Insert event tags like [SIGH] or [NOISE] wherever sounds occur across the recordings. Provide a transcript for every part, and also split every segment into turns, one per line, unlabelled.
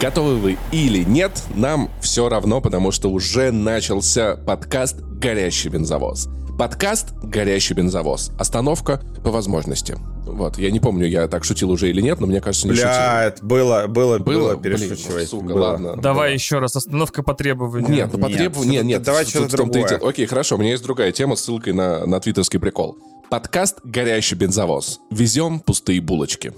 Готовы вы или нет, нам все равно, потому что уже начался подкаст «Горящий бензовоз». Подкаст «Горящий бензовоз». Остановка по возможности. Вот, я не помню, я так шутил уже или нет, но мне кажется, не
Бля,
шутил.
это было, было, было,
Блин,
перешучивать.
сука,
было.
ладно.
Давай еще раз, остановка по требованию.
Нет, ну по
Нет,
требованию... Нет, нет,
давай что-то другое.
дело. Окей, хорошо, у меня есть другая тема с ссылкой на, на твиттерский прикол. Подкаст «Горящий бензовоз». Везем пустые булочки.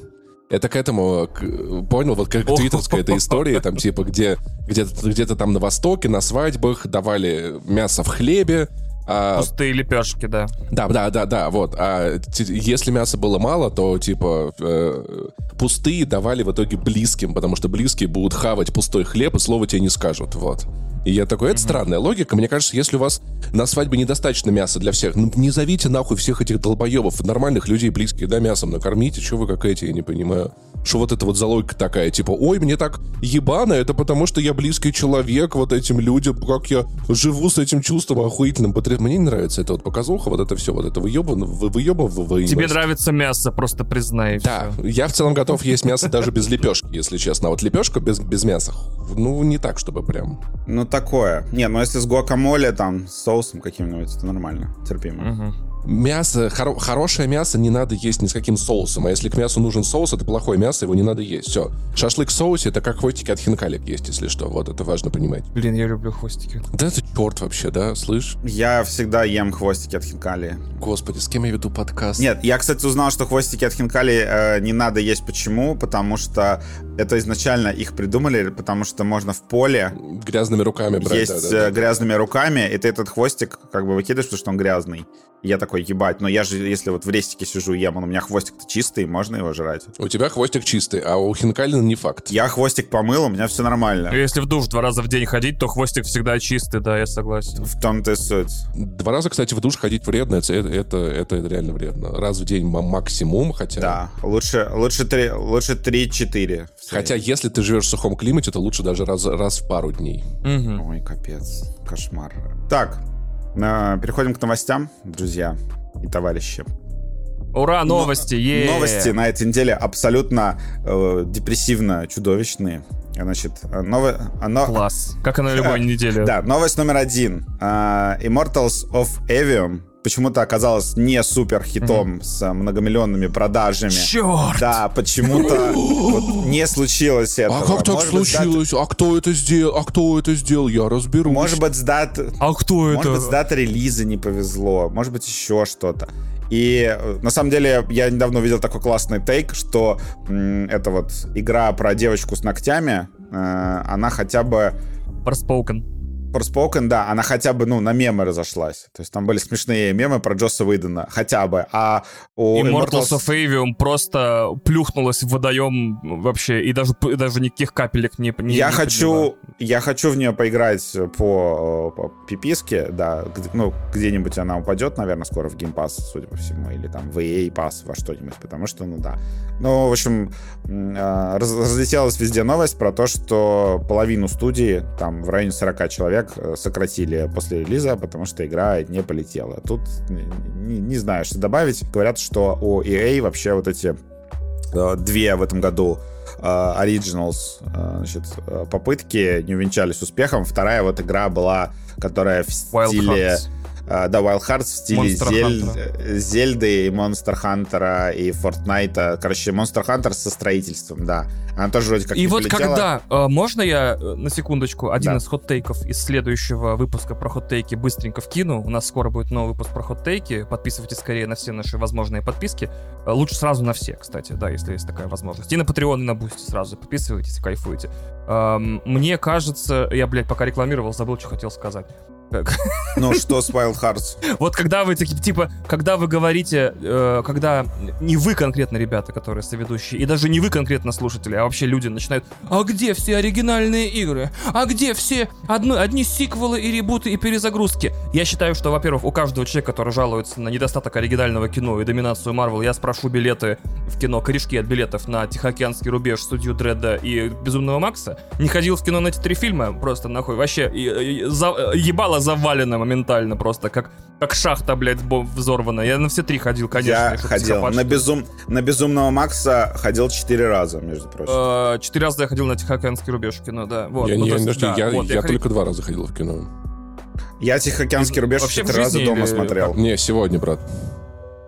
Это к этому, к- понял, вот как твиттерская эта история, там типа, где где-то где там на Востоке, на свадьбах давали мясо в хлебе, а
Пустые лепешки, да.
да, да, да, да, вот. А если мяса было мало, то типа э, пустые давали в итоге близким, потому что близкие будут хавать пустой хлеб и слова тебе не скажут, вот. И я такой, это странная логика. Мне кажется, если у вас на свадьбе недостаточно мяса для всех, ну не зовите нахуй всех этих долбоебов, нормальных людей близких, да, мясом накормите, что вы как эти, я не понимаю. Что вот это вот за логика такая, типа, ой, мне так ебано, это потому что я близкий человек вот этим людям, как я живу с этим чувством охуительным. потреб- Мне не нравится это вот показуха, вот это все, вот это выебан, вы- выебывание.
Тебе нравится мясо, просто признай.
Да,
всё.
я в целом готов есть мясо даже без лепешки, если честно. А вот лепешка без, без мяса, ну, не так, чтобы прям.
Ну, такое. Не, ну если с гуакамоле, там, с соусом каким-нибудь, это нормально, терпимо.
Мгм.
Мясо, хоро- хорошее мясо не надо есть ни с каким соусом. А если к мясу нужен соус, это плохое мясо, его не надо есть. Все. Шашлык в соусе это как хвостики от хинкалек есть, если что. Вот это важно понимать.
Блин, я люблю хвостики.
Да это черт вообще, да, слышь?
Я всегда ем хвостики от хинкали.
Господи, с кем я веду подкаст?
Нет, я, кстати, узнал, что хвостики от хинкали э, не надо есть. Почему? Потому что это изначально их придумали, потому что можно в поле
Грязными руками брать.
есть
да, да, да.
э, грязными руками, и ты этот хвостик как бы выкидываешь, потому что он грязный. Я такой, ебать, но я же, если вот в рестике сижу, ем, он у меня хвостик-то чистый, можно его жрать.
У тебя хвостик чистый, а у хинкалина не факт.
Я хвостик помыл, у меня все нормально.
Если в душ два раза в день ходить, то хвостик всегда чистый, да, я согласен.
В том-то и суть.
Два раза, кстати, в душ ходить вредно, это, это, это, это реально вредно. Раз в день максимум, хотя...
Да, лучше, лучше, три, лучше 3-4.
Хотя, если ты живешь в сухом климате, то лучше даже раз, раз в пару дней.
Мгм.
Ой, капец, кошмар. Так, переходим к новостям, друзья и товарищи.
Ура, новости, е
Новости на этой неделе абсолютно э, депрессивно чудовищные. Значит, э, ново- э, но-
Класс. Как и на [LAUGHS] любой неделе.
Да, новость номер один. А, Immortals of Avium почему-то оказалась не супер хитом с а, многомиллионными продажами.
Черт!
Да, почему-то вот не случилось этого.
А как так
Может быть, сдать-
случилось? А кто это сделал? А кто это сделал? Я разберусь.
Может быть, с дат...
А кто
Может
это?
быть, с датой релиза не повезло, может быть, еще что-то. И э, на самом деле я недавно увидел такой классный тейк, что м, эта вот игра про девочку с ногтями, э, она хотя бы
Forspoken.
Forspoken, да, она хотя бы, ну, на мемы разошлась. То есть там были смешные мемы про Джосса Уидона, хотя бы. А у
Immortals of Avium просто плюхнулась в водоем вообще, и даже, и даже никаких капелек не не-
я
не
хочу,
подняла.
я хочу в нее поиграть по, по пиписке, да, ну, где-нибудь она упадет, наверное, скоро в Pass, судя по всему, или там в EA Pass, во что-нибудь, потому что, ну, да. Ну, в общем, а, раз- разлетелась везде новость про то, что половину студии, там, в районе 40 человек, э, сократили после релиза, потому что игра не полетела. Тут не, не знаю, что добавить. Говорят, что у EA вообще вот эти э, две в этом году э, Originals значит, попытки не увенчались успехом. Вторая вот игра была, которая в
Wild
стиле...
Hearts.
Э, да, Wild Hearts в стиле Зель- Зельды и Monster Hunter и Fortnite. Короче, Monster Hunter со строительством, да. Она тоже вроде как
И вот
полетела.
когда, э, можно я э, на секундочку один
Да.
из хот-тейков из следующего выпуска про хот-тейки быстренько вкину? У нас скоро будет новый выпуск про хот-тейки. Подписывайтесь скорее на все наши возможные подписки. Э, Лучше сразу на все, кстати, да, если есть такая возможность. И на Patreon, и на Boosty сразу подписывайтесь и кайфуйте. Эм, Мне кажется, я, блядь, пока рекламировал, забыл, что хотел сказать. Как-
Ну, что с Wild Hearts?
Вот когда вы таки- типа, когда вы говорите, э, когда не вы конкретно ребята, которые соведущие, и даже не вы конкретно слушатели, а вообще люди начинают, а где все оригинальные игры? А где все одно, одни сиквелы и ребуты и перезагрузки? Я считаю, что, во-первых, у каждого человека, который жалуется на недостаток оригинального кино и доминацию Марвел, я спрошу билеты в кино, корешки от билетов на Тихоокеанский рубеж, Судью Дредда и Безумного Макса. Не ходил в кино на эти три фильма, просто нахуй, вообще, и- и- за- ебало была завалена моментально просто, как, как шахта, блядь, взорвана. Я на все три ходил, конечно.
Я ходил. На, безум... на Безумного Макса ходил четыре раза, между прочим.
Э, Четыре раза я ходил на Тихоокеанский рубеж в кино, да. Вот.
я
Ну,
не-
то есть,
подожди,
да,
я,
вот,
я
ходил-
только два раза ходил в кино.
Я Тихоокеанский рубеж
вообще
четыре раза дома
или-
смотрел.
Не, сегодня, брат.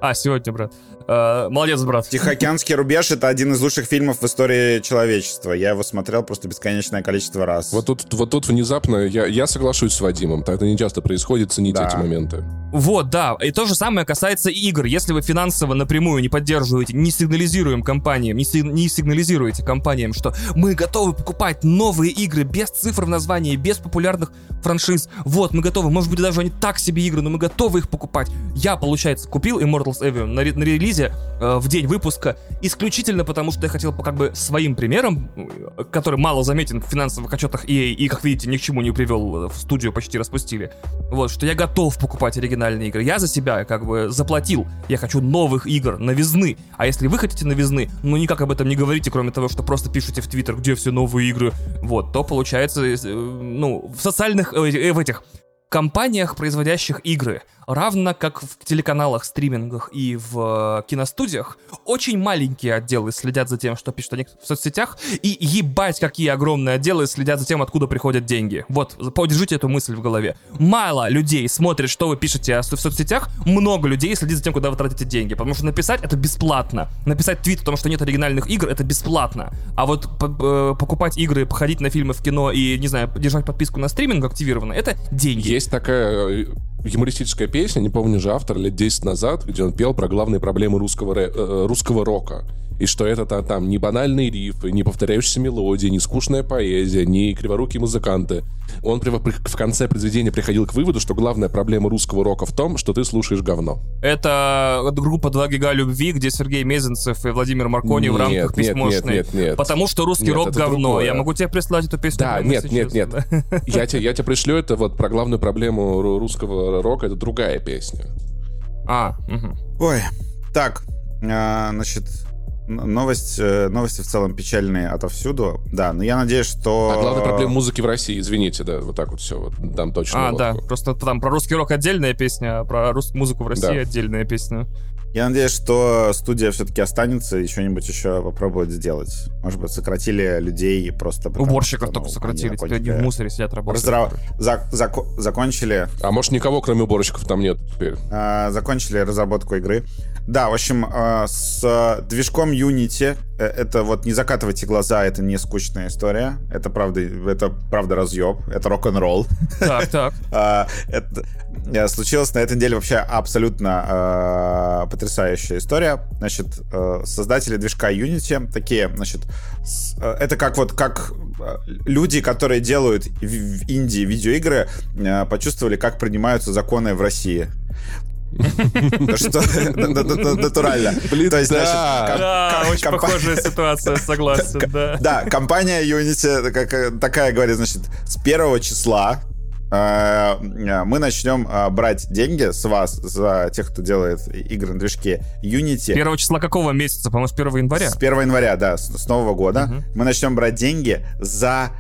А, сегодня, брат. Э, молодец, брат.
Тихоокеанский рубеж это один из лучших фильмов в истории человечества. Я его смотрел просто бесконечное количество раз.
Вот тут, вот тут внезапно я, я соглашусь с Вадимом. Так это не часто происходит, цените
Да.
эти моменты.
Вот, да. И то же самое касается игр. Если вы финансово напрямую не поддерживаете, не сигнализируем компаниям, не, си- не сигнализируете компаниям, что мы готовы покупать новые игры без цифр в названии, без популярных франшиз. Вот, мы готовы. Может быть, даже они так себе игры, но мы готовы их покупать. Я, получается, купил Immortals Evium на, ре- на релизе э, в день выпуска исключительно потому, что я хотел как бы своим примером, э, который мало заметен в финансовых отчетах EA, и, как видите, ни к чему не привел, э, в студию почти распустили. Вот, что я готов покупать оригинальные игры. Я за себя как бы заплатил. Я хочу новых игр, новизны. А если вы хотите новизны, ну никак об этом не говорите, кроме того, что просто пишете в Твиттер, где все новые игры, вот, то получается, э, ну, в социальных, э, в этих компаниях, производящих игры, равно как в телеканалах, стримингах и в э, киностудиях, очень маленькие отделы следят за тем, что пишут они в соцсетях, и ебать, какие огромные отделы следят за тем, откуда приходят деньги. Вот, подержите эту мысль в голове. Мало людей смотрят, что вы пишете в соцсетях, много людей следит за тем, куда вы тратите деньги, потому что написать это бесплатно. Написать твит о том, что нет оригинальных игр, это бесплатно. А вот э, покупать игры, походить на фильмы в кино и, не знаю, держать подписку на стриминг активированно, это деньги.
Есть такая э, юмористическая песня, не помню же автор, лет 10 назад, где он пел про главные проблемы русского, э, русского рока. И что это та- там не банальные рифы, не повторяющиеся мелодии, не скучная поэзия, не криворукие музыканты. Он в конце произведения приходил к выводу, что главная проблема русского рока в том, что ты слушаешь говно.
Это группа 2 гига любви, где Сергей Мезенцев и Владимир Маркони в
Нет,
рамках
нет,
письмошной.
нет, нет, нет.
Потому что русский
Нет,
рок говно.
другое.
Я могу тебе прислать эту песню.
Да, нет,
сейчас,
нет, нет.
да. [LAUGHS]
Я тебе, я тебе пришлю это вот про главную проблему ру- русского рока, это другая песня.
А, мгм.
Ой, так, а, значит, новость, э, новости в целом печальные отовсюду. Да, но я надеюсь, что...
А главная проблема музыки в России, извините, да, вот так вот все, вот там точно.
А,
вот.
да, просто там про русский рок отдельная песня, а про русскую музыку в России
Да.
отдельная песня.
Я надеюсь, что студия все-таки останется и что-нибудь еще попробует сделать. Может быть, сократили людей просто потому,
Уборщиков
что,
только
ну,
сократили,
они
теперь они в мусоре сидят работают.
Раздра- зак- зако- закончили,
А может, никого, кроме уборщиков, там нет теперь?
э, закончили разработку игры. Да, в общем, э, с э, движком Unity э, это вот не закатывайте глаза, это не скучная история. Это правда, это правда разъеб, это рок-н-ролл.
Так, так. [LAUGHS]
А, Это э, случилось на этой неделе вообще абсолютно э, потрясающая история. Значит, э, создатели движка Unity такие, значит, с- э, это как вот как люди, которые делают в, в Индии видеоигры, э, почувствовали, как принимаются законы в России. [LAUGHS] Что натурально. То есть,
да.
очень похожая ситуация, [LAUGHS] согласен, да.
да, компания Unity как- такая говорит, значит, с первого числа э, мы начнем э, брать деньги с вас, за тех, кто делает игры на движке Unity.
Первого числа какого месяца? По-моему, с 1 января.
С 1 января, да, с, с Нового года.
Мгм.
Мы начнем брать деньги за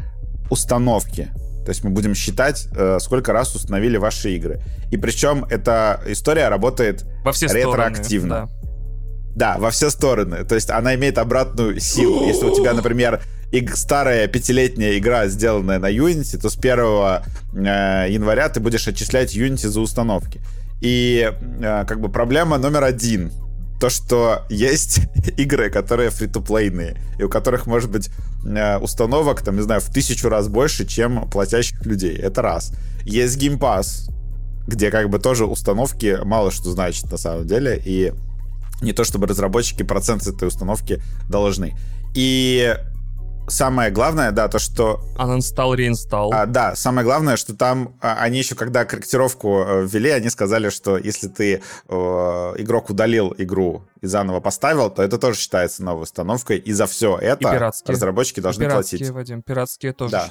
установки. То есть мы будем считать, э, сколько раз установили ваши игры. И причем эта история работает
Во все стороны.
ретроактивно.
да.
да, во все стороны. То есть она имеет обратную силу. [GASPS] Если у тебя, например, старая пятилетняя игра, сделанная на Unity, то с 1 э, января ты будешь отчислять Unity за установки. И э, как бы проблема номер один то, что есть [LAUGHS] игры, которые фри-то-плейные, и у которых может быть установок, там, не знаю, в тысячу раз больше, чем платящих людей. Это раз. Есть Pass, где как бы тоже установки мало что значит на самом деле, и не то чтобы разработчики процент этой установки должны. И самое главное, да, то, что
Uninstall, reinstall.
а, да, самое главное, что там а, они еще, когда корректировку э, ввели, они сказали, что если ты э, игрок удалил игру и заново поставил, то это тоже считается новой установкой. И за все это
пиратские.
разработчики должны
пиратские,
платить.
Вадим, пиратские тоже.
Да.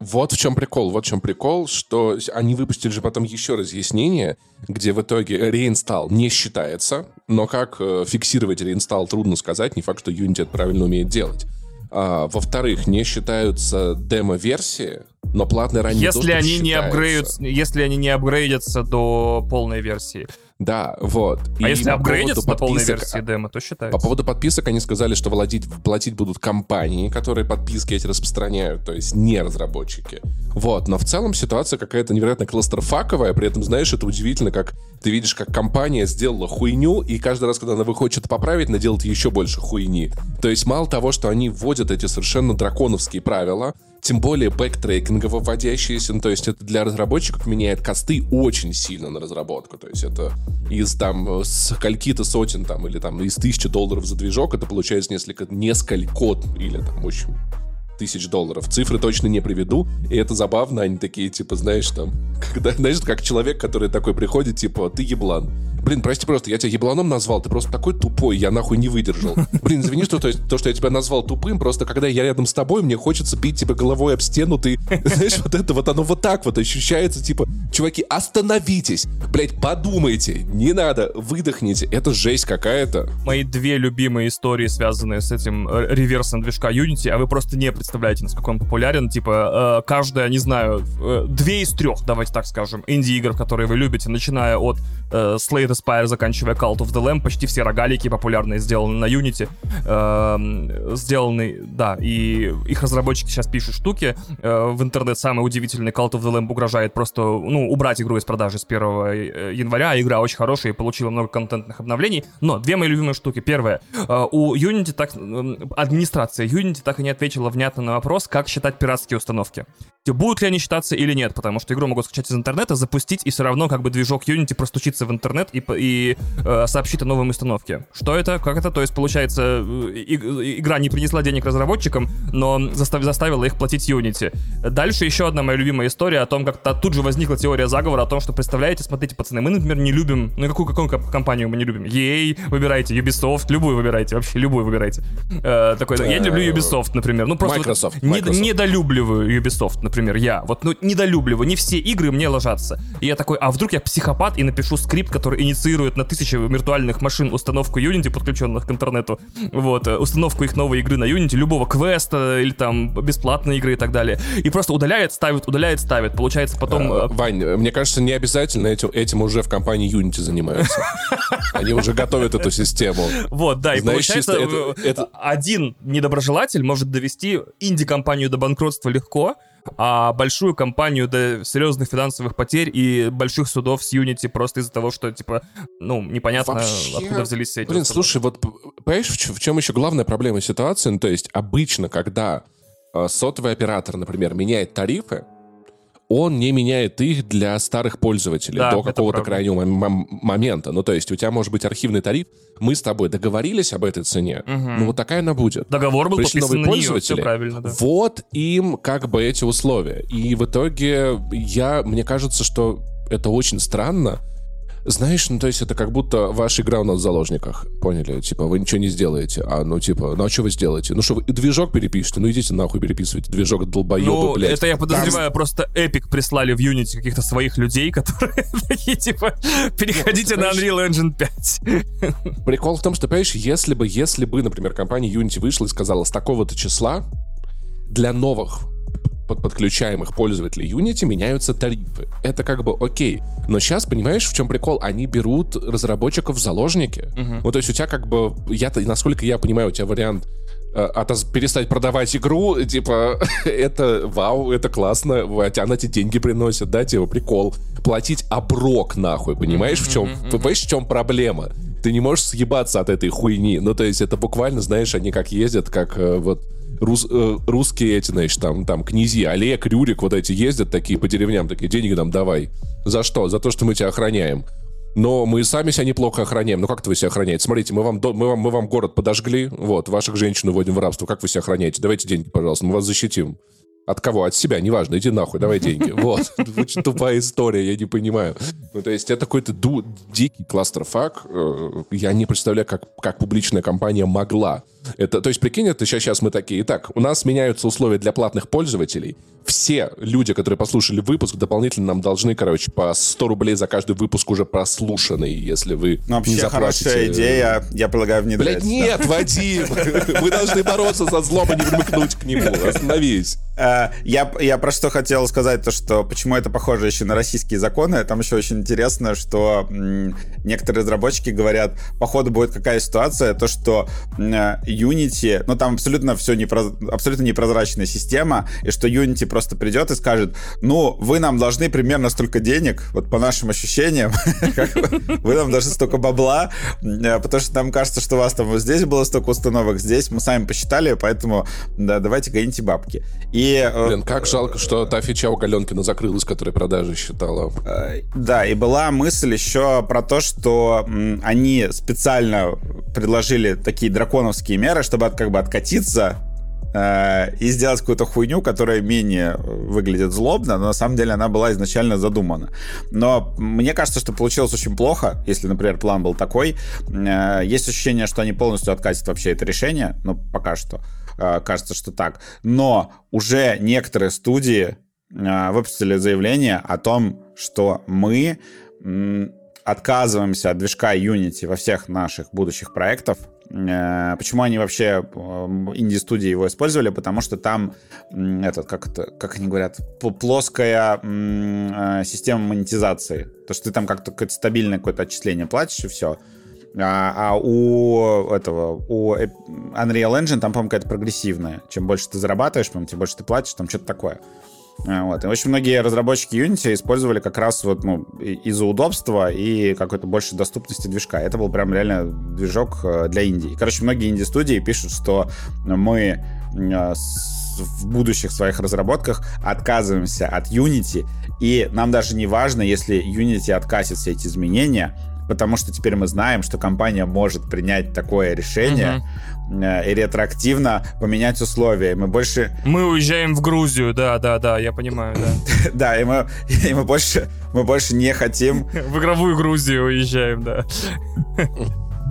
Вот в чем прикол. Вот в чем прикол, что они выпустили же потом еще разъяснение, где в итоге реинсталл не считается, но как э, фиксировать реинсталл трудно сказать, не факт, что Unity это правильно умеет делать. А, во-вторых, не считаются демо-версии, но платный ранний
Если
доступ
они не апгрейдят, если они не апгрейдятся до полной версии.
Да, вот.
А
И
если
по
апгрейдятся до полной версии демо, то
По
считается.
поводу подписок они сказали, что владеть, платить будут компании, которые подписки эти распространяют, то есть не разработчики. Вот, но в целом ситуация какая-то невероятно кластерфаковая, при этом, знаешь, это удивительно, как ты видишь, как компания сделала хуйню, и каждый раз, когда она выходит что-то поправить, она делает еще больше хуйни. То есть мало того, что они вводят эти совершенно драконовские правила, тем более бэктрекингово вводящиеся, ну, то есть это для разработчиков меняет косты очень сильно на разработку, то есть это из там скольки-то сотен там или там из тысячи долларов за движок, это получается несколько, несколько или там, в общем, тысяч долларов. Цифры точно не приведу, и это забавно, они такие, типа, знаешь, там, [LAUGHS] когда, знаешь, как человек, который такой приходит, типа, ты еблан. Блин, прости просто, я тебя ебланом назвал, ты просто такой тупой, я нахуй не выдержал. [LAUGHS] Блин, извини, что то, то, что я тебя назвал тупым, просто когда я рядом с тобой, мне хочется бить тебя головой об стену, ты, [LAUGHS] знаешь, вот это вот, оно вот так вот ощущается, типа, чуваки, остановитесь, блядь, подумайте, не надо, выдохните, это жесть какая-то.
Мои две любимые истории, связанные с этим э, реверсом движка Unity, а вы просто не представляете, насколько он популярен. Типа, э, каждая, не знаю, э, две из трех, давайте так скажем, инди-игр, которые вы любите, начиная от э, Slay the Spire, заканчивая Cult of the Lamb, почти все рогалики популярные сделаны на Unity. Э, сделаны, да, и их разработчики сейчас пишут штуки. Э, в интернет самый удивительный Cult of the Lamb угрожает просто, ну, убрать игру из продажи с 1 э, января. а Игра очень хорошая и получила много контентных обновлений. Но две мои любимые штуки. Первое. У Unity так... Администрация Unity так и не ответила внятно на вопрос, как считать пиратские установки. Типа, Будут ли они считаться или нет, потому что игру могут скачать из интернета, запустить, и все равно как бы движок Unity простучится в интернет и, и э, сообщит о новой установке. Что это? Как это? То есть, получается, э, и- игра не принесла денег разработчикам, но застав- заставила их платить Unity. Дальше еще одна моя любимая история о том, как та- тут же возникла теория заговора о том, что, представляете, смотрите, пацаны, мы, например, не любим, ну какую, какую компанию мы не любим? EA выбирайте, Ubisoft, любую выбирайте, вообще любую выбирайте. Э, такой, я не люблю Ubisoft, например. Ну просто вот
Microsoft,
не-
Microsoft.
недолюбливаю Ubisoft, например, я. Вот, ну, недолюбливаю. Не все игры мне ложатся. И я такой, а вдруг я психопат и напишу скрипт, который инициирует на тысячи виртуальных машин установку Unity, подключенных к интернету. Вот, э, установку их новой игры на Unity, любого квеста или там бесплатной игры и так далее. И просто удаляет, ставит, удаляет, ставит. Получается потом...
Э, Вань, мне кажется, не обязательно этим, этим уже в компании Unity занимаются. [LAUGHS] Они уже готовят эту систему.
Вот, да, и получается, один недоброжелатель может довести инди-компанию до банкротства легко, а большую компанию до серьезных финансовых потерь и больших судов с Unity просто из-за того, что, типа, ну, непонятно,
Вообще,
откуда взялись эти
Блин, слушай, вот п- понимаешь, в чем, в чем еще главная проблема ситуации? Ну, то есть обычно, когда э, сотовый оператор, например, меняет тарифы, он не меняет их для старых пользователей
Да,
до какого-то крайнего мом- мом- момента. Ну, то есть у тебя может быть архивный тариф, мы с тобой договорились об этой цене, ну, вот такая она будет.
Договор был
Пришли
подписан
новые
на нее,
пользователи.
правильно, да.
Вот им как бы эти условия. И в итоге я, мне кажется, что это очень странно. Знаешь, ну то есть это как будто ваша игра у нас в заложниках. Поняли? Типа, вы ничего не сделаете. А, ну типа, ну а что вы сделаете? Ну что вы движок перепишете? Ну идите нахуй переписывайте. Движок долбоебы,
Ну,
блядь.
это я подозреваю, просто Epic прислали в Unity каких-то своих людей, которые [LAUGHS] такие, типа, переходите на Unreal Engine 5.
Прикол в том, что, понимаешь, если бы, если бы, например, компания Unity вышла и сказала, с такого-то числа для новых под- подключаемых пользователей Unity меняются тарифы. Это как бы окей. Но сейчас, понимаешь, в чем прикол? Они берут разработчиков в заложники. Ну, то есть у тебя как бы, я насколько я понимаю, у тебя вариант э, отоз- перестать продавать игру, [LAUGHS] типа, [LAUGHS] это вау, это классно, она тебе деньги приносит, да, типа, прикол. Платить оброк, нахуй, понимаешь, в чем, понимаешь, в чем проблема? Ты не можешь съебаться от этой хуйни. Ну, то есть это буквально, знаешь, они как ездят, как э, вот рус- э, русские эти, знаешь, там, там, князи, Олег, Рюрик, вот эти ездят такие по деревням, такие, деньги нам давай. За что? За то, что мы тебя охраняем. Но мы сами себя неплохо охраняем. Ну как это вы себя охраняете? Смотрите, мы вам, мы вам, мы вам город подожгли, вот, ваших женщин уводим в рабство. Как вы себя охраняете? Давайте деньги, пожалуйста, мы вас защитим. От кого? От себя, неважно, иди нахуй, давай деньги. [LAUGHS] Вот. Очень тупая история, я не понимаю. Ну, то есть это какой-то ду- дикий кластерфак. Э, Я не представляю, как, как публичная компания могла Это, то есть, прикинь, это сейчас, сейчас мы такие. Итак, у нас меняются условия для платных пользователей. Все люди, которые послушали выпуск, дополнительно нам должны, короче, по 100 рублей за каждый выпуск уже прослушанный, если вы
ну, вообще
не заплатите.
хорошая идея, я предлагаю внедрять.
Блядь, нет, Вадим! [LAUGHS] Мы должны бороться со злом, а не примыкнуть к нему. Остановись.
Э, я, я про что хотел сказать, то что почему это похоже еще на российские законы. Там еще очень интересно, что некоторые разработчики говорят, походу будет какая ситуация, то что Unity, ну там абсолютно все непроз, абсолютно непрозрачная система, и что Unity просто придет и скажет, ну, вы нам должны примерно столько денег, вот по нашим ощущениям, [LAUGHS] вы нам должны столько бабла, э, потому что нам кажется, что у вас там вот здесь было столько установок, здесь мы сами посчитали, поэтому да, давайте гоните бабки. И
Э, Блин, как жалко, что та фича у Галенкина закрылась, которая продажи считала.
Э, да, и была мысль еще про то, что они специально предложили такие драконовские меры, чтобы как бы откатиться э, и сделать какую-то хуйню, которая менее выглядит злобно, но на самом деле она была изначально задумана. Но мне кажется, что получилось очень плохо, если, например, план был такой. Есть ощущение, что они полностью откатят вообще это решение, ну, пока что. А, кажется, что так. Но уже некоторые студии а, выпустили заявление о том, что мы отказываемся от движка Unity во всех наших будущих проектах. Э, почему они вообще инди-студии его использовали? Потому что там этот, как, это, как они говорят, плоская э, система монетизации. То, что ты там как-то какое-то стабильное какое-то отчисление платишь, и все. А, а у этого, у Unreal Engine там, по-моему, какая-то прогрессивная. Чем больше ты зарабатываешь, по тем больше ты платишь, там что-то такое. А, вот. И очень многие разработчики Unity использовали как раз вот, ну, из-за удобства и какой-то большей доступности движка. Это был прям реально движок э, для Индии. Короче, многие инди-студии пишут, что мы э, в будущих своих разработках отказываемся от Unity, и нам даже не важно, если Unity откасит все эти изменения, потому что теперь мы знаем, что компания может принять такое решение. И ретроактивно поменять условия. Мы больше...
Мы уезжаем в Грузию, да, да, да, я понимаю, да. [LAUGHS]
Да, и мы, и мы больше мы больше не хотим...
В игровую Грузию уезжаем, да.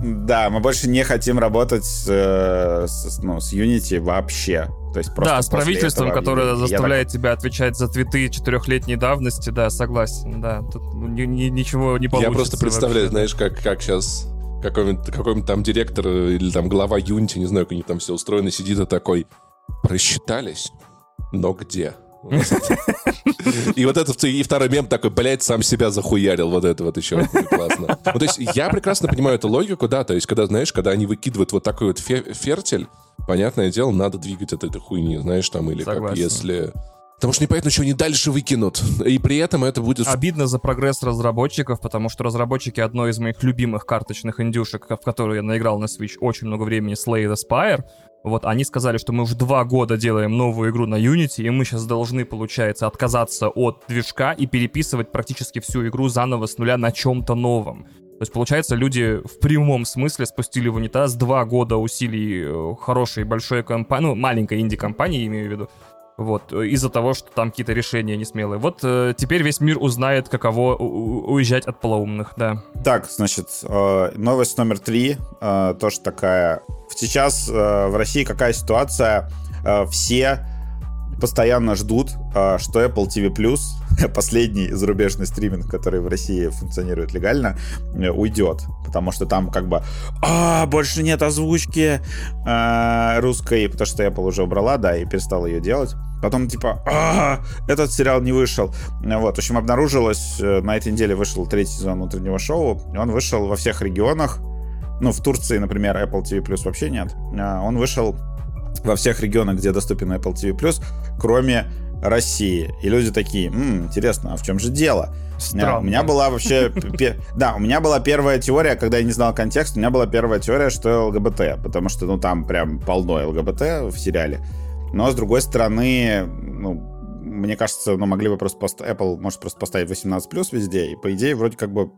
Да, мы больше не хотим работать с, э, с, ну, с Unity вообще. То есть просто
да, с правительством, этого, которое заставляет так... тебя отвечать за твиты четырехлетней давности, да, согласен, да. Тут ни, ни, ничего не получится.
Я просто представляю, вообще. знаешь, как, как сейчас какой-нибудь какой там директор или там глава Unity, не знаю, как они там все устроены, сидит и такой, просчитались, но где? [LAUGHS] И вот это, и второй мем такой, блядь, сам себя захуярил. Вот это вот еще классно. Ну, то есть я прекрасно понимаю эту логику, да, то есть когда, знаешь, когда они выкидывают вот такой вот фертель, понятное дело, надо двигать от этой хуйни, знаешь, там, или как если... Потому что непонятно, что они дальше выкинут. И при этом это будет...
Обидно за прогресс разработчиков, потому что разработчики одной из моих любимых карточных индюшек, в которую я наиграл на Switch очень много времени, Slay the Spire, вот, они сказали, что мы уже два года делаем новую игру на Unity, и мы сейчас должны, получается, отказаться от движка и переписывать практически всю игру заново с нуля на чем-то новом. То есть, получается, люди в прямом смысле спустили в унитаз два года усилий э, хорошей большой компании, ну, маленькой инди-компании, имею в виду, вот, из-за того, что там какие-то решения не смелые. Вот э, теперь весь мир узнает, каково уезжать от полоумных, да.
Так, значит, э, новость номер три, э, тоже такая. Сейчас э, в России какая ситуация? Э, все постоянно ждут, э, что Apple TV Plus, [LAUGHS] последний зарубежный стриминг, который в России функционирует легально, э, уйдет. Потому что там как бы а, больше нет озвучки э, русской, потому что Apple уже убрала, да, и перестала ее делать. Потом типа, а, этот сериал не вышел. Вот, в общем, обнаружилось, на этой неделе вышел третий сезон утреннего шоу, он вышел во всех регионах. Ну, в Турции, например, Apple TV Plus вообще нет. Он вышел во всех регионах, где доступен Apple TV+, кроме России. И люди такие, М, интересно, а в чем же дело? Странно. У меня была вообще... Да, у меня была первая теория, когда я не знал контекст, у меня была первая теория, что ЛГБТ, потому что, ну, там прям полно ЛГБТ в сериале. Но, с другой стороны, ну, мне кажется, ну, могли бы просто пост... Apple может просто поставить 18 плюс везде, и по идее вроде как бы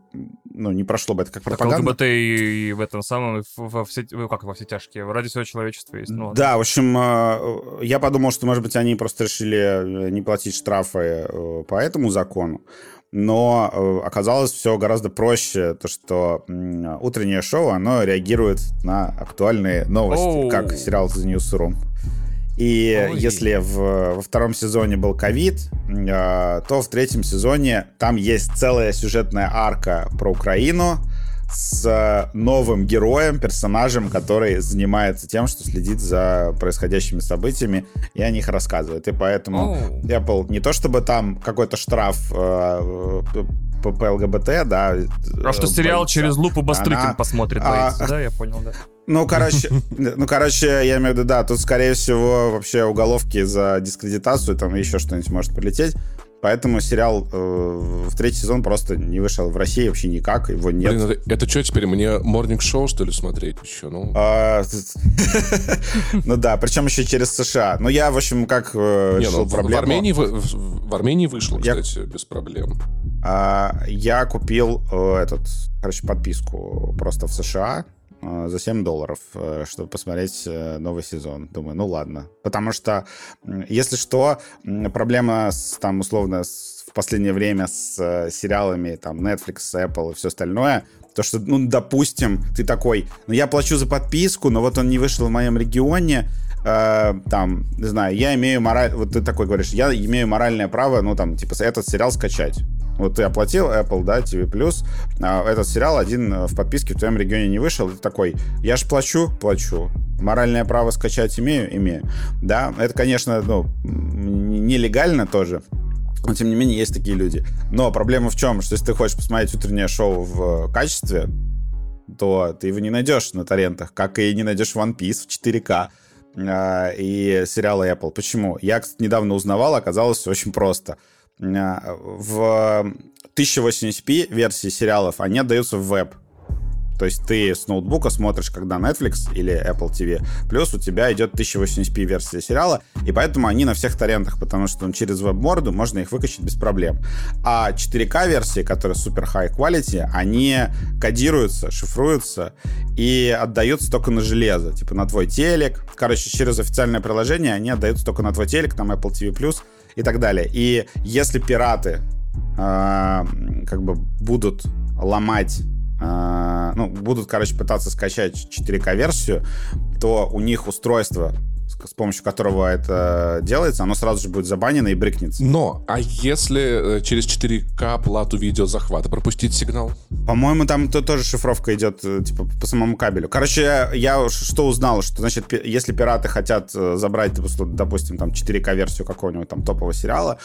ну, не прошло бы это как пропаганда.
Так ЛГБТ и, в этом самом, во все, как во все тяжкие, ради всего человечества есть. Ну,
да, в общем, э, я подумал, что, может быть, они просто решили э, не платить штрафы э, по этому закону, но э, оказалось все гораздо проще, то что утреннее шоу, оно реагирует на актуальные новости,
Оу.
как сериал The Newsroom. И
Ой.
если в, во втором сезоне был ковид, э, то в третьем сезоне там есть целая сюжетная арка про Украину с э, новым героем, персонажем, который занимается тем, что следит за происходящими событиями и о них рассказывает. И поэтому
Оу.
Apple не то чтобы там какой-то штраф э, по, по ЛГБТ, да.
А что
э,
сериал
боится.
через лупу Бастрыкин
Она-
посмотрит,
а,
боится, да, я понял, да.
Ну, короче, [LAUGHS] ну, короче, я имею в виду, да, тут, скорее всего, вообще уголовки за дискредитацию, там еще что-нибудь может полететь. Поэтому сериал э, в третий сезон просто не вышел в России вообще никак, его нет.
Блин, это, это что теперь, мне морнинг-шоу, что ли, смотреть еще? Ну,
А, [LAUGHS] Ну да, причем еще через США. Ну я, в общем, как э,
не,
решил
ну, в,
проблему.
Армении, в, Армении вышло, кстати, без проблем.
А, Я купил э, этот, короче, подписку просто в США за 7 долларов, э, чтобы посмотреть э, новый сезон. Думаю, ну ладно. Потому что, если что, проблема с, там, условно, с- в последнее время с э, сериалами, там, Netflix, Apple и все остальное, то, что, ну, допустим, ты такой, ну, я плачу за подписку, но вот он не вышел в моем регионе, э, там, не знаю, я имею мораль... Вот ты такой говоришь, я имею моральное право, ну, там, типа, этот сериал скачать. Вот ты оплатил Apple, да, TV+, а этот сериал один э, в подписке в твоем регионе не вышел, ты такой, я ж плачу, плачу. Моральное право скачать имею, имею. Да, это, конечно, ну, нелегально тоже, но, тем не менее, есть такие люди. Но проблема в чем? Что если ты хочешь посмотреть утреннее шоу в качестве, то ты его не найдешь на торрентах, как и не найдешь One Piece в 4К а, и сериалы Apple. Почему? Я, кстати, недавно узнавал, оказалось очень просто. А, В 1080p версии сериалов они отдаются в веб. То есть ты с ноутбука смотришь, когда Netflix или Apple TV, плюс у тебя идет 1080p версия сериала, и поэтому они на всех торрентах, потому что ну, через веб-морду можно их выкачать без проблем. А 4К версии, которые супер high quality, они кодируются, шифруются и отдаются только на железо, типа на твой телек. Короче, через официальное приложение они отдаются только на твой телек, там Apple TV+, и так далее. И если пираты а, как бы будут ломать ну, будут, короче, пытаться скачать 4К-версию, то у них устройство, с помощью которого это делается, оно сразу же будет забанено и брыкнется.
Но, а если э, через 4К плату видеозахвата пропустить сигнал?
По-моему, там то, тоже шифровка идет, э, типа, по самому кабелю. Короче, я что узнал, что, значит, если пираты хотят э, забрать, допустим, там, 4К-версию какого-нибудь там топового сериала,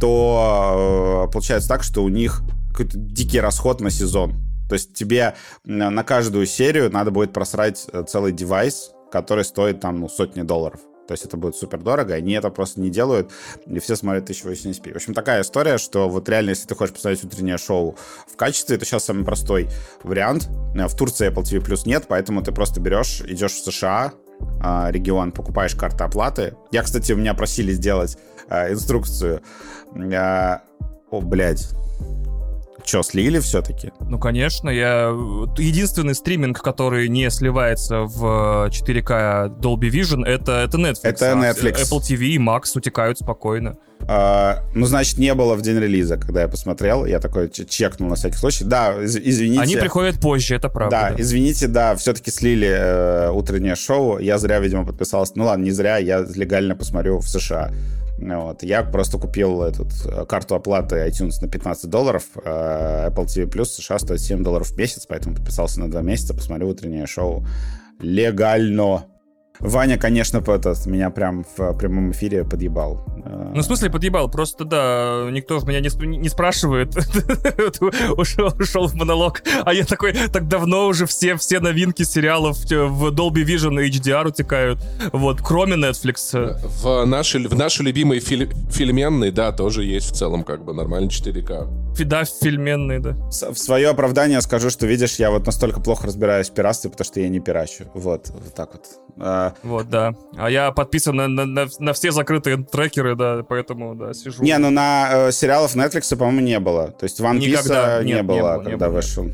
то получается так, что у них какой-то дикий расход на сезон. То есть тебе на каждую серию надо будет просрать э, целый девайс, который стоит там, ну, сотни долларов. То есть это будет супер дорого, они это просто не делают, и все смотрят 1080p. В общем, такая история, что вот реально, если ты хочешь посмотреть утреннее шоу в качестве, это сейчас самый простой вариант. Э, В Турции Apple TV Plus нет, поэтому ты просто берешь, идешь в США, а, регион, покупаешь карты оплаты. Я, кстати, у меня просили сделать а, инструкцию. О, блядь. Че, слили все-таки?
Ну, конечно, я... Единственный стриминг, который не сливается в 4К Dolby Vision, это, это Netflix.
Это
А
Netflix.
Apple TV и Max утекают спокойно.
А, ну, значит, не было в день релиза, когда я посмотрел. Я такой чекнул на всякий случай. Да, из- извините.
Они приходят позже, это правда.
Да,
да.
извините, да, все-таки слили э, утреннее шоу. Я зря, видимо, подписался. Ну ладно, не зря, я легально посмотрю в США. Вот. Я просто купил эту карту оплаты iTunes на 15 долларов. э, Apple TV Plus США стоит 7 долларов в месяц, поэтому подписался на 2 месяца, посмотрю утреннее шоу легально. Ваня, конечно, этот, меня прям в прямом эфире подъебал. Э,
Ну, в смысле, подъебал. Просто, да, никто меня не, сп- не спрашивает. [LAUGHS] ушел, ушел в монолог. А я такой, так давно уже все, все новинки сериалов в Dolby Vision и HDR утекают. Вот, кроме Netflix.
В наши, в наши любимые фили- фильменные, да, тоже есть в целом как бы нормальный 4К.
Фида фильменные, да.
В свое оправдание скажу, что, видишь, я вот настолько плохо разбираюсь в пиратстве, потому что я не пирачу. Вот, вот так вот. А,
Вот, да. А я подписан на, на- на- на все закрытые трекеры, да, поэтому, да, сижу.
Не, ну на э, сериалов Netflix, по-моему, не было. То есть One Piece
Никогда.
не,
Нет, не
было,
было, не
когда
было.
вышел.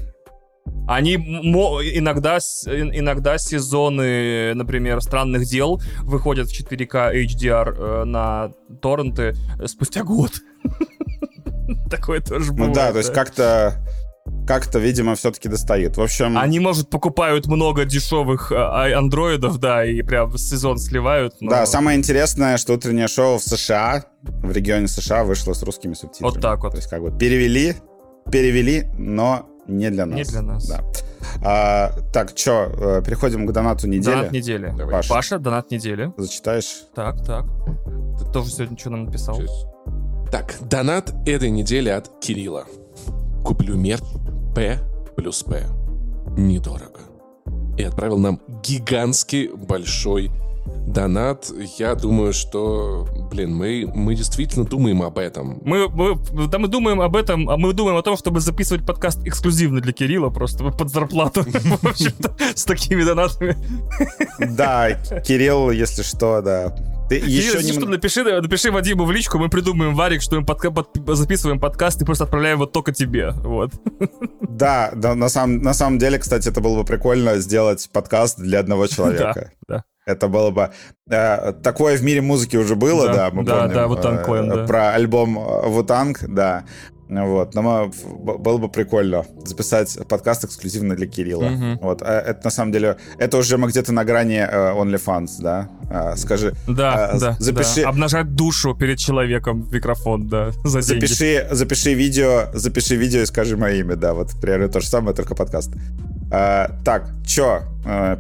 Они иногда, иногда сезоны, например, странных дел выходят в 4К HDR э, на торренты э, спустя год. [LAUGHS] [LAUGHS] Такое тоже
Ну
бывает.
да, то есть как-то как-то, видимо, все-таки достают. В общем,
Они, может, покупают много дешевых а, а, андроидов, да, и прям сезон сливают. но-
да, самое интересное, что утреннее шоу в США, в регионе США, вышло с русскими субтитрами.
Вот так вот.
То есть как бы перевели, перевели, но не для нас.
Не для нас.
Да. А, так, что, переходим к донату недели.
Донат недели.
Давай.
Паша.
Паша, донат недели.
Зачитаешь?
Так, так. Ты тоже сегодня что нам написал?
Сейчас. Так, донат этой недели от Кирилла. Куплю мерч П плюс П. Недорого. И отправил нам гигантский большой донат. Я думаю, что, блин, мы, мы действительно думаем об этом.
Мы, мы, да, мы думаем об этом, а мы думаем о том, чтобы записывать подкаст эксклюзивно для Кирилла, просто [LAUGHS] под зарплату, [LAUGHS] с такими донатами.
Да, Кирилл, если что, да. Ты еще
если
не...
что, напиши, напиши Вадиму в личку, мы придумаем варик, что мы подка- под- записываем подкаст и просто отправляем его только тебе, вот. [LAUGHS]
Да, да, на самом, на самом деле, кстати, это было бы прикольно сделать подкаст для одного [LAUGHS] человека.
да.
Это было бы... э, такое в мире музыки уже было,
Да,
да, мы
да,
помним.
да, Wu-Tang
э,
да.
Про альбом э, Wu-Tang, да. Вот, но было бы прикольно записать подкаст эксклюзивно для Кирилла.
Мгм.
Вот, а это на самом деле, это уже мы где-то на грани э, OnlyFans, да? А, скажи,
Да,
А,
да,
запиши-
да. Обнажать душу перед человеком в микрофон, да, за деньги.
Запиши, запиши видео, запиши видео и скажи мое имя, да, вот примерно то же самое, только подкаст. А, так, чё,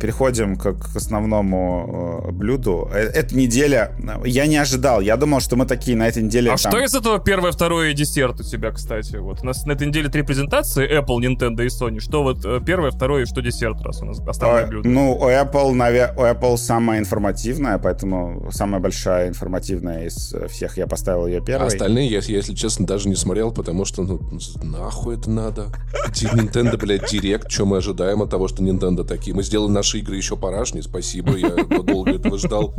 переходим к, основному э, блюду. Э, Эта неделя, э, я не ожидал, я думал, что мы такие на этой неделе...
А
там-
что из этого первое, второе и десерт у тебя, кстати? Вот у нас на этой неделе три презентации Apple, Nintendo и Sony. Что вот э, первое, второе и что десерт, раз у нас основное
Э,
блюдо?
Ну, у Apple, наве- у Apple самая информативная, поэтому самая большая информативная из э, всех. Я поставил ее
А
первой.
остальные, я, если честно, даже не смотрел, потому что, ну, нахуй это надо? Nintendo, блядь, Директ, что мы ожидаем от того, что Nintendo такие? Мы сделали наши игры еще порашней, спасибо, я долго этого ждал.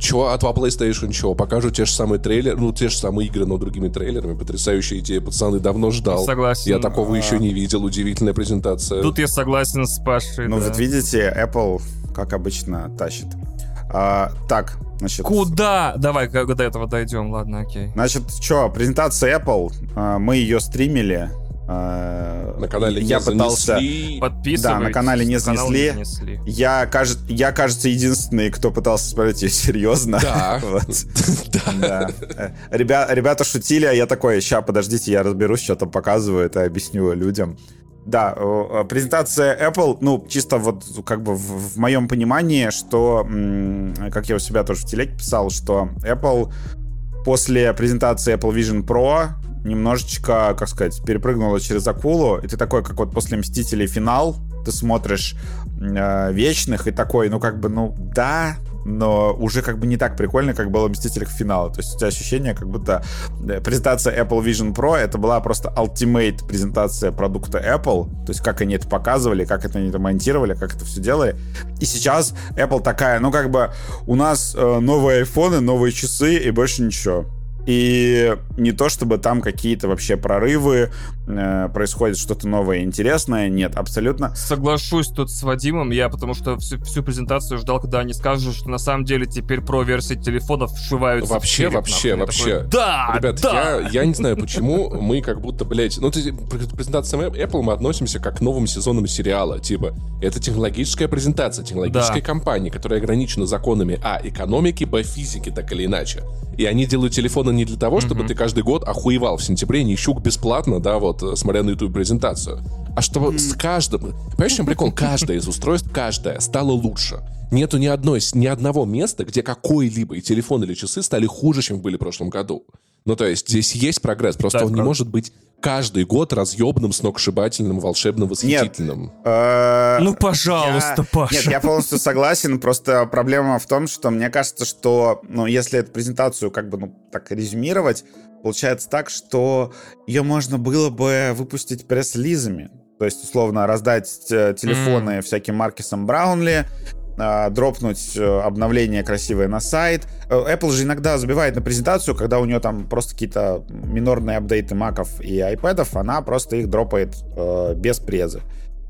Чего от PlayStation, чего? Покажут те же самые трейлеры, ну, те же самые игры, но другими трейлерами. Потрясающая идея, пацаны, давно ждал.
Согласен.
Я такого
А.
еще не видел, удивительная презентация.
Тут я согласен с Пашей.
Ну,
да.
вот видите, Apple, как обычно, тащит. А, так, значит...
Куда? Давай, как до этого дойдем, ладно, окей.
Значит, что, презентация Apple, а, мы ее стримили. А,
На канале
я
не
пытался...
занесли.
Подписывайтесь.
Да, на канале не
канал
занесли.
занесли.
Я, кажется, я, кажется, единственный, кто пытался смотреть ее серьезно.
Да. [LAUGHS]
Вот. [LAUGHS] Да. Э, Ребя- Ребята шутили, а я такой, ща, подождите, я разберусь, что там показывают, и объясню людям. Да, презентация Apple, ну, чисто вот как бы в, в моем понимании, что, как я у себя тоже в телеге писал, что Apple после презентации Apple Vision Pro немножечко, как сказать, перепрыгнула через акулу, и ты такой, как вот после Мстителей финал, ты смотришь э, Вечных и такой, ну, как бы, ну, да, но уже как бы не так прикольно, как было в Мстителях финала. То есть у тебя ощущение, как будто э, презентация Apple Vision Pro это была просто ultimate презентация продукта Apple. То есть как они это показывали, как это они это монтировали, как это все делали. И сейчас Apple такая, ну как бы у нас э, новые айфоны, новые часы и больше ничего. И не то, чтобы там какие-то вообще прорывы, э, происходит что-то новое и интересное. Нет, абсолютно.
Соглашусь тут с Вадимом, я потому что всю, всю презентацию ждал, когда они скажут, что на самом деле теперь про версии телефонов вшиваются
Вообще,
в череп,
вообще,
нахуй.
Вообще.
такой, да,
Ребят,
да.
я, я не знаю, почему мы как будто, блядь... Ну, к презентациям Apple мы относимся как к новым сезонам сериала. Типа, это технологическая презентация технологической
Да.
компании, которая ограничена законами А. Экономики, Б. Физики, так или иначе. И они делают телефоны не для того, чтобы ты каждый год охуевал в сентябре, не щук бесплатно, да, вот, э, смотря на YouTube презентацию. А чтобы с каждым... Понимаешь, чем прикол? Каждое из устройств, каждое стало лучше. Нету ни одной, ни одного места, где какой-либо и телефон или часы стали хуже, чем были в прошлом году. Ну, то есть здесь есть прогресс, просто
Да,
он не
правда.
может быть каждый год разъебным, сногсшибательным, волшебным, восхитительным.
Э,
Ну, пожалуйста,
Я-
Паша.
Нет, я полностью согласен. Просто проблема в том, что мне кажется, что, ну, если эту презентацию как бы, ну, так резюмировать, получается так, что ее можно было бы выпустить пресс-лизами. То есть, условно, раздать э, телефоны всяким Маркесом Браунли, дропнуть э, обновление красивое на сайт. Э, Apple же иногда забивает на презентацию, когда у нее там просто какие-то минорные апдейты маков и айпэдов, она просто их дропает э, без презы.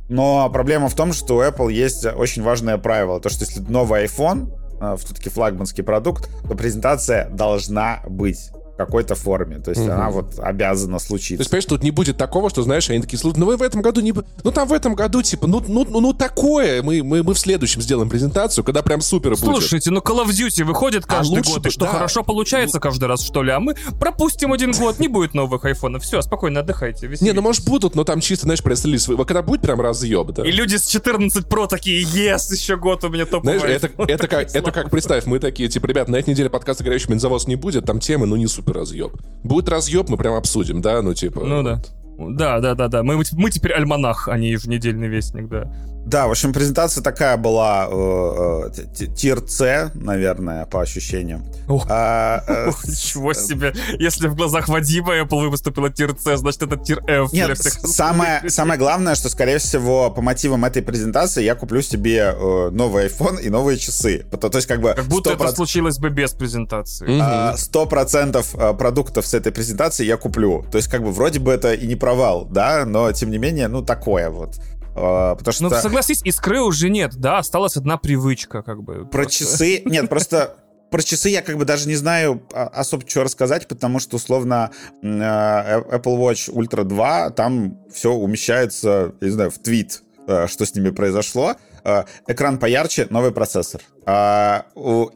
Но проблема в том, что у Apple есть очень важное правило. То, что если новый iPhone, э, все-таки флагманский продукт, то презентация должна быть. Какой-то форме. То есть угу. она вот обязана случиться.
То есть, понимаешь, тут не будет такого, что, знаешь, они такие, ну вы в этом году не... Ну там в этом году, типа, ну, ну, ну, ну такое. Мы, мы, мы в следующем сделаем презентацию, когда прям супер
будет. Слушайте, ну Call of Duty выходит а каждый а год, бы, и что, да. хорошо получается ну... каждый раз, что ли? А мы пропустим один год, не будет новых айфонов. Все, спокойно отдыхайте. Веселитесь.
Не, ну может будут, но там чисто, знаешь, пресс Когда будет прям разъеб, да.
И люди с 14 Pro такие, ес, еще год у меня топовый
Знаешь, это, это, [LAUGHS] как, это как, представь, мы такие, типа, ребят, на этой неделе подкаста «Горячий бензовоз» не будет, там темы, ну, не супер разъеб. Будет разъеб, мы прям обсудим, да, ну, типа...
Ну, да. Да, да, да, да. Мы, мы теперь альманах, а не еженедельный вестник, да.
Да, в общем, презентация такая была э, э, тир С, наверное, по ощущениям.
Ох, а, э, [LAUGHS] ничего себе. Если в глазах Вадима Apple выступила тир С, значит, это тир F
Нет, самое, самое главное, что, скорее всего, по мотивам этой презентации я куплю себе э, новый iPhone и новые часы. То, то есть, как бы...
Как будто 100%... это случилось бы без презентации.
А, сто процентов э, продуктов с этой презентации я куплю. То есть, как бы, вроде бы это и не провал, да, но, тем не менее, ну, такое вот.
А, потому что... Ну, согласись, искры уже нет, да, осталась одна привычка, как бы.
Про просто. часы... Нет, просто про часы я как бы даже не знаю а, особо что рассказать, потому что, условно, э, Apple Watch Ultra 2, там все умещается, я не знаю, в твит, э, что с ними произошло. Э, экран поярче, новый процессор. А,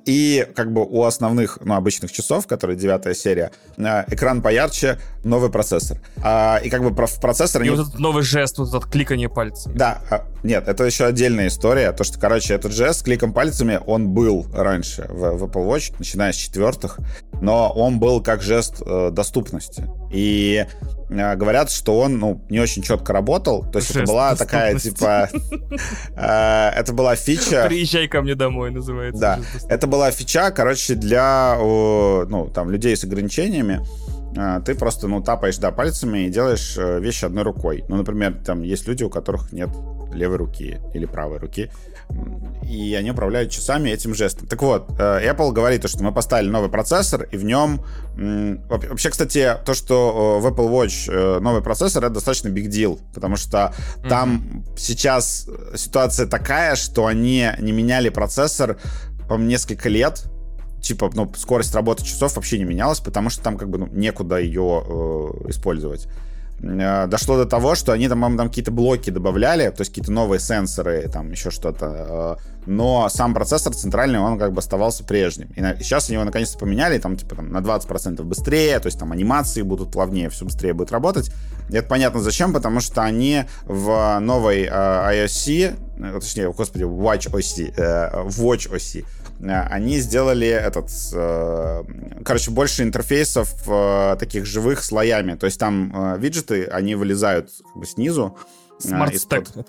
и как бы у основных, ну, обычных часов, которые девятая серия, а, экран поярче, новый процессор. А, и как бы в процессор...
И вот этот новый жест, вот этот кликание пальцами.
Да, нет, это еще отдельная история. То, что, короче, этот жест с кликом пальцами, он был раньше в, в Apple Watch, начиная с четвертых, но он был как жест э, доступности. И э, говорят, что он, ну, не очень четко работал. То есть жест это была такая, типа... [LAUGHS] Э, это была фича...
Приезжай ко мне домой, называется.
Да, это была фича, короче, для, ну, там, людей с ограничениями. А, ты просто, ну, тапаешь, да, пальцами и делаешь э, вещи одной рукой. Ну, например, там есть люди, у которых нет левой руки или правой руки, и они управляют часами этим жестом. Так вот, э, Apple говорит, что мы поставили новый процессор, и в нем... Вообще, кстати, то, что в Apple Watch э, новый процессор, это достаточно big deal, потому что mm-hmm. там сейчас ситуация такая, что они не меняли процессор, по несколько лет, типа, ну, скорость работы часов вообще не менялась, потому что там как бы ну, некуда ее э, использовать. Э, дошло до того, что они там, там какие-то блоки добавляли, то есть какие-то новые сенсоры, там еще что-то. Э, но сам процессор центральный, он как бы оставался прежним. И сейчас они его наконец-то поменяли, там типа там, на 20% быстрее, то есть там анимации будут плавнее, все быстрее будет работать. И это понятно зачем, потому что они в новой э, iOS, э, точнее, господи, Watch OS, э, Watch э, они сделали этот, э, короче, больше интерфейсов э, таких живых слоями. То есть там э, виджеты, они вылезают как бы снизу,
Stack.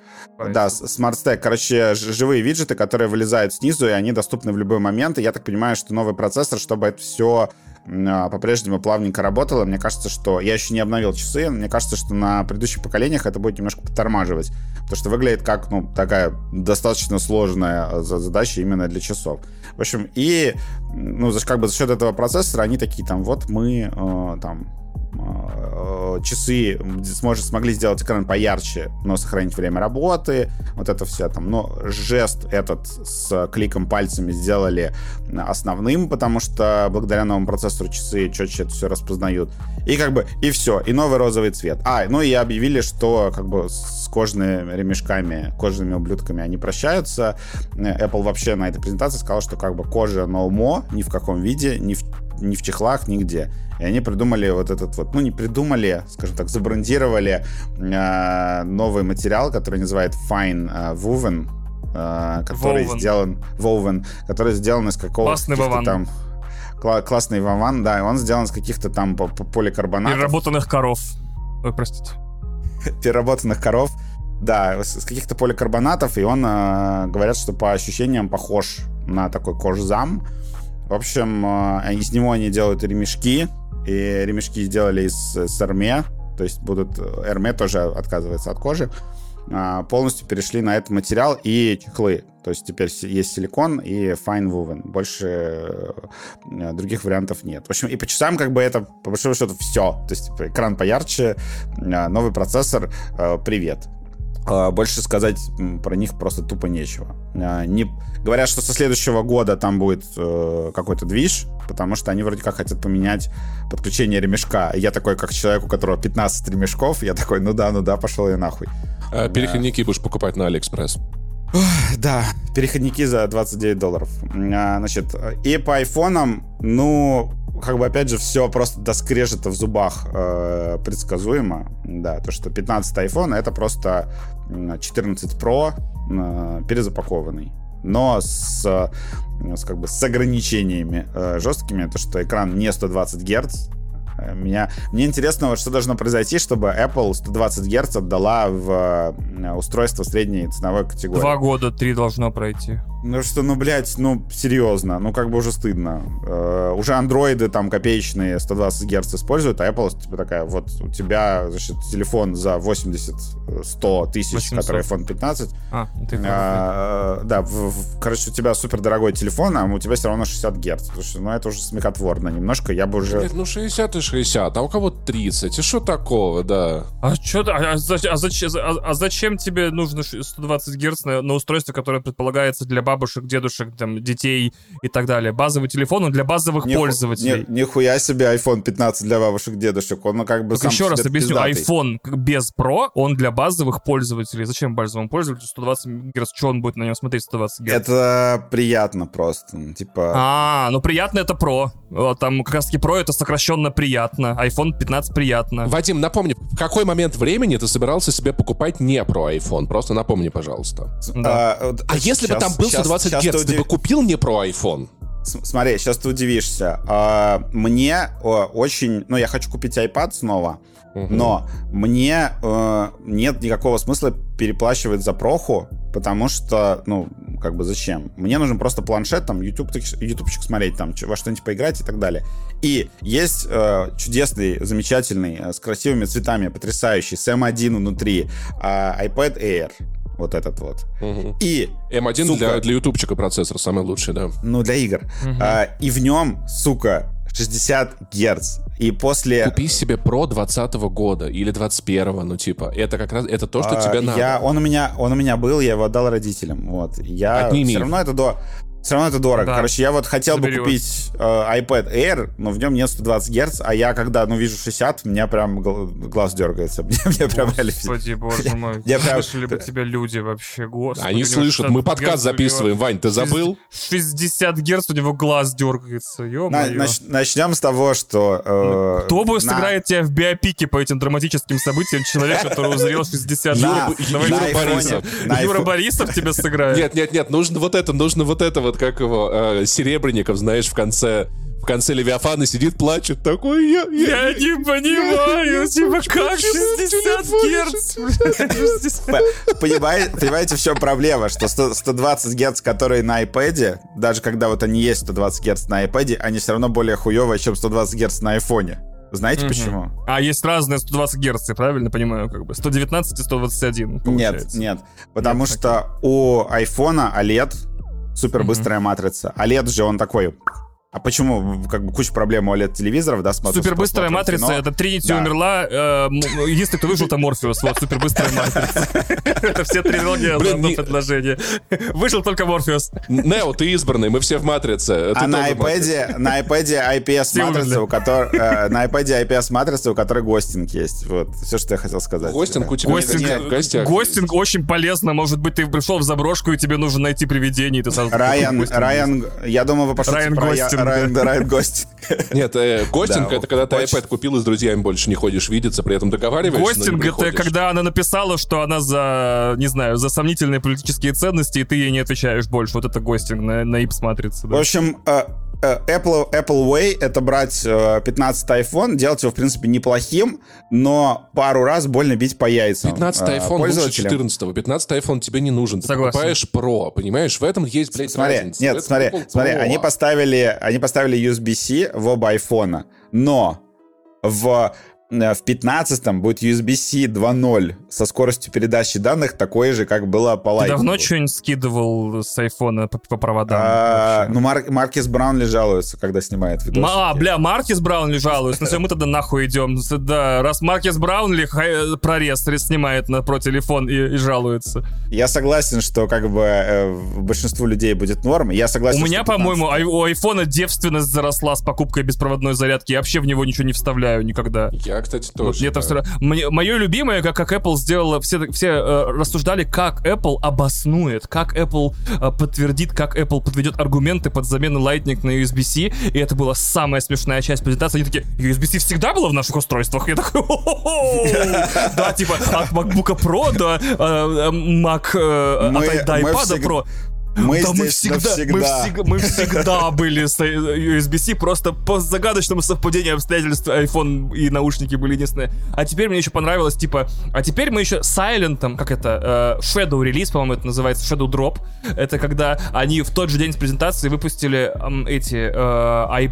Да, Stack. Короче, живые виджеты, которые вылезают снизу, и они доступны в любой момент. И я так понимаю, что новый процессор, чтобы это все а, по-прежнему плавненько работало. Мне кажется, что... Я еще не обновил часы. Мне кажется, что на предыдущих поколениях это будет немножко подтормаживать. Потому что выглядит как, ну, такая достаточно сложная задача именно для часов. В общем, и, ну, как бы за счет этого процессора они такие там, вот мы э, там часы сможет, смогли сделать экран поярче, но сохранить время работы, вот это все там. Но жест этот с кликом пальцами сделали основным, потому что благодаря новому процессору часы четче это все распознают. И как бы, и все, и новый розовый цвет. А, ну и объявили, что как бы с кожаными ремешками, кожаными ублюдками они прощаются. Apple вообще на этой презентации сказал, что как бы кожа no more, ни в каком виде, ни в ни в чехлах, нигде. И они придумали вот этот вот, ну не придумали, скажем так, забрендировали э, новый материал, который называют Fine э, Woven, э, который Woven. сделан Woven, который сделан из какого-то там кла- классный вован, да, он сделан из каких-то там поликарбонатов.
Переработанных коров. Ой, простите. [LAUGHS]
Переработанных коров. Да, с каких-то поликарбонатов, и он, э, говорят, что по ощущениям похож на такой кожзам. В общем, э, из него они делают ремешки, и ремешки сделали из, из Эрме, то есть будут... Эрме тоже отказывается от кожи. А, полностью перешли на этот материал и чехлы. То есть теперь есть силикон и fine woven. Больше э, других вариантов нет. В общем, и по часам как бы это, по большому счету, все. То есть типа, экран поярче, э, новый процессор, привет. А, больше сказать про них просто тупо нечего. А, не... Говорят, что со следующего года там будет э, какой-то движ, потому что они вроде как хотят поменять подключение ремешка. Я такой, как человек, у которого 15 ремешков, я такой, ну да, ну да, пошел я нахуй.
А, переходники будешь покупать на Алиэкспресс.
Да, переходники за 29 долларов. А, значит, и по айфонам, ну, как бы, опять же, все просто до скрежета в зубах э, предсказуемо. Да, то, что 15 iPhone это просто 14 Pro э, перезапакованный. Но с, с, как бы, с ограничениями э, жесткими, то, что экран не 120 Гц, меня, мне интересно, вот что должно произойти, чтобы Apple 120 Гц отдала в э, устройство средней ценовой категории.
Два года, три должно пройти.
Ну что, ну, блядь, ну, серьезно, ну, как бы уже стыдно. Э, уже андроиды там копеечные 120 Гц используют, а Apple типа такая, вот у тебя, значит, телефон за 80-100 тысяч, 800. который iPhone 15. А, ты э, Да, в, в, короче, у тебя супер дорогой телефон, а у тебя все равно 60 Гц. Потому что, ну, это уже смекотворно немножко, я бы уже...
Нет, ну, 60 и 60, а у кого 30, и что такого, да?
А что, а, а, а, зачем, а, а зачем тебе нужно 120 Гц на, на устройство, которое предполагается для бабушек бабушек, дедушек, там, детей и так далее. Базовый телефон он для базовых Ниху, пользователей.
Ни, нихуя себе iPhone 15 для бабушек, дедушек. Он ну, как бы
так еще раз объясню. Пиздатый. iPhone без Pro, он для базовых пользователей. Зачем базовому пользователю 120 Гц? Что он будет на нем смотреть 120 Гц?
Это приятно просто. Ну, типа...
А, ну приятно это Pro. Там как раз таки Pro это сокращенно приятно. iPhone 15 приятно.
Вадим, напомни, в какой момент времени ты собирался себе покупать не Pro iPhone? Просто напомни, пожалуйста. Да. А, а если бы там был 120 сейчас Гц, ты удив... бы купил не Pro iPhone?
Смотри, сейчас ты удивишься. А, мне очень... Ну, я хочу купить iPad снова, угу. но мне э, нет никакого смысла переплачивать за проху, потому что, ну, как бы зачем? Мне нужен просто планшет, там, YouTube, ютубчик смотреть, там, во что-нибудь поиграть и так далее. И есть э, чудесный, замечательный, э, с красивыми цветами, потрясающий, с M1 внутри, э, iPad Air вот этот вот.
Угу. И M1 сука, для, для ютубчика процессор самый лучший, да.
Ну, для игр. Угу. А, и в нем, сука, 60 Гц. И после...
Купи себе Pro 20 года или 21 ну типа, это как раз, это то, что а, тебе надо.
Я, он, у меня, он у меня был, я его отдал родителям, вот. Я Отними. все равно это до... Все равно это дорого. Да. Короче, я вот хотел Заберешь. бы купить э, iPad Air, но в нем нет 120 Гц, а я когда, ну, вижу 60, у меня прям глаз дергается. [LAUGHS] Мне, мне
прям Господи, боже мой. Я прям... Слышали бы тебя люди вообще, господи.
Они слышат, мы подкаст записываем, Вань, ты забыл?
60 Гц, у него глаз дергается, ё
Начнем с того, что...
Э, Кто бы сыграет тебя в биопике по этим драматическим событиям? Человек, который узрел 60 Гц. Юра Борисов. Юра Борисов тебя сыграет.
Нет, нет, нет, нужно вот это, нужно вот это вот вот как его, э, Серебренников, знаешь, в конце в конце Левиафана сидит, плачет, такой, я...
Я, я не понимаю, типа, как 60
Герц? [LAUGHS] Понимаете, понимаете, в чем проблема? Что 120 Герц, которые на iPad, даже когда вот они есть 120 Герц на iPad, они все равно более хуевые, чем 120 Герц на айфоне. Знаете угу. почему?
А есть разные 120 Герц, я правильно понимаю, как бы 119 и 121.
Получается. Нет, нет, потому нет, что у айфона OLED супер быстрая mm-hmm. матрица. А LED же он такой а почему? Как бы куча проблем у OLED-телевизоров, да,
смотрю. Супербыстрая матрица, это Тринити да. умерла, э, единственный, кто выжил, это Морфеус, вот, супербыстрая матрица. [LAUGHS] Это все трилогия за одно предложение. Выжил только Морфеус.
Нео, ты избранный, мы все в матрице.
А на iPad, на iPad IPS матрица, у которой, э, на iPad IPS матрица, у которой гостинг есть. Вот, все, что я хотел сказать.
Гостинг у тебя
гостинг, гостинг очень полезно, может быть, ты пришел в заброшку, и тебе нужно найти привидение, и ты
сразу... Райан, Райан, я думаю, вы пошлите про Райан, Райан [LAUGHS] Гостинг.
Нет, э, гостинг это когда ты iPad купил и с друзьями больше не ходишь видеться, при этом договариваешься.
Гостинг это когда она написала, что она за, не знаю, за сомнительные политические ценности, и ты ей не отвечаешь больше. Вот это гостинг на, на ИП смотрится.
В общем, Э, Apple, Apple Way — это брать 15 э, iPhone, делать его, в принципе, неплохим, но пару раз больно бить по яйцам
15 iPhone лучше 14 15 iPhone тебе не нужен. Ты Согласен. покупаешь Pro, понимаешь? В этом есть, блядь,
смотри, разница. Нет, смотри, смотри, они поставили, они поставили USB-C в оба iPhone, но в э, в 15 будет USB-C 2.0 со скоростью передачи данных такой же, как было по
Ты
Lightning.
давно что-нибудь скидывал с айфона по, по проводам?
А, ну, Мар- Маркис Браунли жалуется, когда снимает видос.
А, бля, Маркис Браунли жалуется. Ну все, мы тогда нахуй идем. Да, раз Маркис Браунли хай- прорез снимает на про телефон и, и жалуется.
Я согласен, что как бы э, большинству людей будет норм. Я согласен,
У меня,
что 15
по-моему, ай- у айфона девственность заросла с покупкой беспроводной зарядки. Я вообще в него ничего не вставляю никогда.
Я, кстати,
Вот
тоже.
мне это
да.
Мне- Мое любимое, как, как Apple сделала, все, все э, рассуждали, как Apple обоснует, как Apple э, подтвердит, как Apple подведет аргументы под замену Lightning на USB-C, и это была самая смешная часть презентации. Они такие, USB-C всегда было в наших устройствах? Я такой! [LAUGHS] Да, типа, от MacBook Pro до э, э, Mac, э, от- iPad Pro.
Мы
да, мы
здесь
всегда, мы,
навсегда.
всег- мы всегда [LAUGHS] были с э, USB-C, просто по загадочному совпадению обстоятельств iPhone и наушники были единственные. А теперь мне еще понравилось, типа, а теперь мы еще Silent, как это, э, Shadow релиз, по-моему, это называется, Shadow Drop. Это когда они в тот же день с презентации выпустили эти э,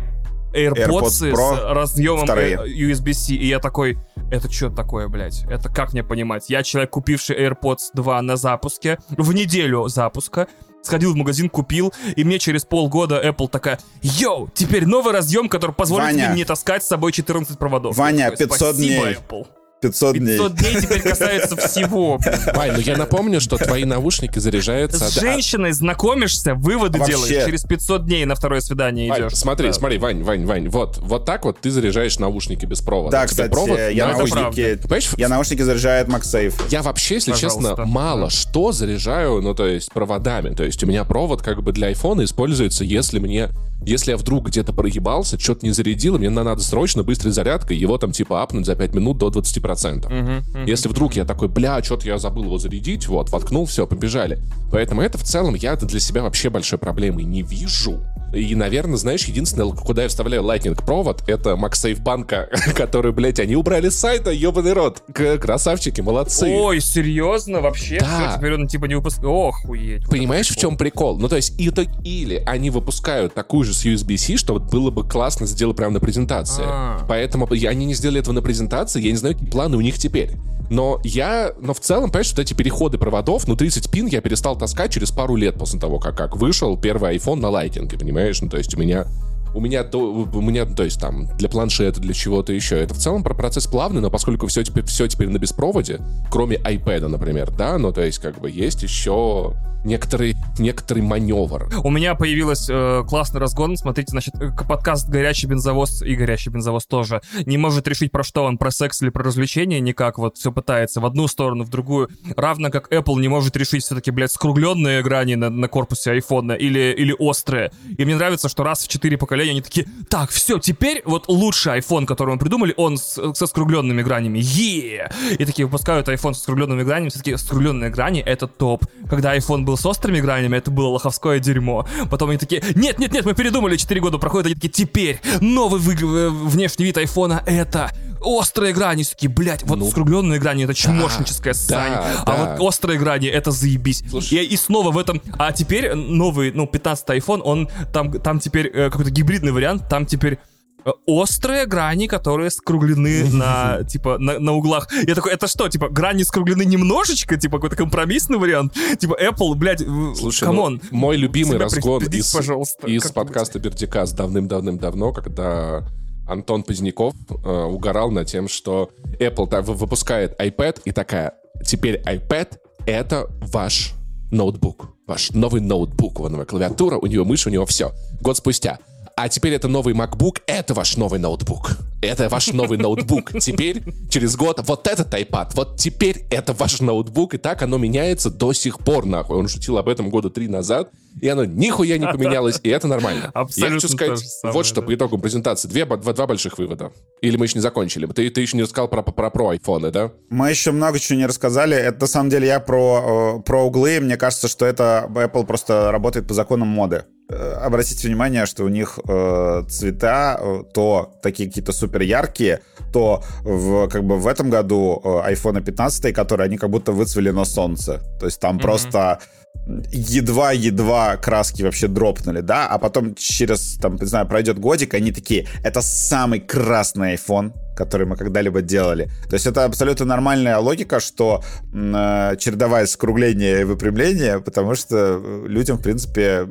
AirPods,
AirPods
с
Pro
разъемом
вторые.
э, USB-C, и я такой, это что такое, блядь? Это как мне понимать? Я человек, купивший AirPods 2 на запуске, в неделю запуска, сходил в магазин, купил, и мне через полгода Apple такая, йоу, теперь новый разъем, который позволит
Ваня.
мне не таскать с собой 14 проводов.
Ваня,
такой,
500
«Спасибо,
дней».
Apple.
500 дней.
500 дней теперь касается всего.
Вань, ну я напомню, что твои наушники заряжаются...
С
от-
женщиной знакомишься, выводы делаешь, через 500 дней на второе свидание идешь.
смотри, смотри, Вань, Вань, Вань, вот, вот так вот ты заряжаешь наушники без провода.
Да, кстати, я наушники,
Понимаешь,
я наушники заряжает MagSafe.
Я вообще, если честно, мало что заряжаю, ну, то есть, проводами. То есть, у меня провод как бы для айфона используется, если мне... Если я вдруг где-то проебался, что-то не зарядил, и мне надо срочно быстрой зарядкой его там типа апнуть за 5 минут до 20%.
Мгм, мгм.
Если вдруг я такой, бля, что-то я забыл его зарядить, вот, воткнул, все, побежали. Поэтому это в целом я для себя вообще большой проблемы не вижу. И, наверное, знаешь, единственное, куда я вставляю Lightning провод, это MagSafe банка, [LAUGHS] которую, блядь, они убрали с сайта, ебаный рот. К- Красавчики, молодцы.
Ой, серьезно? Вообще?
Да.
Всё, теперь он типа не выпускает? Охуеть.
Понимаешь, в чем прикол? Ну, то есть, и то, или они выпускают такую же с USB-C, что вот было бы классно сделать прямо на презентации.
А.
Поэтому я- они не сделали этого на презентации, я не знаю, какие планы у них теперь. Но я, но в целом, понимаешь, вот эти переходы проводов, ну, 30 пин я перестал таскать через пару лет после того, как, как вышел первый iPhone на лайтинге, понимаешь? Ну, то есть у меня у меня, то, у меня, то есть там, для планшета, для чего-то еще. Это в целом про процесс плавный, но поскольку все теперь, все теперь на беспроводе, кроме iPad, например, да, ну, то есть, как бы, есть еще некоторый, некоторый маневр.
У меня появилась э, классный разгон. Смотрите, значит, э, подкаст «Горячий бензовоз» и «Горячий бензовоз» тоже не может решить, про что он, про секс или про развлечения никак. Вот все пытается в одну сторону, в другую. Равно как Apple не может решить все-таки, блядь, скругленные грани на, на корпусе айфона или, или острые. И мне нравится, что раз в четыре поколения они такие, так, все, теперь вот лучший iPhone, который мы придумали, он с- со скругленными гранями. е И такие выпускают iPhone со скругленными гранями. Все-таки скругленные грани — это топ. Когда iPhone был с острыми гранями, это было лоховское дерьмо. Потом они такие, нет, нет, нет, мы передумали, 4 года проходят, они такие, теперь новый вы- внешний вид айфона — это острые грани. Все такие, блядь, вот
Ну,
скругленные грани — это чмошническая срань.
да.
А вот острые грани — это заебись.
Слушай.
И, и снова в этом... А теперь новый, ну, 15 iPhone, он там, там теперь э, какой-то гибридный вариант, там теперь э, острые грани, которые скруглены [LAUGHS] на, типа, на, на углах. Я такой, это что, типа, грани скруглены немножечко? Типа, какой-то компромиссный вариант? Типа, Apple, блядь,
Слушай,
come on.
ну, мой любимый разгон из,
пожалуйста,
из подкаста Бердикас давным-давным-давно, когда Антон Поздняков э, угорал над тем, что Apple вы- выпускает iPad и такая, теперь iPad — это ваш ноутбук. Ваш новый ноутбук, у него клавиатура, у него мышь, у него все. Год спустя. А теперь это новый MacBook, это ваш новый ноутбук. Это ваш новый ноутбук. Теперь, через год, вот этот iPad, вот теперь это ваш ноутбук, и так оно меняется до сих пор, нахуй. Он шутил об этом года три назад, и оно нихуя не поменялось, и это нормально.
Абсолютно
Я хочу сказать,
самое,
вот что
да.
по итогам презентации. Две, два, два больших вывода. Или мы еще не закончили? Ты, ты еще не рассказал про, про, про айфоны, да?
Мы еще много чего не рассказали. Это на самом деле я про, э, про углы. Мне кажется, что это Apple просто работает по законам моды. Э, обратите внимание, что у них э, цвета э, то такие какие-то супер яркие, то в, как бы в этом году э, iPhone 15, которые они как будто выцвели на солнце. То есть там mm-hmm. просто едва-едва краски вообще дропнули, да, а потом через, там, не знаю, пройдет годик, они такие, это самый красный iPhone, который мы когда-либо делали. То есть это абсолютно нормальная логика, что э, чередовать скругление и выпрямление, потому что э, людям, в принципе,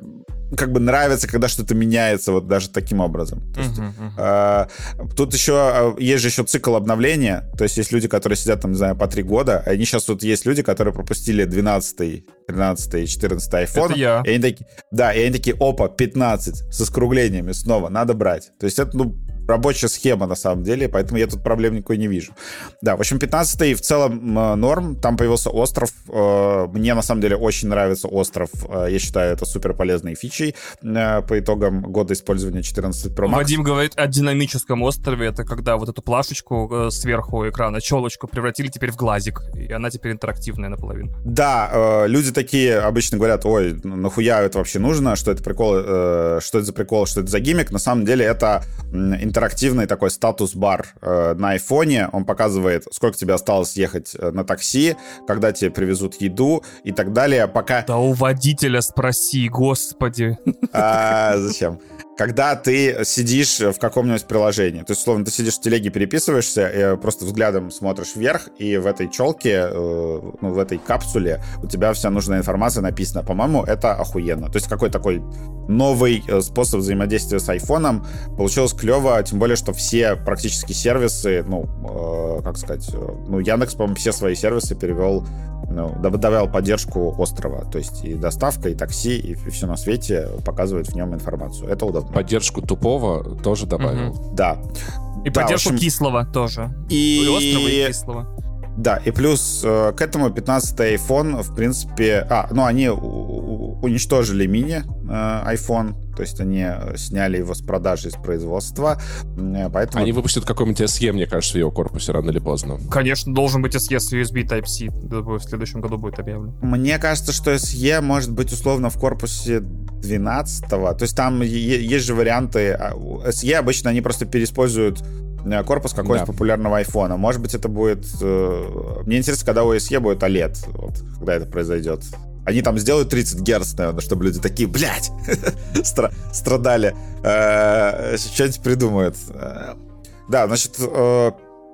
как бы нравится, когда что-то меняется вот даже таким образом. То есть, uh-huh, uh-huh. Э, тут еще э, есть же еще цикл обновления. То есть есть люди, которые сидят там, не знаю, по три года. Они сейчас вот есть люди, которые пропустили 12 13 14 iPhone.
Это я.
И они такие, да, и они такие, опа, 15 со скруглениями снова, надо брать. То есть это, ну, рабочая схема, на самом деле, поэтому я тут проблем никакой не вижу. Да, в общем, 15 в целом норм, там появился остров. Э, мне, на самом деле, очень нравится остров. Э, я считаю, это супер полезной фичей э, по итогам года использования 14 Pro Max.
Вадим говорит о динамическом острове. Это когда вот эту плашечку сверху экрана, челочку превратили теперь в глазик, и она теперь интерактивная наполовину.
Да, люди такие обычно говорят, ой, нахуя это вообще нужно, что это прикол, что это за прикол, что это за гиммик. На самом деле это интерактивный такой статус-бар э, на айфоне. Он показывает, сколько тебе осталось ехать э, на такси, когда тебе привезут еду и так далее. Пока...
Да у водителя спроси, господи.
А, зачем? Когда ты сидишь в каком-нибудь приложении. То есть, условно, ты сидишь в телеге, переписываешься, и просто взглядом смотришь вверх, и в этой челке, э, ну, в этой капсуле у тебя вся нужная информация написана. По-моему, это охуенно. То есть, какой такой новый э, способ взаимодействия с айфоном. Получилось клево, тем более, что все практически сервисы, ну, э, как сказать, э, ну, Яндекс, по-моему, все свои сервисы перевел ну, добавлял поддержку острова. То есть и доставка, и такси, и, и все на свете показывает в нем информацию. Это удобно.
Поддержку тупого тоже добавил.
Угу. Да.
И да, поддержку общем... кислого тоже.
И...
и острова, и кислого.
Да, и плюс э, к этому 15 iPhone, в принципе... А, ну, они уничтожили мини э, iPhone, то есть они э, сняли его с продажи, из производства,
поэтому... Они выпустят какой-нибудь SE, мне кажется, в его корпусе рано или поздно.
Конечно, должен быть SE с USB Type-C, в следующем году будет объявлен.
Мне кажется, что SE может быть условно в корпусе 12 -го. То есть там есть же варианты... А, SE обычно они просто переиспользуют корпус какой да. популярного айфона. Может быть, это будет... Э, мне интересно, когда у SE будет OLED, вот, когда это произойдет. Они там сделают 30 Гц, наверное, чтобы люди такие, блядь, [LAUGHS] стра- страдали. Э, что-нибудь придумают. Э, да, значит,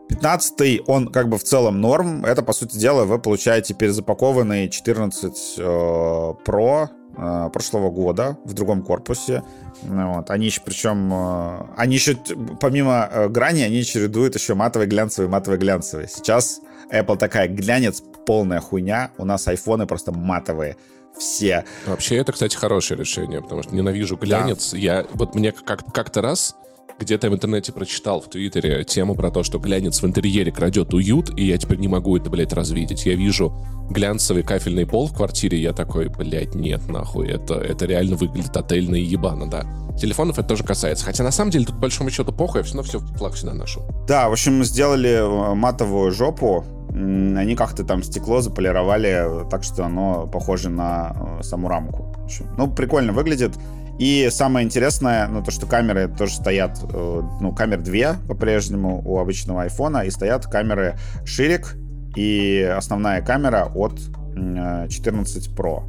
15 он как бы в целом норм. Это, по сути дела, вы получаете перезапакованный 14 Pro Э, прошлого года в другом корпусе. Вот. Они еще, причем, э, они еще, помимо э, грани, они чередуют еще матовый, глянцевый, матовый, глянцевый. Сейчас Apple такая глянец, полная хуйня. У нас айфоны просто матовые все.
Вообще, это, кстати, хорошее решение, потому что ненавижу глянец. Да. Я, вот мне как- как-то раз где-то в интернете прочитал в Твиттере тему про то, что глянец в интерьере крадет уют, и я теперь не могу это, блядь, развидеть. Я вижу глянцевый кафельный пол в квартире, я такой, блядь, нет, нахуй, это, это реально выглядит отельно и ебано, да. Телефонов это тоже касается. Хотя на самом деле тут, по большому счету, похуй, я все равно все в теплах всегда ношу.
Да, в общем, сделали э, матовую жопу, они как-то там стекло заполировали так, что оно похоже на э, саму рамку. Ну, прикольно выглядит. И самое интересное, ну, то, что камеры тоже стоят, э, ну, камер две по-прежнему у обычного айфона, и стоят камеры ширик и основная камера от 14 Pro.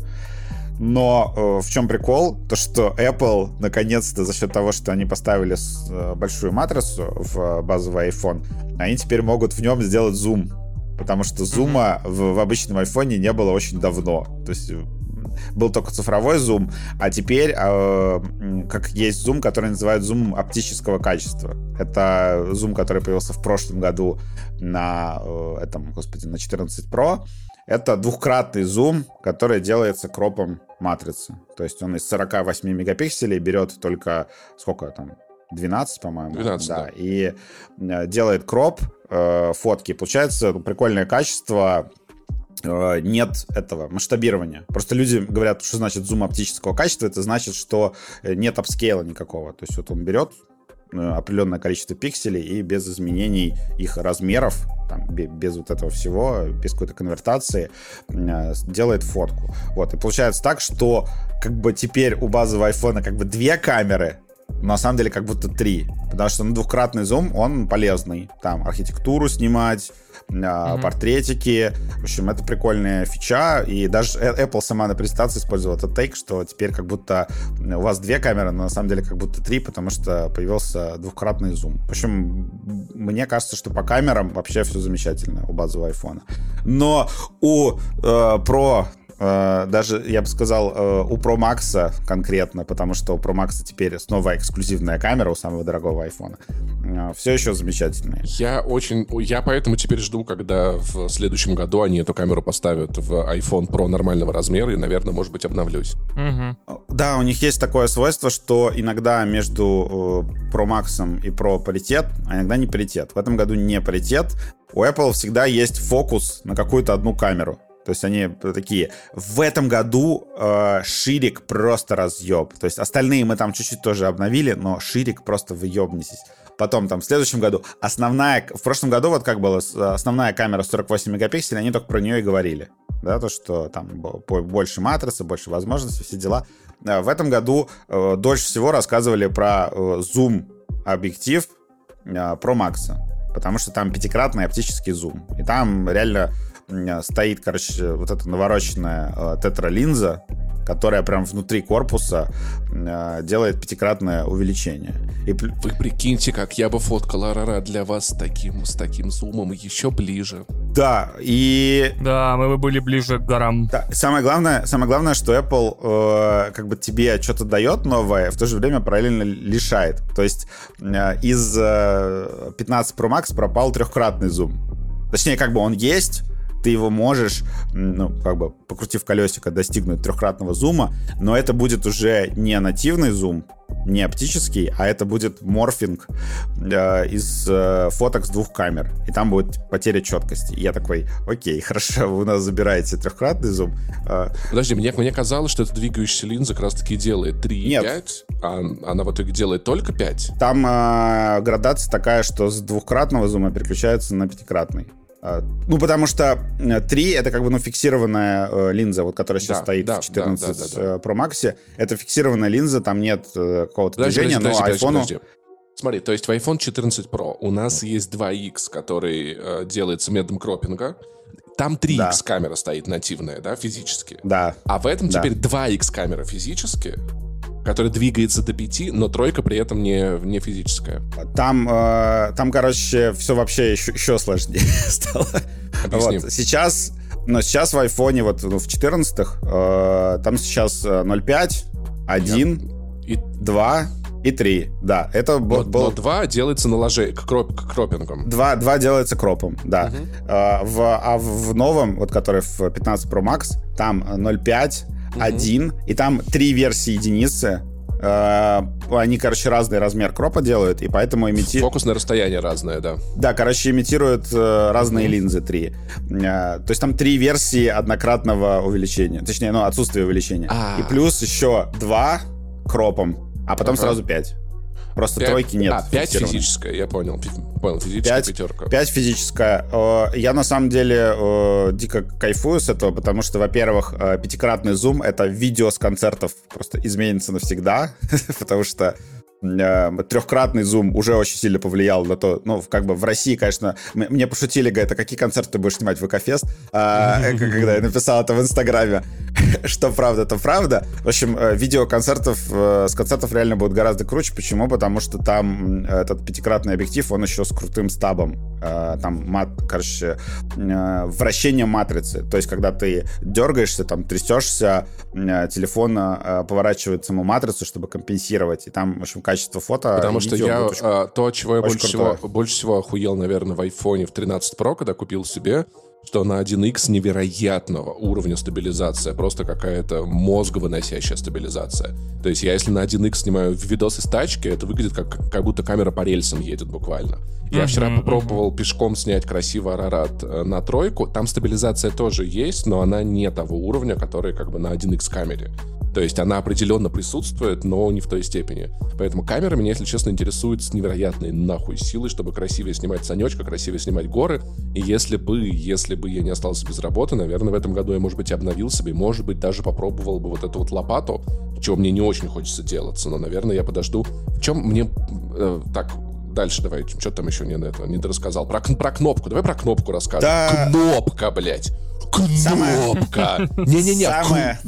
Но э, в чем прикол? То, что Apple, наконец-то, за счет того, что они поставили э, большую матрицу в базовый iPhone, они теперь могут в нем сделать зум. Потому что зума mm-hmm. в, в обычном айфоне не было очень давно. То есть был только цифровой зум, а теперь э, как есть зум, который называют зум оптического качества. Это зум, который появился в прошлом году на э, этом, господи, на 14 Pro. Это двухкратный зум, который делается кропом матрицы. То есть он из 48 мегапикселей берет только сколько там 12, по-моему.
12,
да. да. И э, делает кроп э, фотки. Получается прикольное качество. Э, нет этого масштабирования. Просто люди говорят, что значит зум оптического качества. Это значит, что нет апскейла никакого. То есть вот он берет э, определенное количество пикселей и без изменений их размеров, там, без вот этого всего, без какой-то конвертации, э, делает фотку. Вот, и получается так, что как бы теперь у базового айфона как бы две камеры, на самом деле как будто три. Потому что ну, двухкратный зум, он полезный. Там архитектуру снимать, mm-hmm. портретики. В общем, это прикольная фича. И даже Apple сама на презентации использовала этот тейк, что теперь как будто у вас две камеры, но на самом деле как будто три, потому что появился двухкратный зум. В общем, мне кажется, что по камерам вообще все замечательно у базового iPhone. Но у э, Pro Э, даже, я бы сказал, э, у Pro Max конкретно, потому что у Pro Max теперь снова эксклюзивная камера у самого дорогого iPhone. Э, Все еще замечательные.
Я очень... Я поэтому теперь жду, когда в следующем году они эту камеру поставят в iPhone Pro нормального размера, и, наверное, может быть, обновлюсь.
Угу. Да, у них есть такое свойство, что иногда между Pro Max и Pro паритет, а иногда не паритет. В этом году не паритет. У Apple всегда есть фокус на какую-то одну камеру. То есть они такие, в этом году э, Ширик просто разъеб. То есть остальные мы там чуть-чуть тоже обновили, но Ширик просто выебнитесь. Потом там в следующем году основная... В прошлом году вот как было, основная камера 48 мегапикселей, они только про нее и говорили. Да, то, что там больше матрицы, больше возможностей, все дела. Э, в этом году э, дольше всего рассказывали про э, зум объектив э, Pro Max, потому что там пятикратный оптический зум. И там реально стоит, короче, вот эта навороченная э, тетралинза, которая прям внутри корпуса э, делает пятикратное увеличение.
И... Вы прикиньте, как я бы фоткал Арара для вас с таким, с таким зумом еще ближе.
Да, и...
Да, мы бы были ближе к горам.
Да, самое главное, самое главное, что Apple э, как бы тебе что-то дает новое, в то же время параллельно лишает. То есть э, из э, 15 Pro Max пропал трехкратный зум. Точнее, как бы он есть, ты его можешь, ну, как бы, покрутив колесико, достигнуть трехкратного зума, но это будет уже не нативный зум, не оптический, а это будет морфинг э, из э, фоток с двух камер. И там будет потеря четкости. И я такой, окей, [LAUGHS] хорошо, вы у нас забираете трехкратный зум.
Э, Подожди, мне, мне казалось, что эта двигающаяся линза как раз-таки делает 3 и 5, а она в итоге делает только 5.
Там э, градация такая, что с двухкратного зума переключается на пятикратный. А, ну, потому что 3 это как бы ну, фиксированная э, линза, вот которая сейчас да, стоит да, в 14 да, да, да, да. Pro Max. Это фиксированная линза, там нет э, какого-то подожди, движения, подожди, но подожди, iPhone... Подожди.
Смотри, то есть в iPhone 14 Pro у нас есть 2X, который э, делается методом кропинга. Там 3X да. камера стоит нативная, да, физически.
Да.
А в этом да. теперь 2X камера физически который двигается до 5, но тройка при этом не, не физическая.
Там, э, там, короче, все вообще еще, еще сложнее [LAUGHS] стало. Вот. Сейчас, но сейчас в айфоне, вот ну, в 14-х, э, там сейчас 0.5, 1, и... 2 и 3. Да, это
но, был... Но 2 делается на ложе, к, кроп, к кропингом.
2, 2 делается кропом, да. Угу. А, в, а в новом, вот который в 15 Pro Max, там 0.5, угу. один, и там три версии единицы. Э, они, короче, разный размер кропа делают, и поэтому имитируют...
Фокусное расстояние разное, да.
Да, короче, имитируют э, разные mm линзы три. Э, то есть там три версии однократного увеличения. Точнее, ну, отсутствие увеличения. А-а-а. И плюс еще два кропом, а потом ага. сразу пять. Просто 5, тройки нет. А,
5 физическая, я понял. Понял, физическая 5, пятерка.
5 физическая. Э, я на самом деле э, дико кайфую с этого, потому что, во-первых, э, пятикратный зум — это видео с концертов просто изменится навсегда, [LAUGHS] потому что трехкратный зум уже очень сильно повлиял на то, ну, как бы в России, конечно, мне пошутили, говорят, а какие концерты ты будешь снимать в ВК-фест, а, э, когда я написал это в Инстаграме, [LAUGHS] что правда, то правда. В общем, э, видео концертов, с концертов реально будет гораздо круче. Почему? Потому что там этот пятикратный объектив, он еще с крутым стабом. Там, мат, короче, вращение матрицы. То есть, когда ты дергаешься, там, трясешься, телефон поворачивает саму матрицу, чтобы компенсировать. И там, в общем, качество фото.
Потому что я очень, а, то, чего я больше всего, больше всего охуел, наверное, в iPhone в 13 Pro, когда купил себе, что на 1X невероятного уровня стабилизация, просто какая-то мозговыносящая стабилизация. То есть я если на 1X снимаю видосы с тачки, это выглядит как, как будто камера по рельсам едет буквально. Я mm-hmm, вчера попробовал mm-hmm. пешком снять красивый Арарат э, на тройку. Там стабилизация тоже есть, но она не того уровня, который как бы на 1X камере. То есть она определенно присутствует, но не в той степени. Поэтому камера меня, если честно, интересует с невероятной нахуй силой, чтобы красивее снимать Санечка, красивее снимать горы. И если бы, если бы я не остался без работы, наверное, в этом году я, может быть, обновил себе, может быть, даже попробовал бы вот эту вот лопату, чего мне не очень хочется делаться, но, наверное, я подожду. В чем мне... Э, так, дальше давай, что там еще не на это, не рассказал. Про, про кнопку, давай про кнопку расскажем.
Да.
Кнопка, блядь. Кнопка. Не-не-не.
Самое,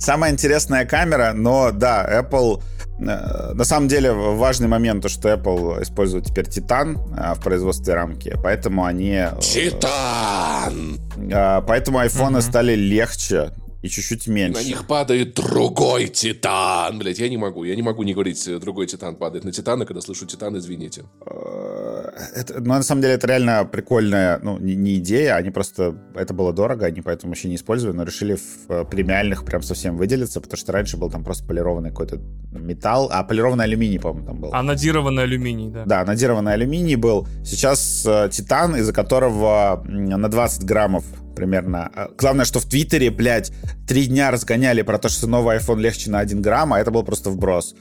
самая интересная камера, но да, Apple... э, На самом деле важный момент, то, что Apple использует теперь Титан э, в производстве рамки, поэтому они...
Титан!
э, Поэтому айфоны стали легче и чуть-чуть меньше.
На них падает другой Титан. Блять, я не могу. Я не могу не говорить, э, другой Титан падает на Титана, когда слышу Титан, извините.
Э, Это, ну, на самом деле, это реально прикольная, ну, не, не идея, они просто, это было дорого, они поэтому вообще не использовали, но решили в э, премиальных прям совсем выделиться, потому что раньше был там просто полированный какой-то металл, а полированный алюминий, по-моему, там был.
Анодированный алюминий, да.
Да, надированный алюминий был. Сейчас э, титан, из-за которого на 20 граммов примерно. Э, Главное, что в Твиттере, блядь, три дня разгоняли про то, что новый iPhone легче на 1 грамм, а это был просто вброс.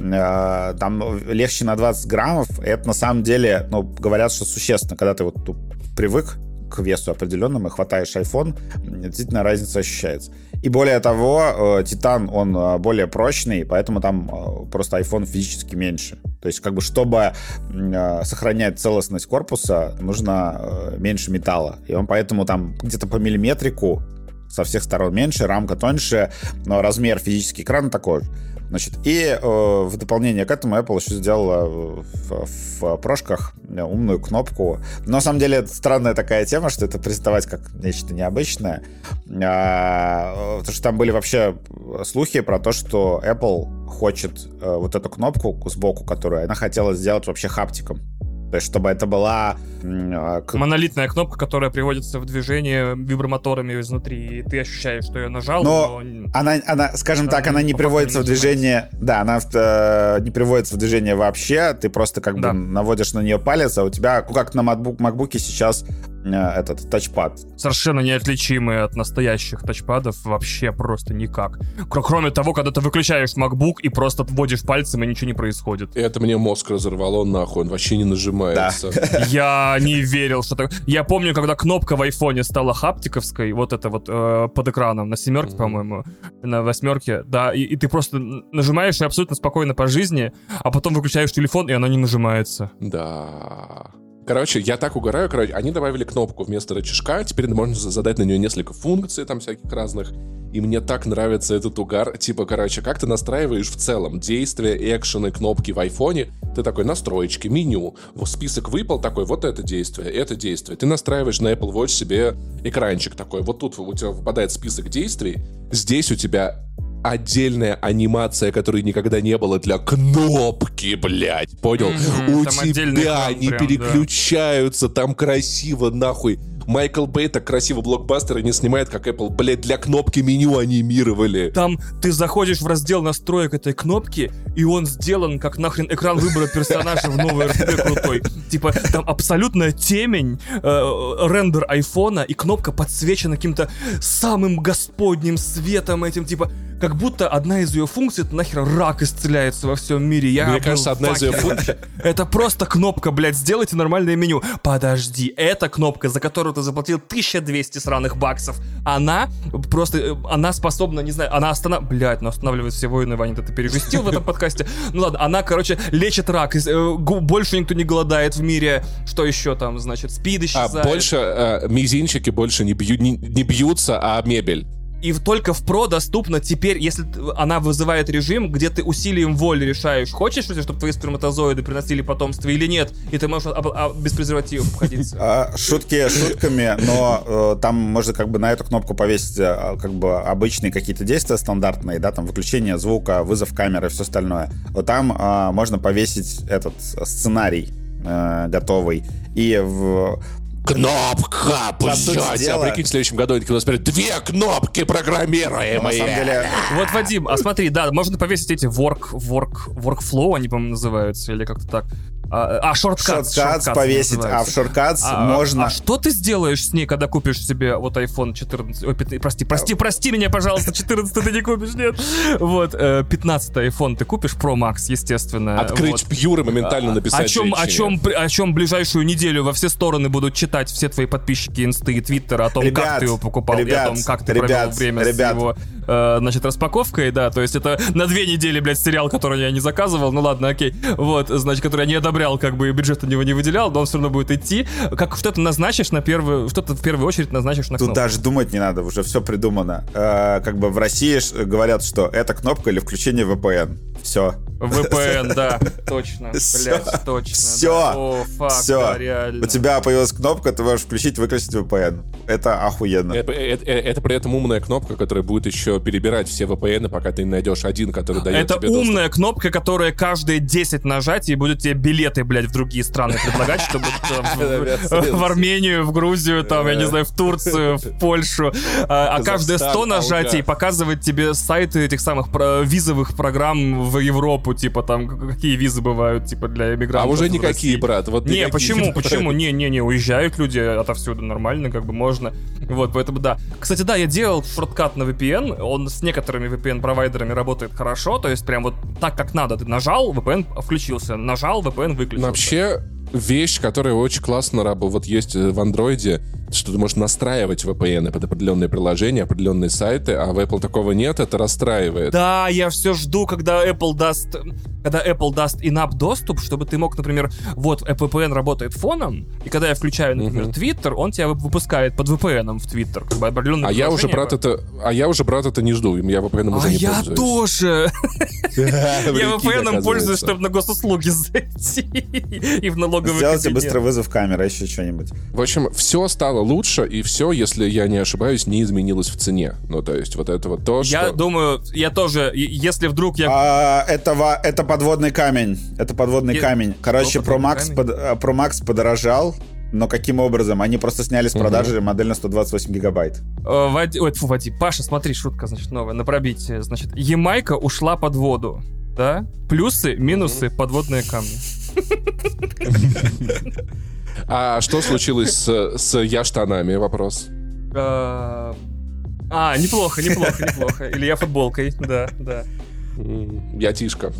Э, Там легче на 20 граммов, это на самом деле, ну, говорят, что существенно, когда ты вот привык к весу определенному и хватаешь iPhone, действительно разница ощущается. И более того, э, Титан, он э, более прочный, поэтому там э, просто iPhone физически меньше. То есть, как бы, чтобы сохранять целостность корпуса, нужно меньше металла. И он поэтому там где-то по миллиметрику со всех сторон меньше, рамка тоньше, но размер физический экрана такой же. Значит, и э, в дополнение к этому Apple еще сделала э, в, в прошках э, умную кнопку. Но на самом деле это странная такая тема, что это презентовать как нечто необычное. А, э, потому что там были вообще слухи про то, что Apple хочет э, вот эту кнопку сбоку, которую она хотела сделать вообще хаптиком. То есть, чтобы это была... к-
Монолитная кнопка, которая приводится в движение вибромоторами изнутри, и ты ощущаешь, что я нажал,
Но
но...
Она, она, скажем так, она не приводится в
не
движение. Да, она э, не приводится в движение вообще. Ты просто как
Да.
бы наводишь на нее палец, а у тебя, как на MacBook, MacBook сейчас этот тачпад.
совершенно неотличимые от настоящих тачпадов вообще просто никак. Кр- Кроме того, когда ты выключаешь MacBook и просто вводишь пальцем, и ничего не происходит.
Это мне мозг разорвало нахуй, он вообще не нажимается. [LAUGHS]
Я не верил, что так. Я помню, когда кнопка в айфоне стала хаптиковской, вот это вот э, под экраном, на семерке,
Мгм.
по-моему, на восьмерке, да, и, и ты просто нажимаешь и абсолютно спокойно по жизни, а потом выключаешь телефон, и она не нажимается.
Да. Короче, я так угораю, короче, они добавили кнопку вместо рычажка, теперь можно за- задать на нее несколько функций там всяких разных, и мне так нравится этот угар, типа, короче, как ты настраиваешь в целом действия, экшены, кнопки в айфоне, ты такой, настроечки, меню, вот список выпал такой, вот это действие, это действие, ты настраиваешь на Apple Watch себе экранчик такой, вот тут у тебя выпадает список действий, здесь у тебя отдельная анимация, которой никогда не было для кнопки, блядь, понял?
Мгм,
У тебя они
прям, да.
переключаются, там красиво, нахуй. Майкл Бэй так красиво блокбастеры не снимает, как Apple, блядь, для кнопки меню анимировали.
Там ты заходишь в раздел настроек этой кнопки, и он сделан как нахрен экран выбора персонажа в новой РТД крутой. Типа, там абсолютная темень, э, рендер айфона, и кнопка подсвечена каким-то самым господним светом этим, типа, как будто одна из ее функций, это нахер рак исцеляется во всем мире. Я
Мне кажется, одна из ее функций... [LAUGHS]
Это просто кнопка, блядь, сделайте нормальное меню. Подожди, эта кнопка, за которую ты заплатил 1200 сраных баксов, она просто, э, она способна, не знаю, она останавливает, блядь, она останавливает все войны, Ваня, ты это пережестил в этом подкасте. Ну ладно, она, короче, лечит рак, э, больше никто не голодает в мире. Что еще там, значит, спид
А,
исчезает.
больше э, мизинчики больше не бьются, а мебель.
И только в Pro доступно теперь, если она вызывает режим, где ты усилием воли решаешь, хочешь, ли ты, чтобы твои сперматозоиды приносили потомство или нет, и ты можешь об- а, без презервативов обходиться.
А, Шутки шутками, но э, там можно как бы на эту кнопку повесить э, как бы обычные какие-то действия стандартные, да, там выключение звука, вызов камеры все остальное. Вот там а, можно повесить этот сценарий э, готовый. И в,
Кнопка,
сути
блядь. А прикинь, в следующем году они такие теперь две кнопки программируемые.
на самом деле
Вот, Вадим, а смотри, да, можно повесить эти work, work, workflow, они, по-моему, называются, или как-то так. А, а шорткат.
Шорткатс повесить, а в шорткатс
А,
можно...
а что ты сделаешь с ней, когда купишь себе вот iPhone 14? Ой, 15, прости, прости, прости меня, пожалуйста, 14 ты не купишь, нет. Вот, э, 15 iPhone ты купишь, Pro Max, естественно.
Открыть
вот.
пьюр и моментально написать
о чем, о чем, о чем ближайшую неделю во все стороны будут читать все твои подписчики инсты и твиттера о том, как ты его покупал, и о том, как ты
ребят,
провел время
ребят.
с его, э, значит, распаковкой, да, то есть это на две недели, блядь, сериал, который я не заказывал, ну ладно, окей, вот, значит, который я не одобрял, как бы, и бюджет на него не выделял, но он все равно будет идти, как что-то назначишь на первую, что-то в первую очередь назначишь на
Тут
кнопку.
даже думать не надо, уже все придумано. Э, как бы в России говорят, что это кнопка или включение VPN. Все.
VPN, да, [LAUGHS] точно,
Всё.
блядь, точно. Да. О, фак,
Все.
да, реально.
У тебя появилась кнопка, ты можешь включить, выключить VPN. Это охуенно.
Это, это- это при этом умная кнопка, которая будет еще перебирать все VPN, пока ты не найдешь один, который дает
Это
тебе
умная кнопка, которая каждые 10 нажатий будет тебе билеты, блядь, в другие страны предлагать, чтобы [LAUGHS] там, в Армению, в Грузию, там, я не знаю, в Турцию, в Польшу. А а каждые 100
Казахстан,
нажатий показывает тебе сайты этих самых визовых программ в Европу, типа там, какие визы бывают, типа для
А
иммигрантов.
уже никакие, брат. Вот
Не,
никакие.
почему, [LAUGHS] почему? Не, не, не, уезжают люди отовсюду, нормально, как бы можно. Вот, поэтому да. Кстати, да, я делал шорткат на VPN, он с некоторыми VPN-провайдерами работает хорошо, то есть прям вот так, как надо. Ты нажал, VPN включился, нажал, VPN выключился.
Вообще, вещь, которая очень классно работает, вот есть э, в андроиде, что ты можешь настраивать VPN под определенные приложения, определенные сайты, а в Apple такого нет, это расстраивает.
Да, я все жду, когда Apple даст, когда Apple даст in-app доступ, чтобы ты мог, например, вот VPN работает фоном, и когда я включаю, например,
Мгм.
Twitter, он тебя выпускает под VPN в Twitter, как бы
А я уже, брат, это, а я уже, брат, это не жду, я VPN уже
А
не
я
пользуюсь.
тоже. [LAUGHS] [LAUGHS] Я VPN пользуюсь, чтобы на госуслуги [LAUGHS] зайти и в налоговый
Сделайте быстрый вызов камеры, еще что-нибудь.
В общем, все стало лучше, и все, если я не ошибаюсь, не изменилось в цене. Ну, то есть, вот это вот то,
Я
что...
думаю, я тоже, если вдруг я...
А, этого, это подводный камень. Это подводный
Е-
камень. Короче, Pro Max, под- э, Pro Max подорожал, но каким образом? Они просто сняли с продажи модель на 128 гигабайт.
э, Вади- Ой, фу, Вадим, Паша, смотри, шутка, значит, новая, на пробитие. Значит, Ямайка ушла под воду, да? Плюсы, минусы, подводные камни. [LAUGHS]
А что случилось с, с я штанами? Вопрос.
Э, А, неплохо, неплохо, неплохо. Или я футболкой, да, да.
Я тишка.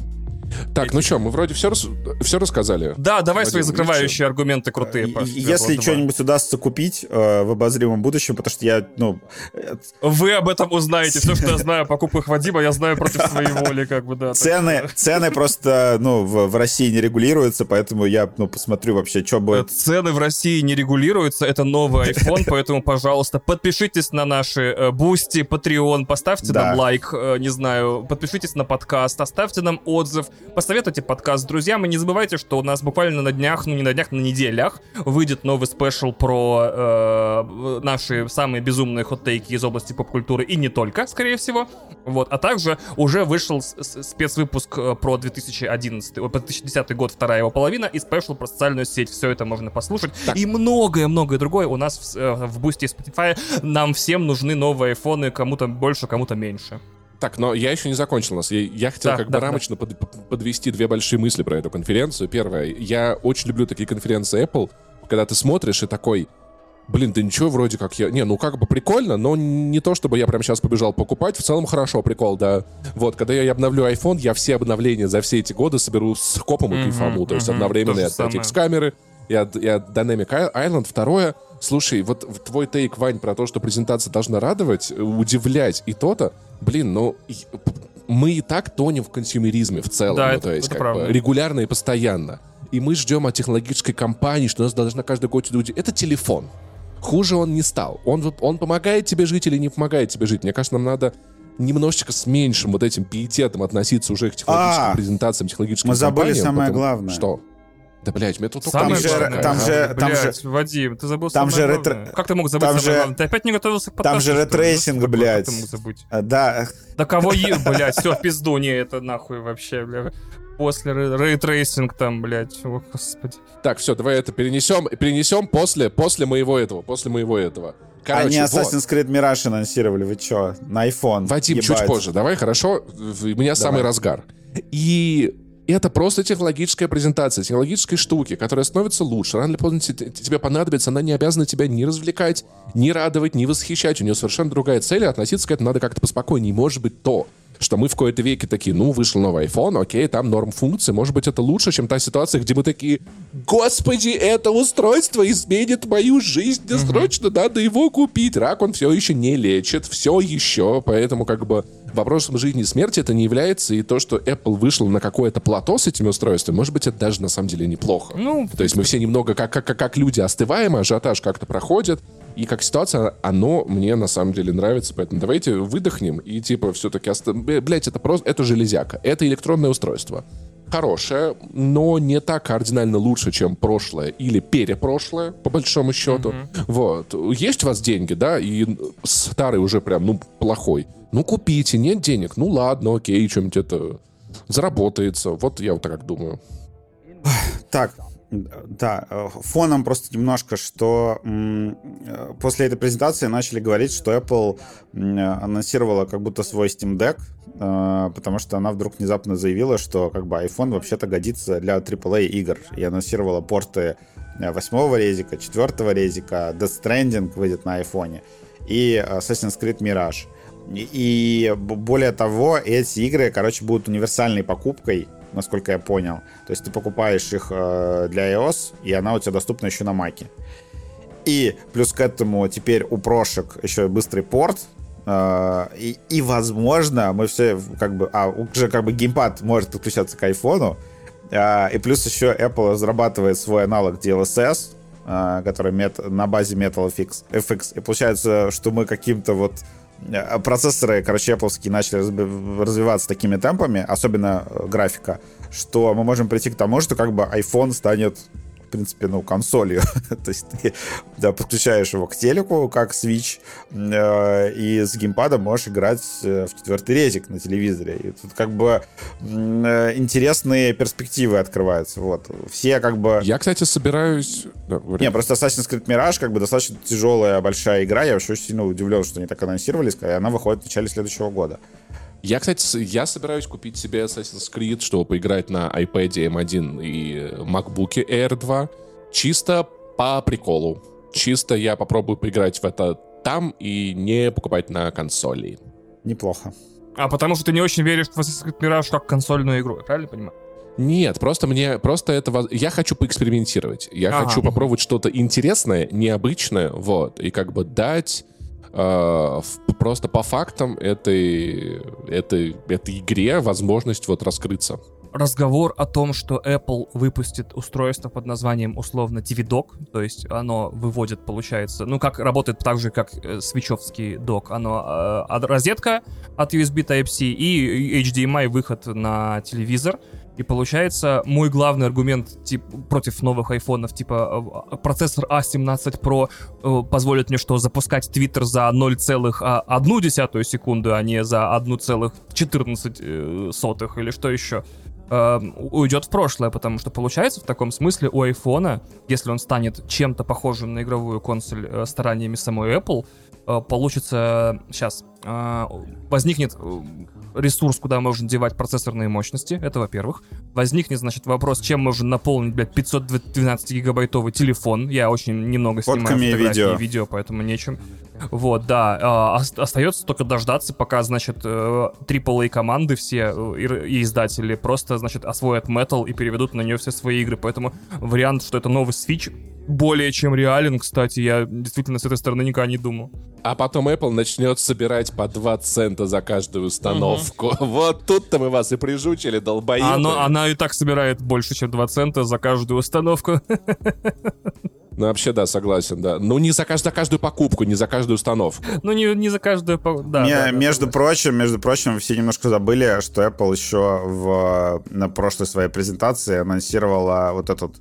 Так, ну что, мы вроде все, все рассказали.
Да, давай свои
Вадим,
закрывающие аргументы крутые, Светлана,
Если что-нибудь удастся купить э, в обозримом будущем, потому что я, ну, э,
Вы об этом узнаете. Все, что я знаю о покупках Вадима, я знаю против своей [LAUGHS] воли, как бы, да. так
цены, цены просто, ну, в, в России не регулируются, поэтому я, ну, посмотрю вообще, что
Э,
будет.
Цены в России не регулируются, это новый [LAUGHS] iPhone, поэтому, пожалуйста, подпишитесь на наши Boosty, Patreon, поставьте
Да.
нам лайк, э, не знаю, подпишитесь на подкаст, оставьте нам отзыв, посоветуйте подкаст друзьям, и не забывайте, что у нас буквально на днях, ну не на днях, на неделях выйдет новый special про э, наши самые безумные hot take -и из области поп-культуры, и не только, скорее всего. Вот, а также уже вышел спецвыпуск э, про 2011, ой, про 2010 год, вторая его половина, и special про социальную сеть. Все это можно послушать. И многое-многое другое у нас в, э, в Boosty и Spotify. Нам всем нужны новые айфоны, кому-то больше, кому-то меньше.
Так, но я еще не закончил нас. Я, я хотел
Да,
как
да,
бы рамочно под- подвести две большие мысли про эту конференцию. Первое, я очень люблю такие конференции Apple, когда ты смотришь и такой, блин, да ничего вроде как я... Не, ну как бы прикольно, но не то, чтобы я прямо сейчас побежал покупать. В целом хорошо, прикол, да. Вот, когда я обновлю iPhone, я все обновления за все эти годы соберу с копом и кайфану. То есть
мгм,
одновременно и от. X-камеры, и от, и от Dynamic Island. Второе, слушай, вот твой тейк, Вань, про то, что презентация должна радовать, э, удивлять и то-то, блин, ну, мы и так тонем в консюмеризме в целом,
Да,
ну,
это-
то есть
это
как
правда.
бы регулярно и постоянно. И мы ждем от технологической компании, что у нас должна каждый год люди... Это телефон. Хуже он не стал. Он, вот- он помогает тебе жить или не помогает тебе жить. Мне кажется, нам надо немножечко с меньшим вот этим пиететом относиться уже к технологическим
А,
презентациям, технологическим
мы забыли
компаниям,
самое
потому-
главное.
Что? Да, блядь, мне тут только
Самое
же- там же- там
Блядь,
же-
Вадим, ты забыл
там же ретро-.
Как ты мог забыть
там же-
главное? Ты опять не готовился к
там
подкасту,
же
что ли? ray tracing, такое? Как
блядь.
ты мог забыть?
А, Да,
Да кого е... [LAUGHS] блядь, все, в пизду, не, это нахуй вообще, бля. После ray- ray tracing там, блядь, о, господи.
Так, все, давай это перенесем, перенесем после, после моего этого, после моего этого.
они
Короче, вот.
Assassin's Creed Mirage анонсировали, вы чё? На iPhone.
Вадим, чуть
Ебать.
позже, давай, хорошо? У меня самый разгар. И это просто технологическая презентация, технологической штуки, которая становится лучше. Рано или поздно тебе понадобится, она не обязана тебя ни развлекать, ни радовать, ни восхищать. У нее совершенно другая цель, и относиться к этому надо как-то поспокойнее. Может быть, то, что мы в какой-то веке такие, ну, вышел новый iPhone, окей, там норм функции, может быть, это лучше, чем та ситуация, где мы такие, господи, это устройство изменит мою жизнь, мне срочно надо его купить. Рак он все еще не лечит, все еще, поэтому как бы вопросом жизни и смерти это не является, и то, что Apple вышел на какое-то плато с этими устройствами, может быть, это даже на самом деле неплохо. Ну, то есть мы все немного как, как, как люди остываем, ажиотаж как-то проходит, и как ситуация, оно мне на самом деле нравится, поэтому давайте выдохнем и типа все-таки... Ост... Блять, это просто... Это железяка. Это электронное устройство. Хорошее, но не так кардинально лучше, чем прошлое или перепрошлое, по большому счету. Mm-hmm. Вот. Есть у вас деньги, да, и старый уже прям, ну, плохой. Ну, купите. Нет денег? Ну, ладно, окей, что-нибудь это заработается. Вот я вот так думаю.
Так, да, э, фоном просто немножко, что э, после этой презентации начали говорить, что Apple анонсировала как будто свой Steam Deck, э, потому что она вдруг внезапно заявила, что как бы iPhone вообще-то годится для AAA игр, и анонсировала порты восьмого резика, четвертого резика, Death Stranding выйдет на iPhone, и Assassin's Creed Mirage. И более того, эти игры, короче, будут универсальной покупкой насколько я понял. То есть ты покупаешь их э, для iOS, и она у тебя доступна еще на Маке. И плюс к этому теперь у прошек еще быстрый порт, Uh, и, и, возможно, мы все как бы... А, уже как бы геймпад может подключаться к айфону. Uh, и плюс еще Apple разрабатывает свой аналог DLSS, который мет, на базе Metal FX, FX. И получается, что мы каким-то вот Э, процессоры, короче, Apple начали развиваться такими темпами, особенно э, графика, что мы можем прийти к тому, что как бы iPhone станет принципе, ну, консолью. [LAUGHS] То есть ты да, подключаешь его к телеку, как Switch, э, и с геймпадом можешь играть э, в четвертый резик на телевизоре. И тут как бы э, интересные перспективы открываются. Вот. Все как бы...
Я, кстати, собираюсь...
Да, Не, просто Assassin's Creed Mirage как бы достаточно тяжелая, большая игра. Я вообще очень сильно удивлен, что они так анонсировались, и она выходит в начале следующего года.
Я, кстати, я собираюсь купить себе Assassin's Creed, чтобы поиграть на iPad M1 и MacBook Air 2. Чисто по приколу. Чисто я попробую поиграть в это там и не покупать на консоли.
Неплохо.
А потому что ты не очень веришь в Assassin's Creed Mirage как консольную игру, я правильно понимаю?
Нет, просто мне, просто это, я хочу поэкспериментировать. Я ага. хочу попробовать что-то интересное, необычное, вот, и как бы дать э, просто по фактам этой, этой, этой игре возможность вот раскрыться.
Разговор о том, что Apple выпустит устройство под названием условно TV-Dock, то есть оно выводит, получается, ну как работает так же, как э, свечевский док, оно э, розетка от USB Type-C и HDMI выход на телевизор, и получается, мой главный аргумент тип, против новых айфонов, типа э, процессор A17 Pro э, позволит мне что, запускать Twitter за 0,1 секунду, а не за 1,14 э, или что еще, э, уйдет в прошлое, потому что получается в таком смысле у айфона, если он станет чем-то похожим на игровую консоль э, стараниями самой Apple, получится сейчас э, возникнет ресурс, куда можно девать процессорные мощности, это во-первых. Возникнет, значит, вопрос, чем можно наполнить, блядь, 512-гигабайтовый телефон. Я очень немного снимаю
Фотками
фотографии
видео.
и видео, поэтому нечем. Вот, да. Э, остается только дождаться, пока, значит, AAA команды все э, и издатели просто, значит, освоят Metal и переведут на нее все свои игры. Поэтому вариант, что это новый Switch, более чем реален, кстати. Я действительно с этой стороны никогда не думал.
А потом Apple начнет собирать по 2 цента за каждую установку. Угу. [LAUGHS] Вот тут-то мы вас и прижучили, долбоебы.
Оно, она и так собирает больше, чем 2 цента за каждую установку. [LAUGHS]
Ну, вообще, да, согласен, да. Ну, не за, кажд... за каждую покупку, не за каждую установку.
Ну, не, не за каждую... Да,
не,
да,
между да, прочим, между прочим, все немножко забыли, что Apple еще в, на прошлой своей презентации анонсировала вот этот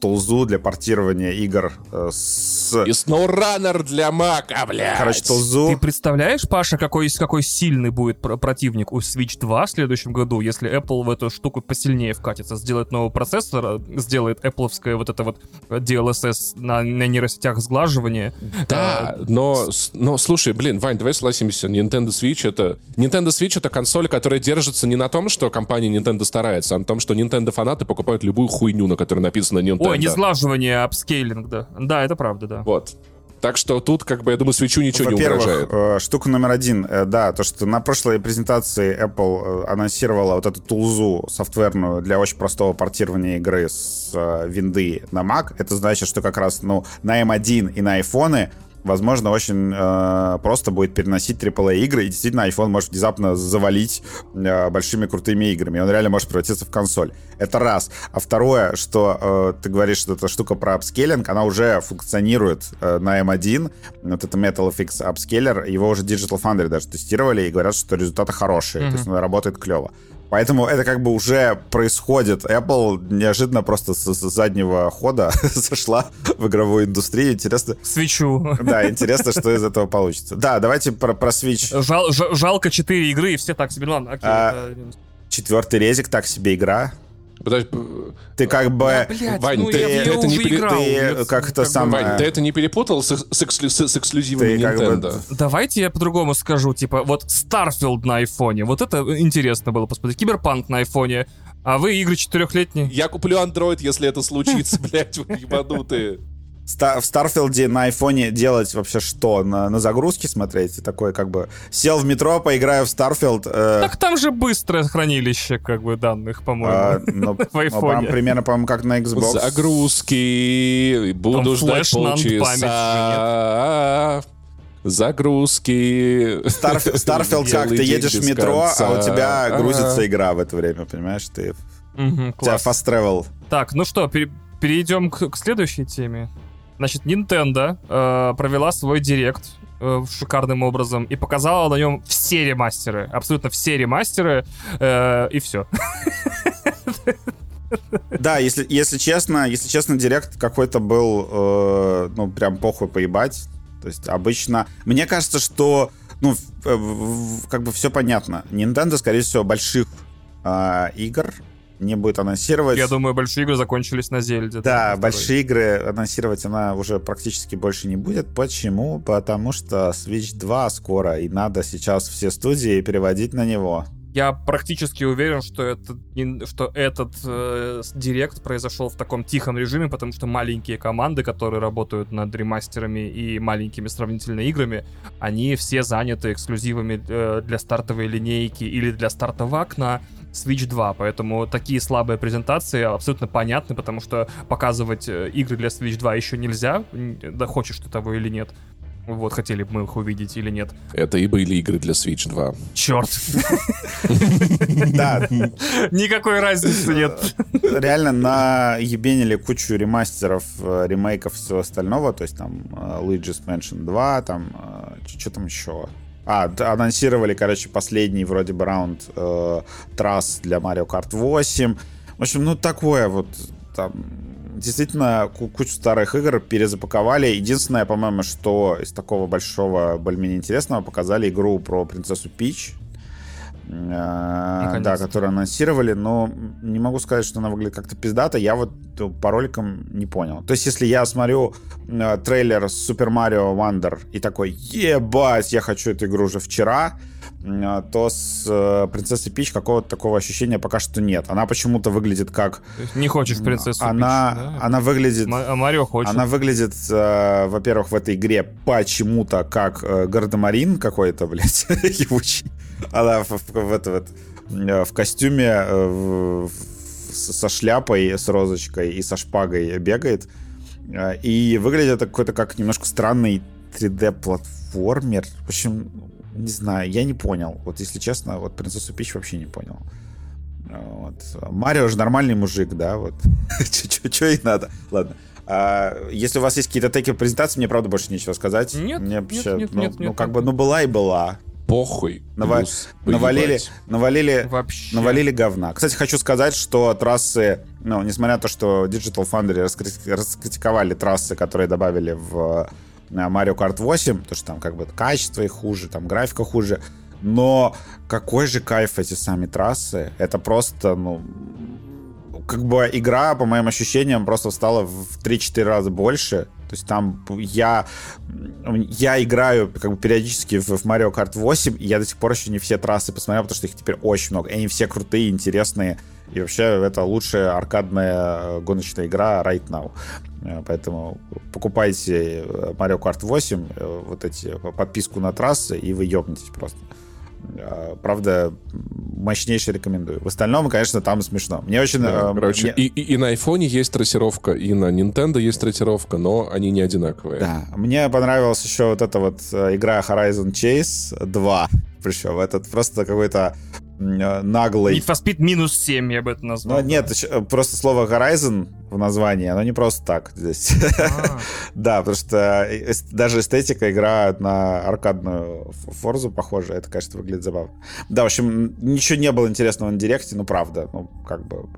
тулзу для портирования игр э, с...
И SnowRunner для Мака, блядь.
Короче, тулзу...
Ты представляешь, Паша, какой, какой сильный будет пр- противник у Switch 2 в следующем году, если Apple в эту штуку посильнее вкатится, сделает новый процессор, сделает Apple вот это вот DLSS на, на нейросетях сглаживание.
Да, но, с- но слушай, блин, Вань, давай согласимся, Nintendo Switch это... Nintendo Switch это консоль, которая держится не на том, что компания Nintendo старается, а на том, что Nintendo фанаты покупают любую хуйню, на которой написано Nintendo.
Ой, не сглаживание, а апскейлинг, да. Да, это правда, да.
Вот. Так что тут, как бы, я думаю, свечу ничего не угрожает.
э, штука номер один, э, да, то, что на прошлой презентации Apple э, анонсировала вот эту тулзу софтверную для очень простого портирования игры с винды на Mac, это значит, что как раз, ну, на M1 и на айфоны возможно, очень э, просто будет переносить AAA игры, и действительно iPhone может внезапно завалить э, большими крутыми играми, и он реально может превратиться в консоль. Это раз. А второе, что э, ты говоришь, что эта штука про апскейлинг, она уже функционирует э, на M1, вот это Metal FX апскейлер, его уже Digital Foundry даже тестировали, и говорят, что результаты хорошие, то есть он работает клево. Поэтому это как бы уже происходит. Apple неожиданно просто с, с заднего хода [LAUGHS] зашла в игровую индустрию. Интересно,
Свечу.
да, [LAUGHS] интересно, что из этого получится. Да, давайте про, про Switch.
Жал- жа- жалко 4 игры, и все так себе. Ну ладно, окей.
А,
это-
Четвертый резик, так себе игра. Ты как бы...
Блядь,
Вань,
ну
ты- это не пере-
ты
Я-
как это
бы-
самое-
Вань, ты это не перепутал с, с, эксклю- с- эксклюзивами
Ты как бы-
Nintendo?
Давайте я по-другому скажу, типа, вот Starfield на айфоне, вот это интересно было посмотреть, Киберпанк на айфоне, а вы игры четырехлетние?
Я куплю Android, если это случится, [LAUGHS] блядь, вы ебанутые.
В Старфилде на айфоне делать вообще что? На, на загрузке смотреть? Ты такой как бы сел в метро, поиграю в Старфилд. э,
Так там же быстрое хранилище, как бы, данных,
а, [LAUGHS]
по-моему.
ну, ну,
айфоне.
прям примерно, по-моему, как на Xbox.
Загрузки, буду ждать полчаса. Загрузки.
Starf- [LAUGHS] Starfield как? Ты едешь в метро, а у тебя грузится игра в это время, понимаешь? Ты,
Мгм,
у тебя fast travel.
Так, ну что, пере- перейдем к, к следующей теме. Значит, Nintendo э, провела свой директ э, шикарным образом и показала на нем все ремастеры, абсолютно все ремастеры, э, и все.
Да, если, если честно, если честно, директ какой-то был, э, ну, прям похуй поебать. То есть обычно... Мне кажется, что, ну, как бы все понятно. Nintendo, скорее всего, больших э, игр не будет анонсировать.
Я думаю, большие игры закончились на Зельде.
Да, большие игры анонсировать она уже практически больше не будет. Почему? Потому что Switch 2 скоро, и надо сейчас все студии переводить на него.
Я практически уверен, что этот, что этот э, директ произошел в таком тихом режиме, потому что маленькие команды, которые работают над ремастерами и маленькими сравнительно играми, они все заняты эксклюзивами э, для стартовой линейки или для стартового окна Switch 2, поэтому такие слабые презентации абсолютно понятны, потому что показывать э, игры для Switch 2 еще нельзя, да хочешь ты того или нет. Вот, хотели бы мы их увидеть или нет.
Это и были игры для Switch 2.
Черт,
Да,
никакой разницы нет.
реально на ебенили кучу ремастеров, э, ремейков всего остального, то есть там э, Luigi's Mansion 2, там что там еще? А, анонсировали, короче, последний вроде бы раунд э, трасс для Mario Kart 8. В общем, ну такое вот там действительно ку- кучу старых игр перезапаковали. Единственное, по-моему, что из такого большого, более-менее интересного, показали игру про принцессу Пич. Да, которую анонсировали, но не могу сказать, что она выглядит как-то пиздато. Я вот э, по роликам не понял. То есть, если я смотрю э, трейлер Super Mario Wonder и такой, ебать, я хочу эту игру уже вчера, э, то с э, принцессой Пич какого-то такого ощущения пока что нет. Она почему-то выглядит как...
Не хочешь принцессу
она,
Пич, да?
она выглядит...
Ма- Марио хочет.
Она выглядит, э, во-первых, в этой игре почему-то как э, гардемарин какой-то, [LAUGHS] блядь, ебучий. Она в, в- в это вот, э, в костюме э, в- в- со шляпой, с розочкой и со шпагой бегает. Э, И выглядит это какой-то как немножко странный 3D-платформер. В общем, не знаю, я не понял. Вот если честно, вот принцессу Пич вообще не понял. Вот. Марио же нормальный мужик, да, вот. [LAUGHS] Че и надо. Ладно. А, если у вас есть какие-то теки презентации, мне правда больше нечего сказать.
Нет,
Мне
нет,
вообще,
нет,
ну,
нет,
ну,
нет,
как
нет.
бы, ну была и была.
Похуй.
Нава- Навалили, навалили,
Вообще.
навалили говна. Кстати, хочу сказать, что трассы ну, несмотря на то, что Digital Foundry раскритиковали трассы, которые добавили в э, Mario Kart 8, то что там как бы качество их хуже, там графика хуже, но какой же кайф эти сами трассы, это просто, ну, как бы игра, по моим ощущениям, просто стала в 3-4 раза больше. То есть там я, я играю как бы периодически в, в Mario Kart 8, и я до сих пор еще не все трассы посмотрел, потому что их теперь очень много. И они все крутые, интересные. И вообще это лучшая аркадная гоночная игра right now. Э, поэтому покупайте Mario Kart 8, э, вот эти подписку на трассы, и вы ёбнетесь просто. А, правда, мощнейше рекомендую. В остальном, конечно, там смешно. Мне очень... Да,
э, короче, мне... И, и, и на айфоне есть трассировка, и на Nintendo есть трассировка, но они не одинаковые.
Да. Мне понравилась еще вот эта вот э, игра Horizon Chase 2. Причем этот просто какой-то Э, наглый.
Need for Speed минус 7, я бы это назвал.
Ну, нет, просто слово Horizon в названии, оно не просто так здесь. А. [LAUGHS] да, потому что даже эстетика игра на аркадную форзу похожа. Это, конечно, выглядит забавно. Да, в общем, ничего не было интересного на директе, ну, правда. Ну, как бы...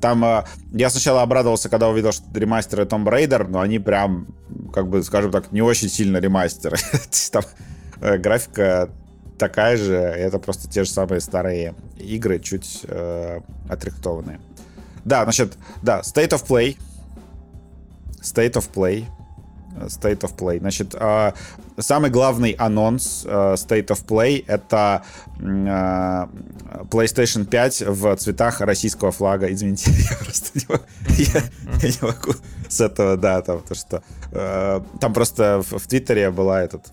Там э, я сначала обрадовался, когда увидел, что ремастеры Tomb Raider, но они прям, как бы, скажем так, не очень сильно ремастеры. [LAUGHS] Там э, графика такая же, это просто те же самые старые игры, чуть э, отрихтованные. Да, значит, да, State of Play. State of Play. State of Play. Значит, э, самый главный анонс э, State of Play это э, PlayStation 5 в цветах российского флага. Извините, [LAUGHS] я просто не я, я не могу с этого, да, там, то что э, там просто в, в Твиттере была этот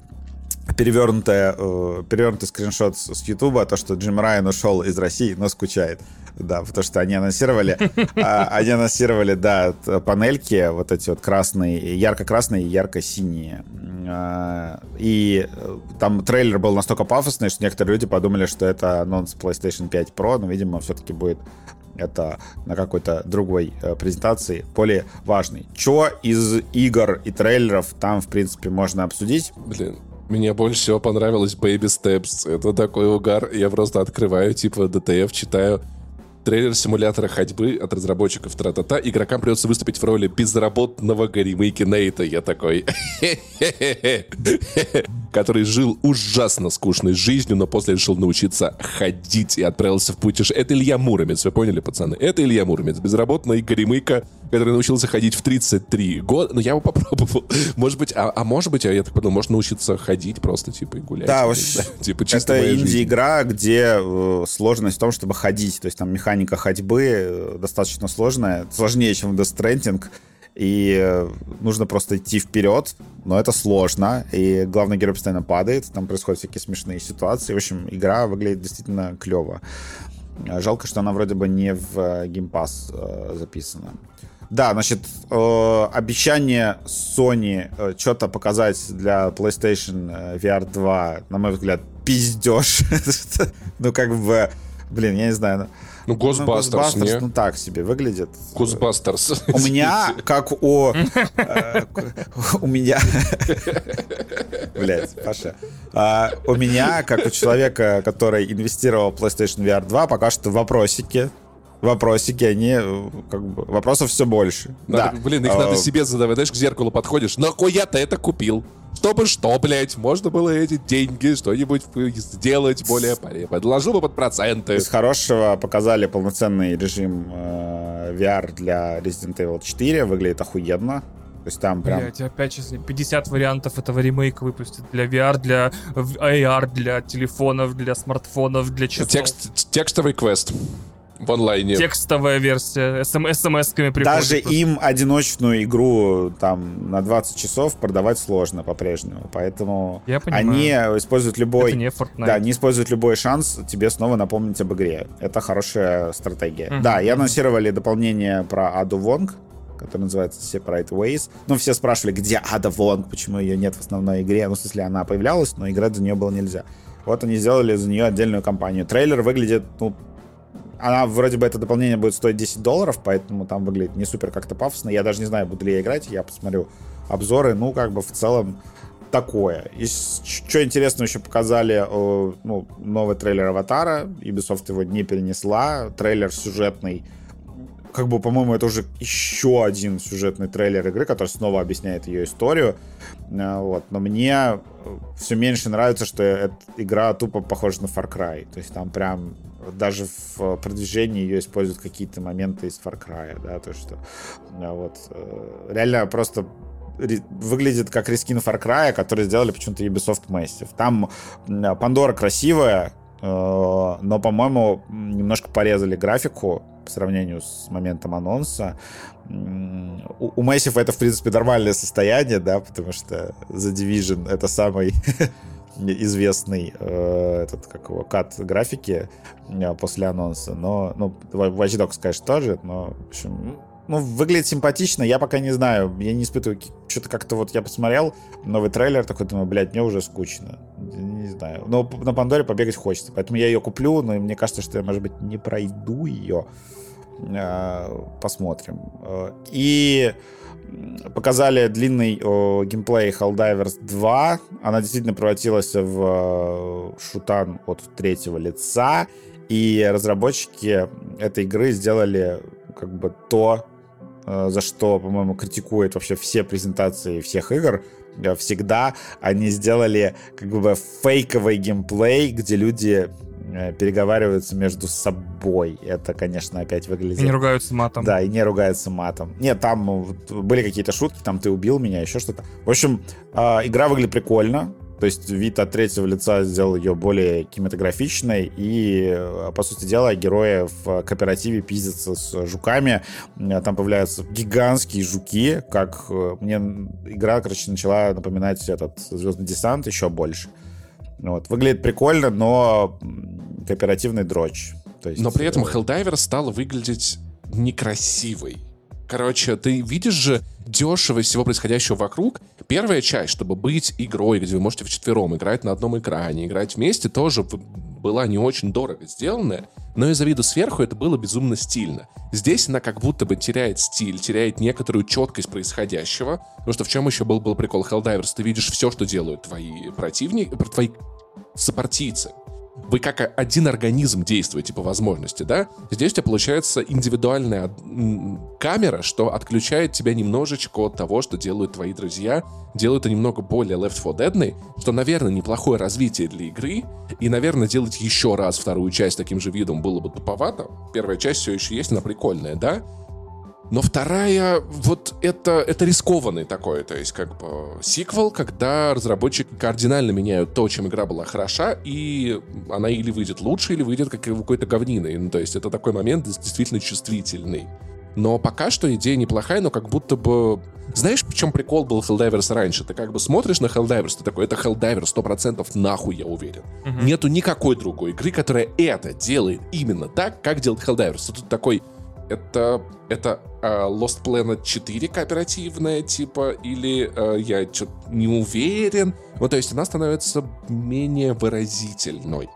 перевернутая, э, перевернутый скриншот с, с Ютуба, то, что Джим Райан ушел из России, но скучает. Да, потому что они анонсировали, [LAUGHS] а, они анонсировали, да, панельки, вот эти вот красные, ярко-красные и ярко-синие. А, и э, там трейлер был настолько пафосный, что некоторые люди подумали, что это анонс PlayStation 5 Pro, но, видимо, все-таки будет это на какой-то другой э, презентации более важный. Что из игр и трейлеров там, в принципе, можно обсудить?
Блин, мне больше всего понравилось Baby Steps. Это такой угар. Я просто открываю, типа, DTF, читаю трейлер симулятора ходьбы от разработчиков Тра-та-та. Игрокам придется выступить в роли безработного Гарри Нейта. Я такой... [LAUGHS] Который жил ужасно скучной жизнью, но после решил научиться ходить и отправился в путешествие. Это Илья Муромец, вы поняли, пацаны? Это Илья Муромец, безработный Горемыка, который научился ходить в 33 года. Ну, я его [LAUGHS] попробовал. Может быть, а, а может быть, а я так подумал, может научиться ходить просто, типа, и гулять.
Да, вообще, [LAUGHS] типа, это инди-игра, где э, сложность в том, чтобы ходить. То есть там механика механика ходьбы э, достаточно сложная, сложнее, чем в Death Stranding, и э, нужно просто идти вперед, но это сложно, и главный герой постоянно падает, там происходят всякие смешные ситуации. В общем, игра выглядит действительно клево. Жалко, что она вроде бы не в э, Game Pass записана. Да, значит, обещание Sony что-то показать для PlayStation VR 2, на мой взгляд, пиздеж. [LAUGHS] ну, как бы, блин, я не знаю.
Ну, Госбастерс,
ну, не? ну так себе выглядит.
Госбастерс.
У меня, как у... Э, у меня... Блять, Паша. А, у меня, как у человека, который инвестировал в PlayStation VR 2, пока что вопросики вопросики, они как бы вопросов все больше.
Надо, да. Блин, их а, надо себе задавать. Знаешь, к зеркалу подходишь. Нахуя-то это купил? Чтобы что, блядь, можно было эти деньги что-нибудь сделать более Подложил бы под проценты.
Из хорошего показали полноценный режим э, VR для Resident Evil 4. Выглядит охуенно. То есть там прям...
Блять, опять сейчас 50 вариантов этого ремейка выпустят. Для VR, для AR, для телефонов, для смартфонов, для часов.
Текст, текстовый квест в онлайне.
Текстовая версия, смс-ками приходит.
Даже им одиночную игру там на 20 часов продавать сложно по-прежнему, поэтому
Я
они используют любой...
Это не Fortnite.
Да, они используют любой шанс тебе снова напомнить об игре. Это хорошая стратегия. Угу. Да, и анонсировали дополнение про Аду Вонг, который называется Separate Ways. Ну, все спрашивали, где Ада Вонг, почему ее нет в основной игре. Ну, в смысле, она появлялась, но играть за нее было нельзя. Вот они сделали за нее отдельную кампанию. Трейлер выглядит, ну, она вроде бы это дополнение будет стоить 10 долларов, поэтому там выглядит не супер как-то пафосно. Я даже не знаю, буду ли я играть. Я посмотрю обзоры. Ну, как бы в целом такое. И что интересно еще показали, ну, новый трейлер Аватара. Ubisoft его не перенесла. Трейлер сюжетный как бы, по-моему, это уже еще один сюжетный трейлер игры, который снова объясняет ее историю. Э, вот. Но мне все меньше нравится, что эта игра тупо похожа на Far Cry. То есть там прям даже в продвижении ее используют какие-то моменты из Far Cry, да, то что вот реально просто выглядит как рескин Far Cry, который сделали почему-то Ubisoft Massive. Там Пандора красивая, э, но, по-моему, немножко порезали графику по сравнению с моментом анонса. У Massive это, в принципе, нормальное состояние, да, потому что The Division — это самый [LAUGHS] известный э, этот, как его, кат графики э, после анонса. Но, ну, Watch Dogs, конечно, тоже, но, в общем, ну, выглядит симпатично, я пока не знаю, я не испытываю, что-то как-то вот я посмотрел новый трейлер, такой думаю, блядь, мне уже скучно, не знаю, но на Пандоре побегать хочется, поэтому я ее куплю, но мне кажется, что я, может быть, не пройду ее, а, посмотрим. И показали длинный о, геймплей Helldivers 2. Она действительно превратилась в шутан от третьего лица. И разработчики этой игры сделали как бы то, Э, за что, по-моему, критикует вообще все презентации всех игр, э, всегда они сделали как бы фейковый геймплей, где люди э, переговариваются между собой. Это, конечно, опять выглядит...
И не ругаются матом.
Да, и не ругаются матом. Нет, там были какие-то шутки, там ты убил меня, еще что-то. В общем, игра выглядит прикольно. То есть вид от третьего лица сделал ее более кинематографичной, и, э, по сути дела, герои в кооперативе пиздятся с жуками. Э, там появляются гигантские жуки, как э, мне игра, короче, начала напоминать этот «Звездный десант» еще больше. Вот. Выглядит прикольно, но кооперативный дрочь.
То есть, но при этом Helldiver стал выглядеть некрасивой. Короче, ты видишь же дешево всего происходящего вокруг. Первая часть, чтобы быть игрой, где вы можете вчетвером играть на одном экране, играть вместе, тоже была не очень дорого сделанная, но из-за вида сверху это было безумно стильно. Здесь она как будто бы теряет стиль, теряет некоторую четкость происходящего, потому что в чем еще был, был прикол Helldivers, ты видишь все, что делают твои противники, твои сопартийцы вы как один организм действуете по возможности, да? Здесь у тебя получается индивидуальная камера, что отключает тебя немножечко от того, что делают твои друзья, делают это немного более Left 4 Dead, что, наверное, неплохое развитие для игры, и, наверное, делать еще раз вторую часть таким же видом было бы туповато. Первая часть все еще есть, она прикольная, да? Но вторая, вот это, это рискованный такой, то есть как бы сиквел, когда разработчики кардинально меняют то, чем игра была хороша, и она или выйдет лучше, или выйдет как какой-то говниной. Ну, то есть это такой момент действительно чувствительный. Но пока что идея неплохая, но как будто бы... Знаешь, в чем прикол был Helldivers раньше? Ты как бы смотришь на Helldivers, ты такой, это Helldivers, 100% нахуй, я уверен. Uh-huh. Нету никакой другой игры, которая это делает именно так, как делает Helldivers. Тут такой, это, это uh, Lost Planet 4 кооперативная, типа, или uh, я что-то не уверен. Ну, то есть она становится менее выразительной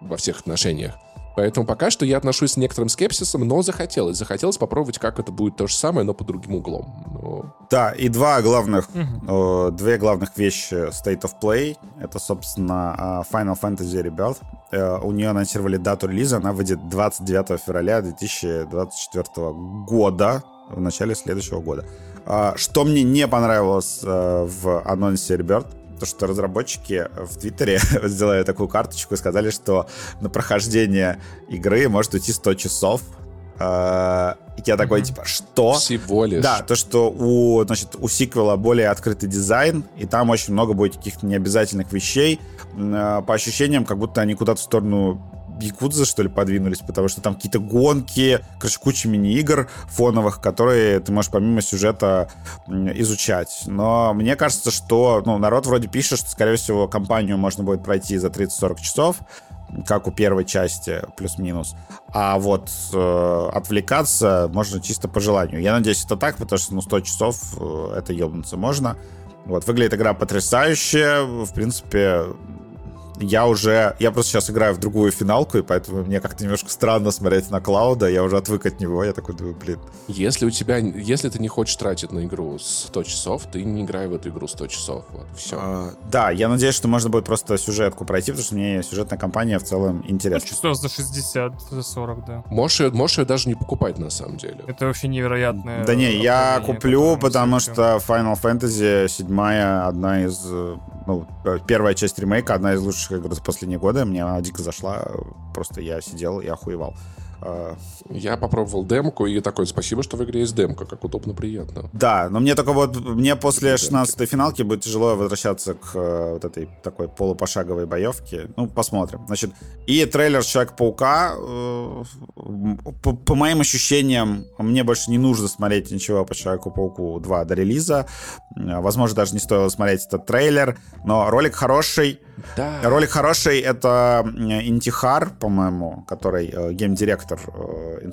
во всех отношениях. Поэтому пока что я отношусь с некоторым скепсисом, но захотелось. Захотелось попробовать, как это будет то же самое, но по другим углом. Но...
Да, и два главных, uh-huh. э, две главных вещи State of Play. Это, собственно, э, Final Fantasy Rebirth. Э, у нее анонсировали дату релиза. Она выйдет 29 февраля 2024 года, в начале следующего года. Э, что мне не понравилось э, в анонсе Rebirth, то, что разработчики в Твиттере [LAUGHS] сделали такую карточку и сказали, что на прохождение игры может уйти 100 часов. А, я такой, типа, что?
Всего лишь.
Да, то, что у, значит, у сиквела более открытый дизайн, и там очень много будет каких-то необязательных вещей. А, по ощущениям, как будто они куда-то в сторону Якудза, что ли, подвинулись, потому что там какие-то гонки, короче, куча мини-игр фоновых, которые ты можешь помимо сюжета изучать. Но мне кажется, что ну, народ вроде пишет, что, скорее всего, компанию можно будет пройти за 30-40 часов, как у первой части, плюс-минус. А вот э, отвлекаться можно чисто по желанию. Я надеюсь, это так, потому что ну, 100 часов э, это ебнуться можно. Вот, выглядит игра потрясающе. В принципе, я уже, я просто сейчас играю в другую финалку, и поэтому мне как-то немножко странно смотреть на Клауда, я уже отвык от него, я такой думаю, блин.
Если у тебя, если ты не хочешь тратить на игру 100 часов, ты не играй в эту игру 100 часов, вот, все. А,
да, я надеюсь, что можно будет просто сюжетку пройти, потому что мне сюжетная кампания в целом интересна.
Ну, часов за 60, за 40, да.
Можешь ее, можешь ее даже не покупать, на самом деле.
Это вообще невероятное.
Да не, я куплю, потому что Final Fantasy 7 одна из, ну, первая часть ремейка, одна из лучших игр за последние годы. Мне она дико зашла. Просто я сидел и охуевал.
А, я попробовал демку и такой, спасибо, что в игре есть демка, как удобно, приятно.
Да, но мне только вот, мне после 16-й финалки будет тяжело возвращаться к э, вот этой такой полупошаговой боевке. Ну, посмотрим. Значит, и трейлер Человека-паука, э, по, по моим ощущениям, мне больше не нужно смотреть ничего по Человеку-пауку 2 до релиза. Возможно, даже не стоило смотреть этот трейлер, но ролик хороший. Да. Ролик хороший, это Интихар, по-моему, который э, гейм-директор э,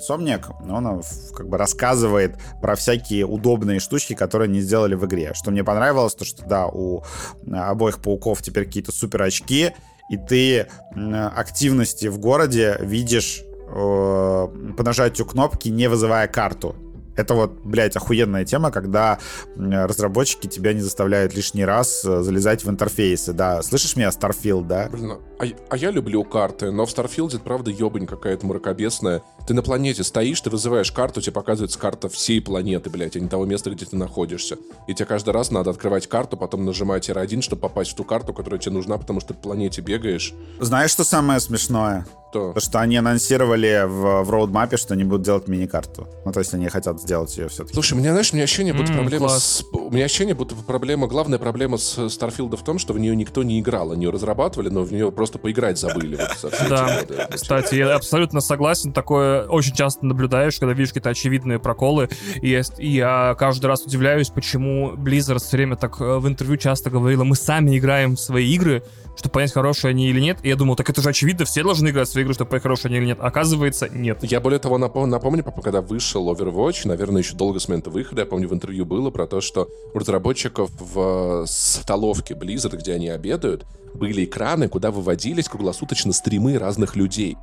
он как бы рассказывает про всякие удобные штучки, которые они сделали в игре. Что мне понравилось, то что да, у обоих пауков теперь какие-то супер очки, и ты активности в городе видишь э, по нажатию кнопки, не вызывая карту. Это вот, блядь, охуенная тема, когда разработчики тебя не заставляют лишний раз э, залезать в интерфейсы, да. Слышишь меня, Starfield, да?
Блин, а, а я люблю карты, но в Starfield, правда, ебань какая-то мракобесная. Ты на планете стоишь, ты вызываешь карту, тебе показывается карта всей планеты, блядь, а не того места, где ты находишься. И тебе каждый раз надо открывать карту, потом нажимать R1, чтобы попасть в ту карту, которая тебе нужна, потому что ты по планете бегаешь.
Знаешь, что самое смешное?
Что?
То, что они анонсировали в, в роудмапе, что они будут делать мини-карту. Ну, то есть они хотят сделать ее все-таки.
Слушай, у меня, знаешь, у меня ощущение, будто mm, проблема класс. с... У меня ощущение, будто проблема, главная проблема с Starfield в том, что в нее никто не играл. Они ее разрабатывали, но в нее просто поиграть забыли. Вот,
да, кстати, я абсолютно согласен. Такое очень часто наблюдаешь, когда видишь какие-то очевидные проколы. И, и я каждый раз удивляюсь, почему Blizzard все время так э, в интервью часто говорила, мы сами играем в свои игры, чтобы понять, хорошие они или нет. И я думал, так это же очевидно, все должны играть в свои игры, чтобы понять, хорошие они или нет. Оказывается, нет.
Я более того напом- напомню, когда вышел Overwatch, наверное, еще долго с момента выхода, я помню, в интервью было про то, что у разработчиков в столовке Blizzard, где они обедают, были экраны, куда выводились круглосуточно стримы разных людей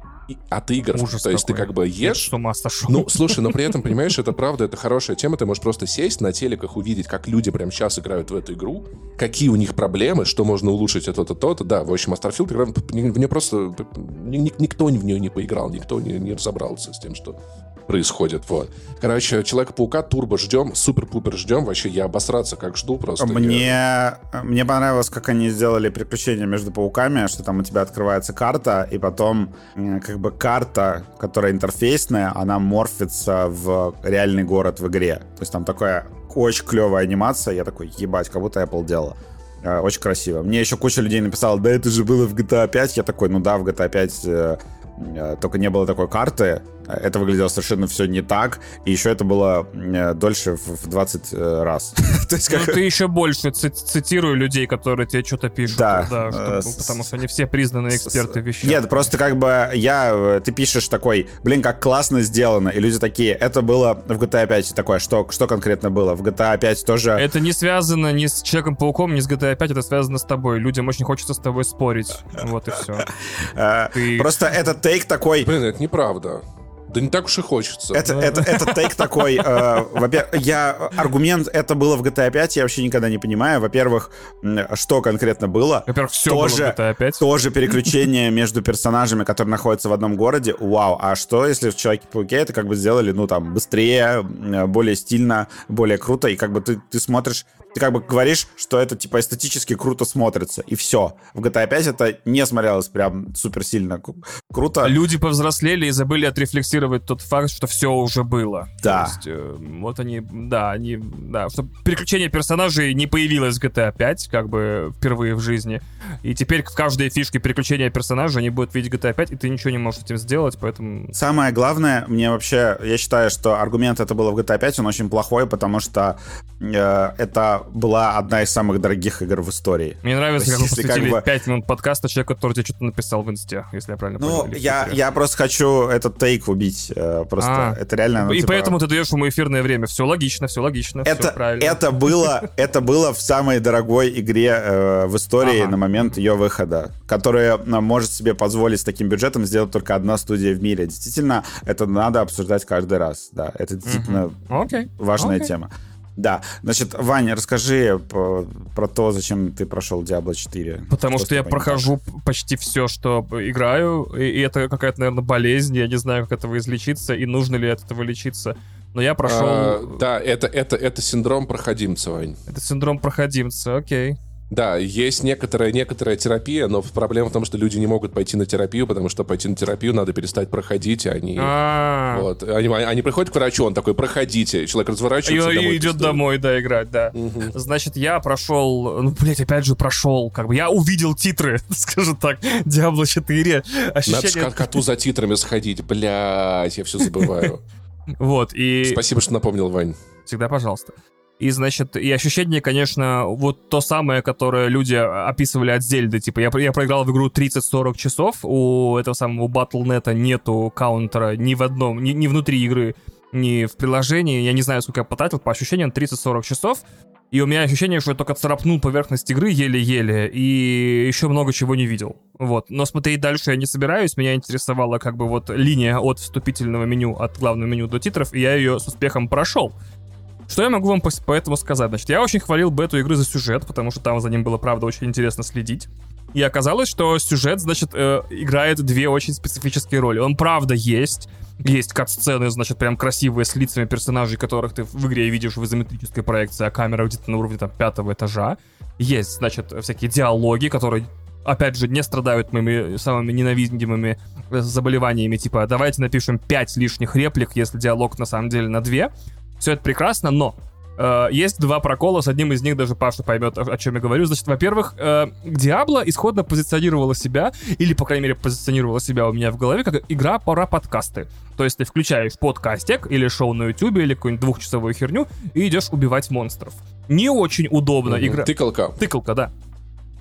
от игр. Ужас То есть какой. ты как бы ешь...
с ума сошел.
Ну, слушай, но при этом, понимаешь, это правда, это хорошая тема. Ты можешь просто сесть на телеках, увидеть, как люди прямо сейчас играют в эту игру, какие у них проблемы, что можно улучшить, это то-то, то-то. Да, в общем, Starfield, в нее просто... Никто в нее не поиграл, никто не, не разобрался с тем, что происходит. Вот. Короче, Человека-паука турбо ждем, супер-пупер ждем. Вообще, я обосраться как жду просто.
Мне,
я...
мне понравилось, как они сделали приключения между пауками, что там у тебя открывается карта, и потом как бы карта, которая интерфейсная, она морфится в реальный город в игре. То есть там такая очень клевая анимация. Я такой, ебать, как будто Apple делала. Э, очень красиво. Мне еще куча людей написала, да это же было в GTA 5. Я такой, ну да, в GTA 5 э, э, только не было такой карты, это выглядело совершенно все не так, и еще это было э, дольше в 20 э, раз. [LAUGHS]
То есть, как... Ну, ты еще больше цитируй людей, которые тебе что-то пишут. Да. да чтобы, с... Потому что они все признанные эксперты вещей.
Нет, просто как бы я... Э, ты пишешь такой, блин, как классно сделано, и люди такие, это было в GTA 5 такое, что, что конкретно было? В GTA 5 тоже...
Это не связано ни с Человеком-пауком, ни с GTA 5, это связано с тобой. Людям очень хочется с тобой спорить. Вот и все. [LAUGHS]
Просто этот тейк такой...
Блин, это неправда. Да не так уж и хочется.
Это, да. это, это тейк такой, э, во-первых, я, аргумент, это было в GTA 5, я вообще никогда не понимаю. Во-первых, что конкретно было.
Во-первых, все тоже, было в GTA 5.
Тоже переключение [LAUGHS] между персонажами, которые находятся в одном городе. Вау, а что, если в Человеке-пауке это как бы сделали, ну, там, быстрее, более стильно, более круто, и как бы ты, ты смотришь ты как бы говоришь, что это типа эстетически круто смотрится, и все. В GTA 5 это не смотрелось прям супер сильно круто.
Люди повзрослели и забыли отрефлексировать тот факт, что все уже было.
Да.
То есть, э, вот они, да, они, да, что переключение персонажей не появилось в GTA 5, как бы впервые в жизни. И теперь в каждой фишке переключения персонажа они будут видеть GTA 5, и ты ничего не можешь с этим сделать, поэтому...
Самое главное, мне вообще, я считаю, что аргумент это было в GTA 5, он очень плохой, потому что э, это была одна из самых дорогих игр в истории.
Мне нравится, как вы посвятили
как бы-
5 минут подкаста человеку, который тебе что-то написал в инсте, если я правильно
Ну,
понял. в
я, я просто хочу этот тейк убить. э, Просто
А.
это реально... ну,
И
типа,
поэтому ты даешь ему эфирное время. Все логично, все логично, все
это,
правильно.
это было, [LAUGHS] это было в самой дорогой игре э, в истории
Ага.
на момент ее выхода, которая э, может себе позволить с таким бюджетом сделать только одна студия в мире. Действительно, это надо обсуждать каждый раз. Да, это действительно
Окей.
важная
окей.
тема. Да, значит, Ваня, расскажи по- про то, зачем ты прошел Diablo 4.
Потому
Что
что я прохожу почти все, что играю, и, и это какая-то, наверное, болезнь, я не знаю, как этого излечиться, и нужно ли от этого лечиться. Но я прошел...
А, да, это, это, это синдром проходимца, Вань.
Это синдром проходимца, окей.
Да, есть некоторая, некоторая терапия, но проблема в том, что люди не могут пойти на терапию, потому что пойти на терапию надо перестать проходить, а они...
А,
Вот. Они, они приходят к врачу, он такой, проходите. Человек
и,
разворачивается
и
домой
идет
пиздует.
домой, да, играть, да. Значит, я прошел, ну, блять, опять же прошел, как бы, я увидел титры, [LAUGHS] скажем так, Diablo 4.
Надо
Ощущение...
ко- коту за титрами сходить. Блять, я все забываю. [LAUGHS]
Вот, и...
Спасибо, что напомнил, Вань.
Всегда пожалуйста. И, значит, и ощущение, конечно, вот то самое, которое люди описывали от Зельды. Типа, я, я проиграл в игру 30-40 часов, у этого самого Battle.net нету каунтера ни в одном, ни, ни внутри игры, ни в приложении. Я не знаю, сколько я потратил, по ощущениям 30-40 часов. И у меня ощущение, что я только царапнул поверхность игры еле-еле, и еще много чего не видел. Вот. Но смотреть дальше я не собираюсь. Меня интересовала как бы вот линия от вступительного меню, от главного меню до титров, и я ее с успехом прошел. Что я могу вам пос- поэтому сказать? Значит, я очень хвалил бету игры за сюжет, потому что там за ним было, правда, очень интересно следить. И оказалось, что сюжет, значит, э, играет две очень специфические роли. Он, правда, есть. Есть кат-сцены, значит, прям красивые с лицами персонажей, которых ты в игре видишь в изометрической проекции, а камера где-то на уровне там пятого этажа. Есть, значит, всякие диалоги, которые опять же, не страдают моими самыми ненавидимыми э, заболеваниями, типа, давайте напишем 5 лишних реплик, если диалог на самом деле на 2. Все это прекрасно, но э, есть два прокола, с одним из них даже Паша поймет, о, о чем я говорю. Значит, во-первых, э, Диабло исходно позиционировала себя, или, по крайней мере, позиционировала себя у меня в голове, как игра про подкасты. То есть ты включаешь подкастик или шоу на ютубе, или какую-нибудь двухчасовую херню, и идешь убивать монстров. Не очень удобно игра...
Тыкалка.
Тыкалка, да.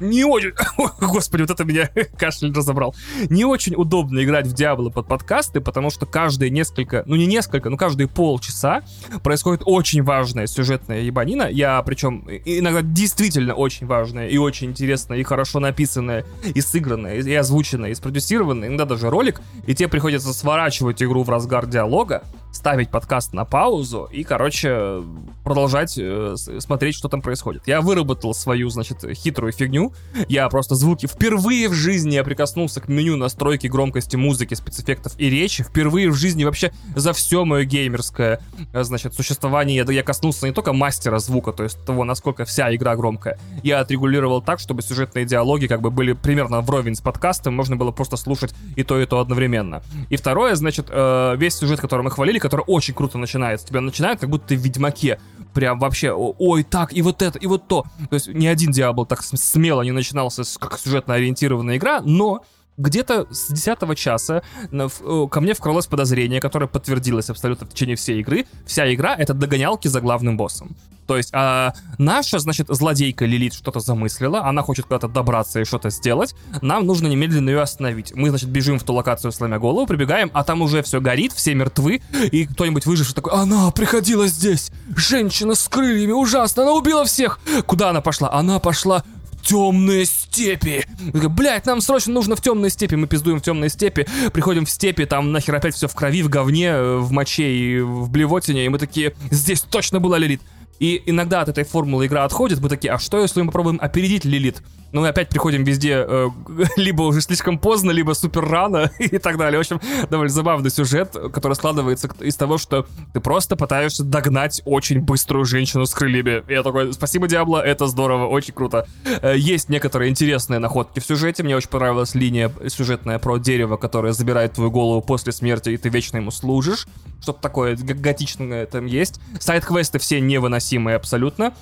Не очень... [LAUGHS] Господи, вот это меня [LAUGHS] кашель разобрал. Не очень удобно играть в Диабло под подкасты, потому что каждые несколько, ну не несколько, но каждые полчаса происходит очень важная сюжетная ебанина. Я, причем, иногда действительно очень важная и очень интересная, и хорошо написанная, и сыгранная, и озвученная, и спродюсированная, иногда даже ролик, и тебе приходится сворачивать игру в разгар диалога, ставить подкаст на паузу и, короче, продолжать э, смотреть, что там происходит. Я выработал свою, значит, хитрую фигню. Я просто звуки... Впервые в жизни я прикоснулся к меню настройки громкости музыки, спецэффектов и речи. Впервые в жизни вообще за все мое геймерское, э, значит, существование я, я коснулся не только мастера звука, то есть того, насколько вся игра громкая. Я отрегулировал так, чтобы сюжетные диалоги как бы были примерно вровень с подкастом, можно было просто слушать и то, и то одновременно. И второе, значит, э, весь сюжет, который мы хвалили, который очень круто начинается. Тебя начинает, как будто ты в Ведьмаке. Прям вообще, ой, так, и вот это, и вот то. То есть ни один Диабло так смело не начинался как сюжетно ориентированная игра, но где-то с 10 часа э, ко мне вкралось подозрение, которое подтвердилось абсолютно в течение всей игры. Вся игра — это догонялки за главным боссом. То есть а, наша, значит, злодейка Лилит что-то замыслила, она хочет куда-то добраться и что-то сделать, нам нужно немедленно ее остановить. Мы, значит, бежим в ту локацию, сломя голову, прибегаем, а там уже все горит, все мертвы, и кто-нибудь выживший такой, она приходила здесь, женщина с крыльями, ужасно, она убила всех. Куда она пошла? Она пошла темные степи. Блять, нам срочно нужно в темные степи. Мы пиздуем в темные степи, приходим в степи, там нахер опять все в крови, в говне, э, в моче и в блевотине, и мы такие, здесь точно была Лилит. И иногда от этой формулы игра отходит, мы такие, а что если мы попробуем опередить Лилит? Ну, мы опять приходим везде э, [LAUGHS] либо уже слишком поздно, либо супер рано [LAUGHS] и так далее. В общем, довольно забавный сюжет, который складывается из того, что ты просто пытаешься догнать очень быструю женщину с крыльями. Я такой, спасибо, Диабло, это здорово, очень круто. Э, Есть некоторые интересные находки в сюжете. Мне очень понравилась линия сюжетная про дерево, которое забирает твою голову после смерти, и ты вечно ему служишь. Что-то такое готичное там есть. Сайт-квесты все невыносимые абсолютно.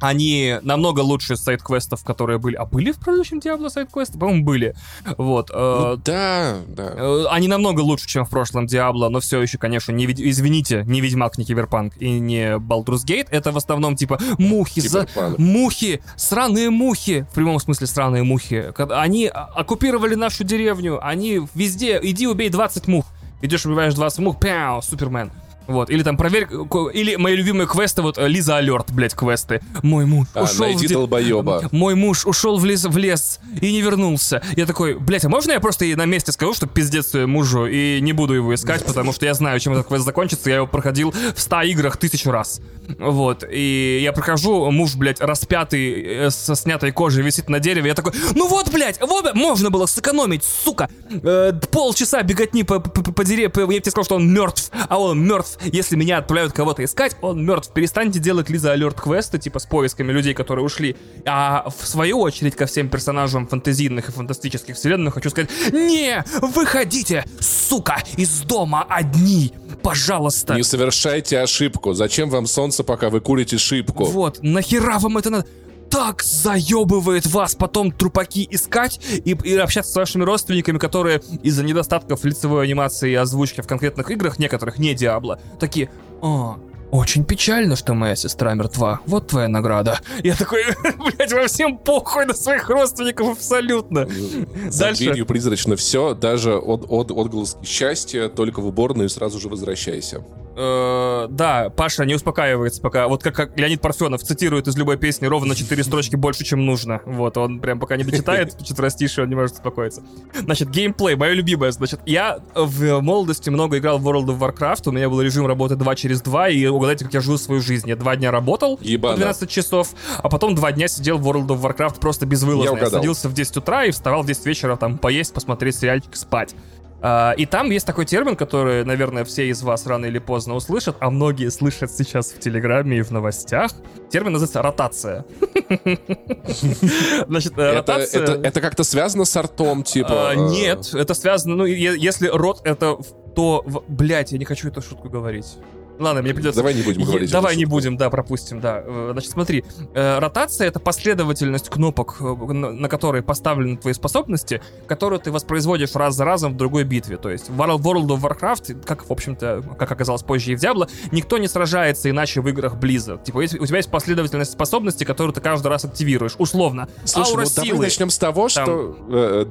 Они намного лучше сайт-квестов, которые были. А были в предыдущем Diablo сайт-квесты? По-моему, были. Вот. э,
Ну, да, да.
Э, Они намного лучше, чем в прошлом Диабло, но все еще, конечно, не извините, не Ведьмак, не Киберпанк и не Baldur's Gate. Это в основном типа мухи, за... Мухи, сраные мухи, в прямом смысле сраные мухи. Они оккупировали нашу деревню, они везде, иди убей 20 мух. Идешь, убиваешь 20 мух, пяу, Супермен. Вот, или там проверь, или мои любимые квесты, вот э, Лиза Алерт, блядь, квесты. Мой муж
А,
ушел
найди
в
долбоеба.
мой муж ушел в лес, в лес и не вернулся. Я такой, блядь, а можно я просто ей на месте скажу, что пиздец своему мужу, и не буду его искать, потому что я знаю, чем этот квест закончится. Я его проходил в 100 играх тысячу раз. Вот, и я прохожу, муж, блядь, распятый, э, со снятой кожей, висит на дереве. Я такой, ну вот, блядь, вот, можно было сэкономить, сука. Э, полчаса беготни по, по, по, дереву. Я тебе сказал, что он мертв, а он мертв. Если меня отправляют кого-то искать, он мертв. Перестаньте делать Лиза Алерт квесты, типа с поисками людей, которые ушли. А в свою очередь ко всем персонажам фантазийных и фантастических вселенных хочу сказать, не, выходите, сука, из дома одни, пожалуйста.
Не совершайте ошибку. Зачем вам солнце, пока вы курите шипку?
Вот, нахера вам это надо? Так заебывает вас потом трупаки искать и, и общаться с вашими родственниками, которые из-за недостатков лицевой анимации и озвучки в конкретных играх, некоторых не Диабло, такие, а, очень печально, что моя сестра мертва. Вот твоя награда. Я такой, [LAUGHS] блядь, вам всем похуй на своих родственников абсолютно. [LAUGHS]
За
Дальше.
дверью призрачно все, даже от, от, отголоски счастья, только в уборную и сразу же возвращайся.
Э, да, Паша не успокаивается пока. Вот как, как Леонид Парфенов цитирует из любой песни ровно 4 строчки больше, чем нужно. Вот, он прям пока не дочитает [LAUGHS] четверостишие, он не может успокоиться. Значит, геймплей, мое любимое. Значит, я в молодости много играл в World of Warcraft, у меня был режим работы 2 через 2, и угадайте, как я живу свою жизнь. Я два дня работал,
Ебано.
по 12 часов, а потом два дня сидел в World of Warcraft просто безвылазно.
Я угадал.
садился в 10 утра и вставал в 10 вечера там поесть, посмотреть сериальчик, спать. А, и там есть такой термин, который, наверное, все из вас рано или поздно услышат, а многие слышат сейчас в Телеграме и в новостях. Термин называется ротация. [LAUGHS] Значит, э, ротация...
это, как-то связано с артом, типа...
А, Нет, это связано, ну, если рот это, то, блядь, я не хочу эту шутку говорить. Ладно, мне придется...
Давай не будем говорить.
Давай не будем, да, пропустим, да. Э, Значит, смотри, э, ротация это последовательность кнопок, э, на которые поставлены твои способности, которые ты воспроизводишь раз за разом в другой битве. То есть в World of Warcraft, как, в общем-то, как оказалось позже и в Diablo, никто не сражается иначе в играх Blizzard. Типа, у тебя есть последовательность способностей, которую ты каждый раз активируешь. Условно.
Слушай,
Аура
ну давай
силы.
начнем с того,
Там-
что э,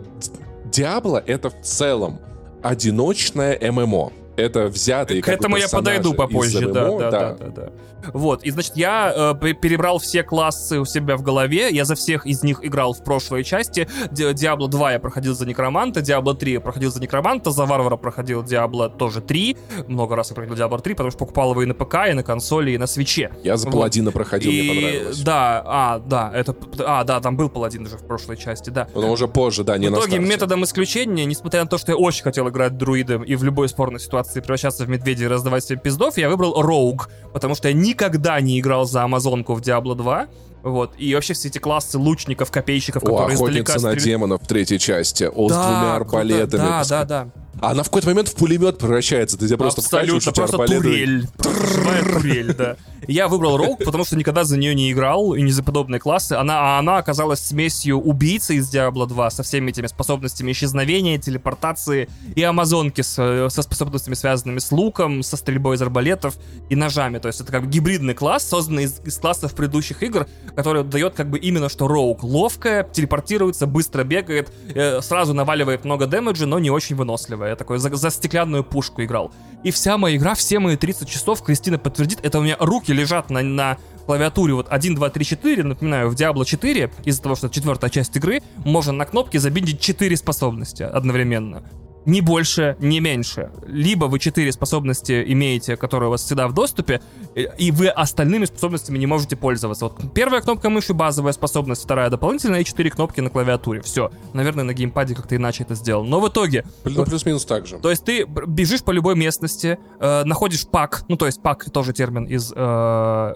это в целом одиночное ММО. Это взятые
К этому я подойду попозже, да, да, да, да, да. Вот, и значит, я э, пе- перебрал все классы у себя в голове, я за всех из них играл в прошлой части. Ди- Diablo 2 я проходил за Некроманта, Diablo 3 я проходил за Некроманта, за Варвара проходил Diablo тоже 3. Много раз я проходил Diablo 3, потому что покупал его и на ПК, и на консоли, и на свече.
Я за
Вот.
паладина проходил, мне
И
понравилось.
да, а, да, это, а, да, там был паладин уже в прошлой части, да.
Но уже позже, да, не
в итоге методом исключения, несмотря на то, что я очень хотел играть друидом и в любой спорной ситуации превращаться в медведя и раздавать себе пиздов, я выбрал Роуг, потому что я никогда не играл за Амазонку в Diablo 2. Вот, и вообще все эти классы лучников, копейщиков,
О,
которые издалека
на
стреляют.
демонов в третьей части. О, с
Да,
двумя
круто.
арбалетами.
Да, да, да.
Она в какой-то момент в пулемет превращается. Ты тебя просто
Абсолютно, просто турель. Турель, да. Я выбрал Роуг, потому что никогда за нее не играл, и не за подобные классы. Она, а она оказалась смесью убийцы из Diablo 2 со всеми этими способностями исчезновения, телепортации и амазонки с, э, со способностями, связанными с луком, со стрельбой из арбалетов и ножами. То есть это как бы гибридный класс, созданный из, из классов предыдущих игр, который дает как бы именно что Роуг. Ловкая, телепортируется, быстро бегает, э, сразу наваливает много дэмэджа, но не очень выносливая. Я такой за, за стеклянную пушку играл. И вся моя игра, все мои 30 часов, Кристина подтвердит, это у меня руки лежат на, на клавиатуре вот 1, 2, 3, 4, напоминаю, в Diablo 4, из-за того, что четвертая часть игры, можно на кнопке забиндить 4 способности одновременно. Ни больше, ни меньше. Либо вы четыре способности имеете, которые у вас всегда в доступе, э, и вы остальными способностями не можете пользоваться. Вот первая кнопка мыши базовая способность, вторая дополнительная и четыре кнопки на клавиатуре. Все. Наверное, на геймпаде как-то иначе это сделано. Но в итоге
Ну, плюс-минус так же.
то есть ты бежишь по любой местности, э, находишь пак, ну то есть пак тоже термин из э,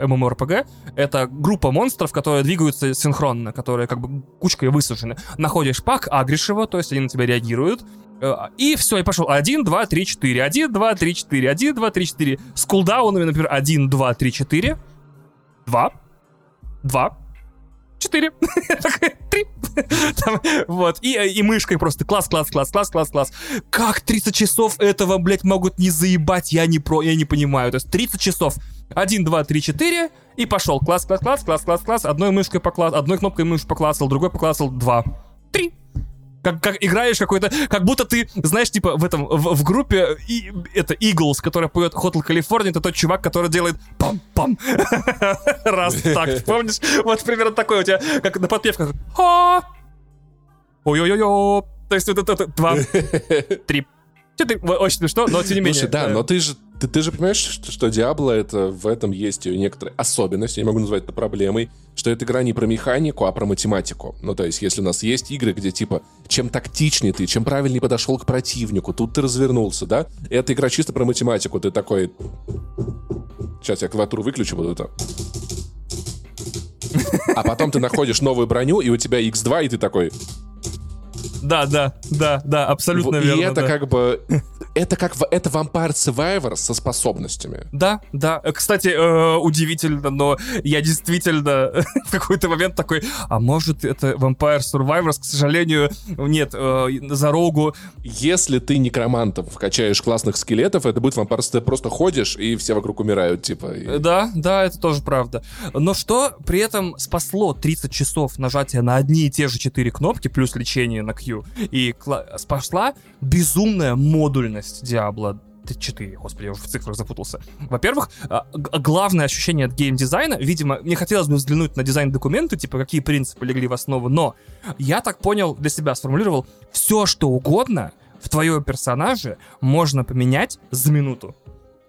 MMORPG, это группа монстров, которые двигаются синхронно, которые как бы кучкой высажены. Находишь пак, агришь его, то есть они на тебя реагируют, и все, и пошел 1, 2, 3, 4, 1, 2, 3, 4, 1, 2, 3, 4. С кулдаунами, например, 1, 2, 3, 4, 2, два, четыре, [LAUGHS] три. [LAUGHS] вот, и, и мышкой просто класс, класс, класс, класс, класс, класс. Как 30 часов этого, блядь, могут не заебать, я не про, я не понимаю. То есть 30 часов. 1, 2, 3, 4, и пошел. Класс, класс, класс, класс, класс, класс. Одной мышкой покласс, одной кнопкой мышь поклассал, другой поклассал, два. Три как, как играешь какой-то, как будто ты, знаешь, типа в этом, в, в группе, и, это Eagles, которая поет Hotel California, это тот чувак, который делает пам-пам. [LAUGHS] Раз так, [LAUGHS] помнишь? Вот примерно такой у тебя, как на подпевках. Ой-ой-ой-ой. То есть вот это два, [LAUGHS] три. Очень смешно, но тем не менее.
Слушай, да, но ты же ты, ты же понимаешь, что, что Diablo это в этом есть ее некоторые особенности, я могу назвать это проблемой, что эта игра не про механику, а про математику. Ну, то есть, если у нас есть игры, где, типа, чем тактичнее ты, чем правильнее подошел к противнику, тут ты развернулся, да? Эта игра чисто про математику. Ты такой... Сейчас я клавиатуру выключу, буду это... А потом ты находишь новую броню, и у тебя X2, и ты такой...
Да, да, да, да, абсолютно верно.
И это
да.
как бы это как это Vampire Survivor со способностями.
Да, да. Кстати, э, удивительно, но я действительно [LAUGHS] в какой-то момент такой, а может это Vampire Survivors, к сожалению, нет, э, за рогу.
Если ты некромантов качаешь классных скелетов, это будет Vampire ты просто ходишь, и все вокруг умирают, типа. И...
Да, да, это тоже правда. Но что при этом спасло 30 часов нажатия на одни и те же четыре кнопки, плюс лечение на Q, и спасла безумная модульность Diablo 4, господи, я уже в цифрах запутался. Во-первых, а, главное ощущение от геймдизайна, видимо, мне хотелось бы взглянуть на дизайн-документы, типа, какие принципы легли в основу, но я так понял, для себя сформулировал, все, что угодно в твоем персонаже можно поменять за минуту.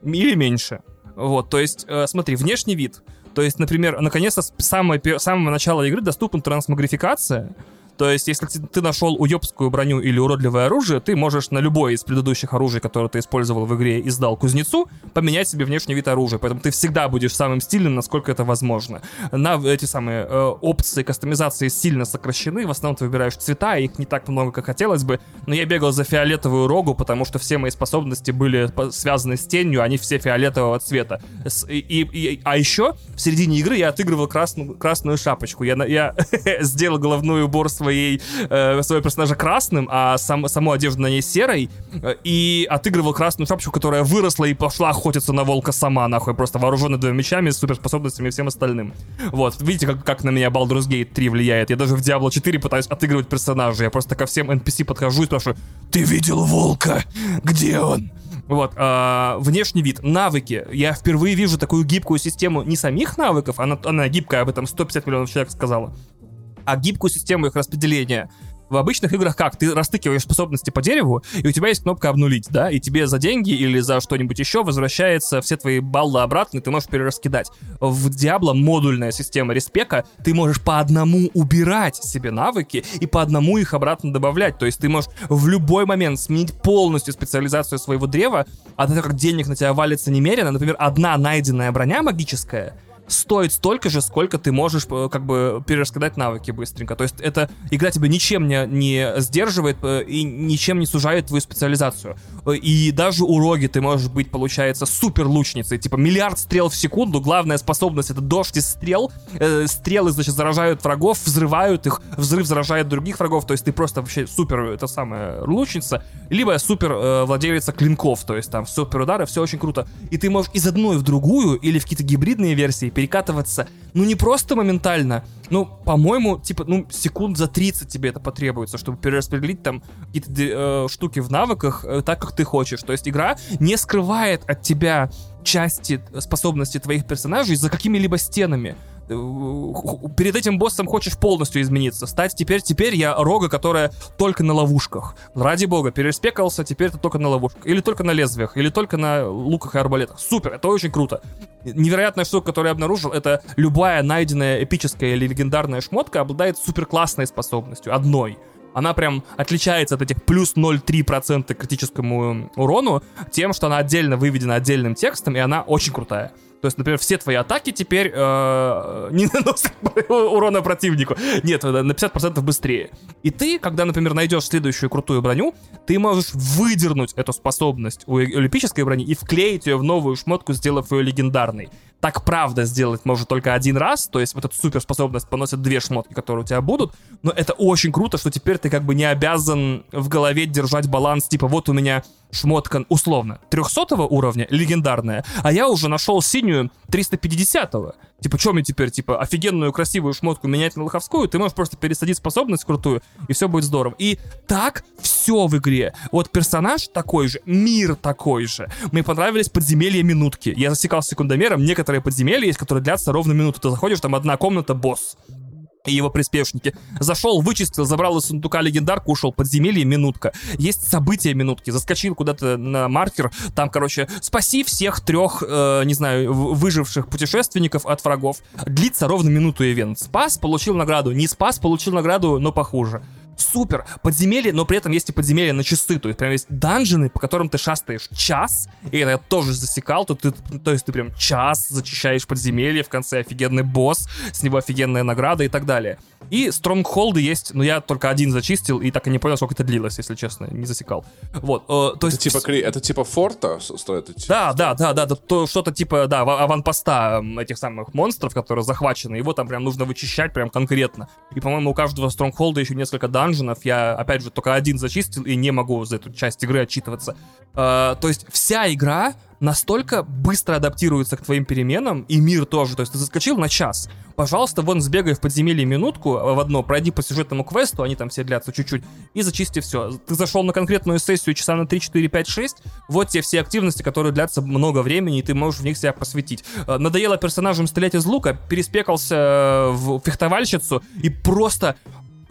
Или меньше. Вот, то есть, э, смотри, внешний вид. То есть, например, наконец-то с самого, самого начала игры доступна трансмагрификация, то есть, если ты нашел уебскую броню или уродливое оружие, ты можешь на любое из предыдущих оружий, которое ты использовал в игре и сдал кузнецу, поменять себе внешний вид оружия. Поэтому ты всегда будешь самым стильным, насколько это возможно. На эти самые э, опции кастомизации сильно сокращены. В основном ты выбираешь цвета, их не так много, как хотелось бы. Но я бегал за фиолетовую рогу, потому что все мои способности были связаны с тенью, они все фиолетового цвета. И, и, а еще в середине игры я отыгрывал красную, красную шапочку. Я, я [LAUGHS] сделал головной убор с своей, э, своего персонажа красным, а сам, саму одежду на ней серой, э, и отыгрывал красную шапочку, которая выросла и пошла охотиться на волка сама, нахуй, просто вооруженная двумя мечами, суперспособностями и всем остальным. Вот, видите, как, как на меня Baldur's Gate 3 влияет. Я даже в Diablo 4 пытаюсь отыгрывать персонажа. Я просто ко всем NPC подхожу и спрашиваю, ты видел волка? Где он? Вот, э, внешний вид, навыки. Я впервые вижу такую гибкую систему не самих навыков, она, она гибкая, об этом 150 миллионов человек сказала, а гибкую систему их распределения. В обычных играх как? Ты растыкиваешь способности по дереву, и у тебя есть кнопка обнулить, да, и тебе за деньги или за что-нибудь еще возвращается все твои баллы обратно, и ты можешь перераскидать. В Diablo модульная система респека, ты можешь по одному убирать себе навыки и по одному их обратно добавлять. То есть ты можешь в любой момент сменить полностью специализацию своего древа, а так как денег на тебя валится немерено, например, одна найденная броня магическая — стоит столько же, сколько ты можешь э, как бы перераскидать навыки быстренько. То есть эта игра тебя ничем не, не сдерживает э, и ничем не сужает твою специализацию. Э, и даже у Роги ты можешь быть, получается, супер лучницей. Типа миллиард стрел в секунду. Главная способность это дождь из стрел. Стрелы, значит, заражают врагов, взрывают их. Взрыв заражает других врагов. То есть ты просто вообще супер, это самая лучница. Либо супер владелица клинков. То есть там супер удары, все очень круто. И ты можешь из одной в другую или в какие-то гибридные версии перекатываться, ну, не просто моментально, ну, по-моему, типа, ну, секунд за 30 тебе это потребуется, чтобы перераспределить там какие-то э, штуки в навыках э, так, как ты хочешь. То есть игра не скрывает от тебя части способностей твоих персонажей за какими-либо стенами. Э, перед этим боссом хочешь полностью измениться. Стать теперь, теперь я рога, которая только на ловушках. Ради бога, переспекался, теперь это только на ловушках. Или только на лезвиях, или только на луках и арбалетах. Супер, это очень круто. Невероятная штука, которую я обнаружил, это любая найденная эпическая или легендарная шмотка обладает супер классной способностью, одной. Она прям отличается от этих плюс 0,3% критическому урону тем, что она отдельно выведена отдельным текстом, и она очень крутая. То есть, например, все твои атаки теперь э, [LAUGHS] не наносят урона противнику. Нет, на 50% быстрее. И ты, когда, например, найдешь следующую крутую броню, ты можешь выдернуть эту способность у олимпической брони и вклеить ее в новую шмотку, сделав ее легендарной. Так правда сделать может только один раз, то есть вот эта суперспособность поносит две шмотки, которые у тебя будут, но это очень круто, что теперь ты как бы не обязан в голове держать баланс, типа вот у меня шмотка условно 300 уровня, легендарная, а я уже нашел синюю 350-го. Типа, что мне теперь, типа, офигенную красивую шмотку менять на лоховскую? Ты можешь просто пересадить способность крутую, и все будет здорово. И так все в игре. Вот персонаж такой же, мир такой же. Мне понравились подземелья минутки. Я засекал секундомером, некоторые подземелья есть, которые длятся ровно минуту. Ты заходишь, там одна комната, босс и его приспешники. Зашел, вычистил, забрал из сундука легендарку, ушел. Подземелье, минутка. Есть события минутки. Заскочил куда-то на маркер. Там, короче, спаси всех трех, э, не знаю, выживших путешественников от врагов. Длится ровно минуту ивент. Спас, получил награду. Не спас, получил награду, но похуже супер подземелье, но при этом есть и подземелья на часы, то есть прям есть данжены, по которым ты шастаешь час, и это я тоже засекал, то, ты, то есть ты прям час зачищаешь подземелье, в конце офигенный босс, с него офигенная награда и так далее. И стронгхолды есть, но я только один зачистил и так и не понял, сколько это длилось, если честно, не засекал. Вот, э, то есть...
Это типа, это типа форта стоит идти?
Да, да, да, да, да, то, что-то типа, да, аванпоста этих самых монстров, которые захвачены, его там прям нужно вычищать прям конкретно. И, по-моему, у каждого стронгхолда еще несколько данженов, я, опять же, только один зачистил и не могу за эту часть игры отчитываться. Э, то есть вся игра настолько быстро адаптируется к твоим переменам, и мир тоже. То есть ты заскочил на час. Пожалуйста, вон сбегай в подземелье минутку в одно, пройди по сюжетному квесту, они там все длятся чуть-чуть, и зачисти все. Ты зашел на конкретную сессию часа на 3, 4, 5, 6, вот те все активности, которые длятся много времени, и ты можешь в них себя посвятить. Э, надоело персонажам стрелять из лука, переспекался э, в фехтовальщицу, и просто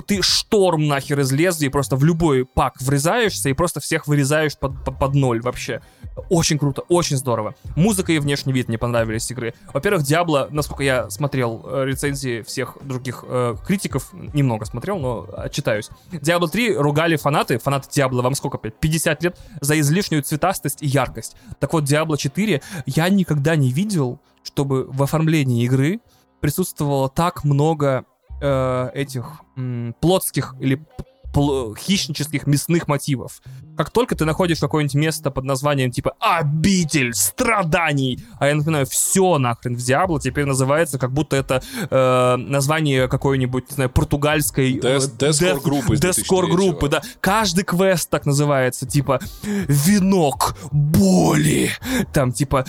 ты шторм нахер из лезвия, просто в любой пак врезаешься и просто всех вырезаешь под, под, под ноль вообще. Очень круто, очень здорово. Музыка и внешний вид мне понравились игры. Во-первых, Диабло, насколько я смотрел э, рецензии всех других э, критиков, немного смотрел, но отчитаюсь. Диабло 3 ругали фанаты, фанаты Диабло, вам сколько, 50 лет, за излишнюю цветастость и яркость. Так вот, Диабло 4 я никогда не видел, чтобы в оформлении игры присутствовало так много э, этих м, плотских или хищнических мясных мотивов. Как только ты находишь какое-нибудь место под названием типа «Обитель страданий», а я напоминаю, все нахрен в Диабло теперь называется, как будто это э, название какой-нибудь, не знаю, португальской...
Дескор группы.
Дескор группы, да. Каждый квест так называется, типа «Венок боли», там типа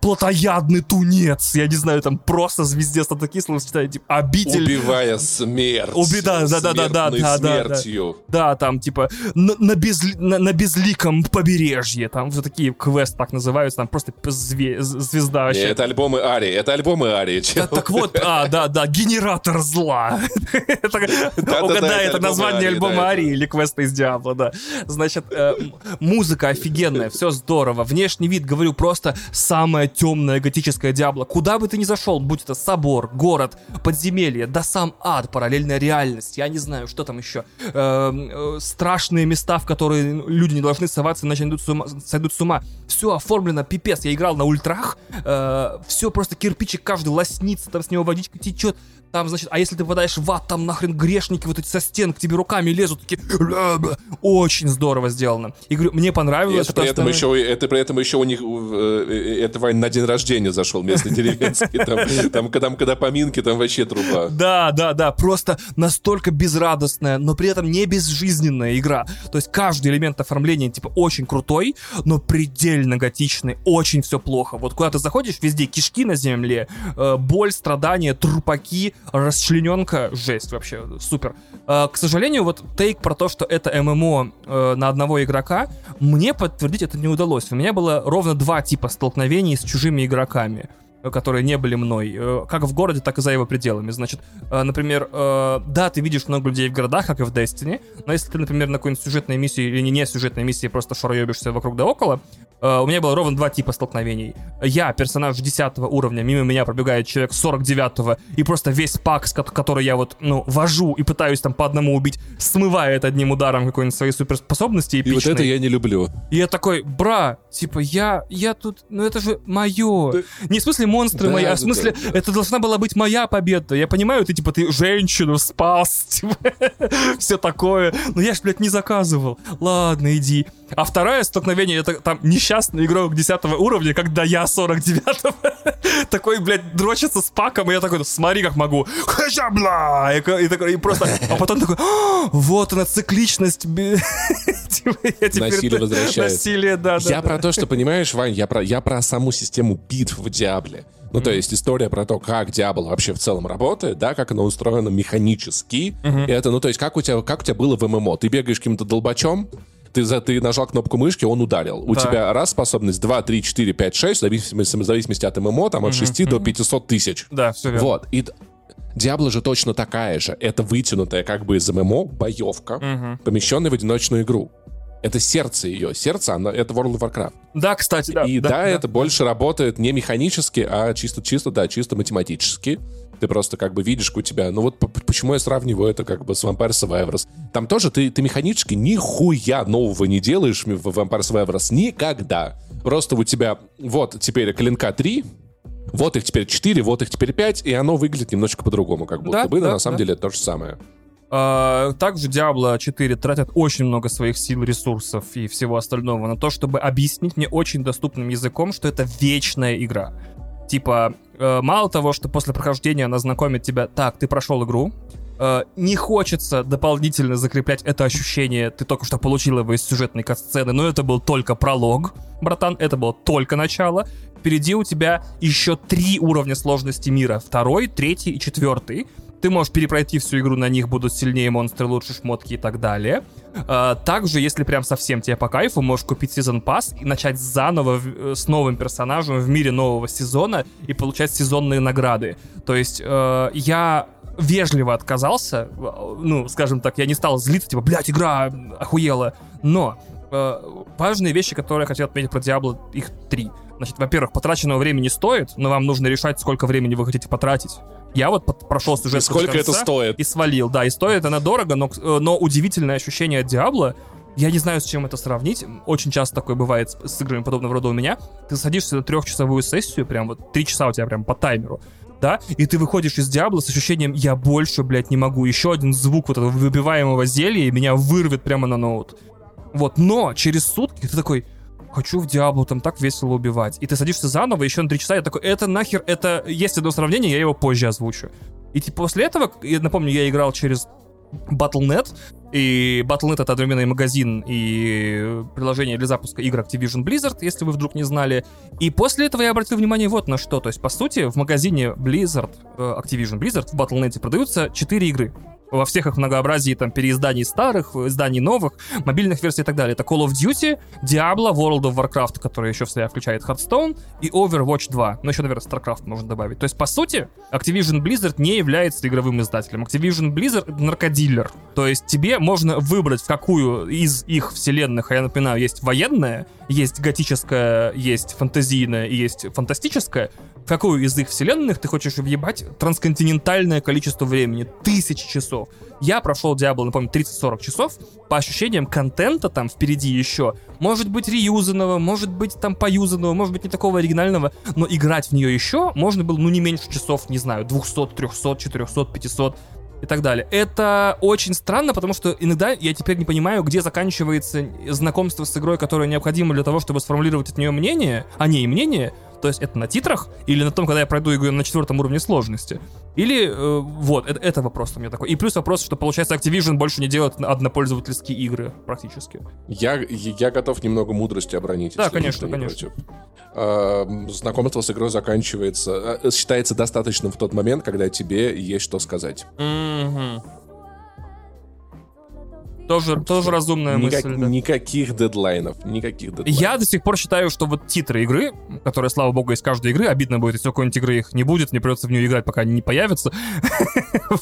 «Плотоядный тунец», я не знаю, там просто звезде статаки слово читают, типа «Обитель...»
Убивая смерть.
Уби... Да, да, да, да, да, да, да, смертью. Да, да там типа на, на, безли, на, на безликом побережье, там вот такие квесты так называются, там просто зве, звезда вообще.
Это альбомы Ари, это альбомы Ари.
Да, так вот, а, да, да, генератор зла. [LAUGHS] Угадай, это название альбома Ари или квеста из Диабло, да. Значит, э, музыка офигенная, все здорово. Внешний вид, говорю, просто самая темная готическая Диабло. Куда бы ты ни зашел, будь это собор, город, подземелье, да сам ад, параллельная реальность, я не знаю, что там еще. Эм, э, страшные места, в которые люди не должны соваться, иначе сойдут с ума. Сойдут с ума. Все оформлено, пипец. Я играл на ультрах, э, все просто кирпичик каждый лоснится, там с него водичка течет. Там, значит, а если ты попадаешь в ад, там нахрен грешники вот эти со стен к тебе руками лезут, такие... Очень здорово сделано. И говорю, мне понравилось.
Это при, этом что... еще, это при этом еще у них... Э, э, это Вань на день рождения зашел местный деревенский. Там, там, когда поминки, там вообще труба.
Да, да, да. Просто настолько безрадостная, но при этом не безжизненная игра. То есть каждый элемент оформления, типа, очень крутой, но предельно готичный. Очень все плохо. Вот куда ты заходишь, везде кишки на земле, э, боль, страдания, трупаки, расчлененка, жесть вообще, супер. Э, к сожалению, вот тейк про то, что это ММО э, на одного игрока, мне подтвердить это не удалось. У меня было ровно два типа столкновений с чужими игроками которые не были мной, э, как в городе, так и за его пределами. Значит, э, например, э, да, ты видишь много людей в городах, как и в Destiny, но если ты, например, на какой-нибудь сюжетной миссии или не сюжетной миссии просто шароебишься вокруг да около, у меня было ровно два типа столкновений. Я, персонаж 10 уровня, мимо меня пробегает человек 49 и просто весь пак, который я вот, ну, вожу и пытаюсь там по одному убить, смывает одним ударом какой-нибудь своей суперспособности
эпичной. И вот это я не люблю.
И я такой, бра, типа, я, я тут, ну это же мое. Да. Не в смысле монстры да, мои, а в смысле, да, да. это должна была быть моя победа. Я понимаю, ты типа ты женщину спас, [LAUGHS] типа, все такое. Но я ж, блядь, не заказывал. Ладно, иди. А второе столкновение, это там несчастный игрок 10 уровня, когда я 49-го. [LAUGHS] Такой, блядь, дрочится с паком, и я такой, смотри, как могу. Хэча, бла! И, и такой, и просто... А потом такой, «А, вот она, цикличность. [LAUGHS] Типа,
Насилие возвращается.
Насилие, да.
Я про то, что, понимаешь, Вань, я про, я про саму систему битв в Диабле. Ну, то есть история про то, как Диабло вообще в целом работает, да, как оно устроено механически. И это, ну, то есть как у тебя, как у тебя было в ММО? Ты бегаешь каким-то долбачом, ты, за, ты нажал кнопку мышки, он ударил. У
Да.
тебя раз способность, два, три, четыре, пять, шесть, в зависимости, в зависимости от ММО, там от 6 до 500 тысяч.
Да, все верно.
Вот. И Диабло же точно такая же. Это вытянутая как бы из ММО боевка, помещенная в одиночную игру. Это сердце ее. Сердце, оно, это World of Warcraft.
Да, кстати, да.
и да, это больше работает не механически, а чисто, чисто, да, чисто математически. Ты просто как бы видишь, у тебя... Ну вот почему я сравниваю это как бы с Vampire Survivors. Там тоже ты, ты механически нихуя нового не делаешь в Vampire Survivors никогда. Просто у тебя вот теперь клинка 3, вот их теперь 4, вот их теперь 5, и оно выглядит немножечко по-другому, как будто
Да,
бы, но
да,
на самом
да.
деле это то же самое.
А, Также Diablo 4 тратят очень много своих сил, ресурсов и всего остального на то, чтобы объяснить мне очень доступным языком, что это вечная игра. Типа, мало того, что после прохождения она знакомит тебя, так, ты прошел игру, э, не хочется дополнительно закреплять это ощущение, ты только что получил его из сюжетной кат-сцены, но это был только пролог, братан, это было только начало. Впереди у тебя еще три уровня сложности мира, второй, третий и четвертый. Ты можешь перепройти всю игру, на них будут сильнее монстры, лучше шмотки и так далее. А, также, если прям совсем тебе по кайфу, можешь купить сезон пасс и начать заново э, с новым персонажем в мире нового сезона и получать сезонные награды. То есть э, я вежливо отказался, э, ну, скажем так, я не стал злиться, типа, блядь, игра охуела, но важные вещи, которые я хотел отметить про Diablo, их три. Значит, во-первых, потраченного времени стоит, но вам нужно решать, сколько времени вы хотите потратить. Я вот прошел сюжет
И сколько это стоит?
И свалил, да, и стоит она дорого, но, э, но удивительное ощущение от Диабло, я не знаю, с чем это сравнить. Очень часто такое бывает с, с играми подобного рода у меня. Ты садишься на трехчасовую сессию, прям вот три часа у тебя прям по таймеру, да, и ты выходишь из Диабло с ощущением «я больше, блядь, не могу». Еще один звук вот этого выбиваемого зелья, и меня вырвет прямо на ноут. Вот, но через сутки ты такой, хочу в Диаблу, там так весело убивать. И ты садишься заново еще на три часа, я такой, это нахер, это... Есть одно сравнение, я его позже озвучу. И типа после этого, я напомню, я играл через Battle.net, и Battle.net это одновременно и магазин, и приложение для запуска игр Activision Blizzard, если вы вдруг не знали. И после этого я обратил внимание вот на что. То есть, по сути, в магазине Blizzard, э, Activision Blizzard, в Battle.net продаются 4 игры. Во всех их многообразии там переизданий старых, изданий новых, мобильных версий и так далее. Это Call of Duty, Diablo, World of Warcraft, который еще в себя включает Hearthstone, и Overwatch 2. Ну, еще, наверное, StarCraft можно добавить. То есть, по сути, Activision Blizzard не является игровым издателем. Activision Blizzard — это наркодилер. То есть, тебе можно выбрать, в какую из их вселенных, а я напоминаю, есть военная, есть готическая, есть фантазийная и есть фантастическая, в какую из их вселенных ты хочешь въебать трансконтинентальное количество времени, тысячи часов. Я прошел Diablo, напомню, 30-40 часов, по ощущениям контента там впереди еще, может быть реюзанного, может быть там поюзанного, может быть не такого оригинального, но играть в нее еще можно было, ну, не меньше часов, не знаю, 200, 300, 400, 500 и так далее. Это очень странно, потому что иногда я теперь не понимаю, где заканчивается знакомство с игрой, которое необходимо для того, чтобы сформулировать от нее мнение, о ней мнение. То есть это на титрах или на том, когда я пройду игру на четвертом уровне сложности. Или э, вот, это, это вопрос у меня такой. И плюс вопрос, что получается Activision больше не делает однопользовательские игры практически.
Я, я готов немного мудрости обронить.
Да, конечно, конечно.
против. А, Знакомство с игрой заканчивается, а, считается достаточным в тот момент, когда тебе есть что сказать.
Тоже, тоже разумная
Никак-
мысль, да.
Никаких дедлайнов, никаких дедлайнов.
Я до сих пор считаю, что вот титры игры, которые, слава богу, из каждой игры, обидно будет, если у какой-нибудь игры их не будет, мне придется в нее играть, пока они не появятся. [LAUGHS]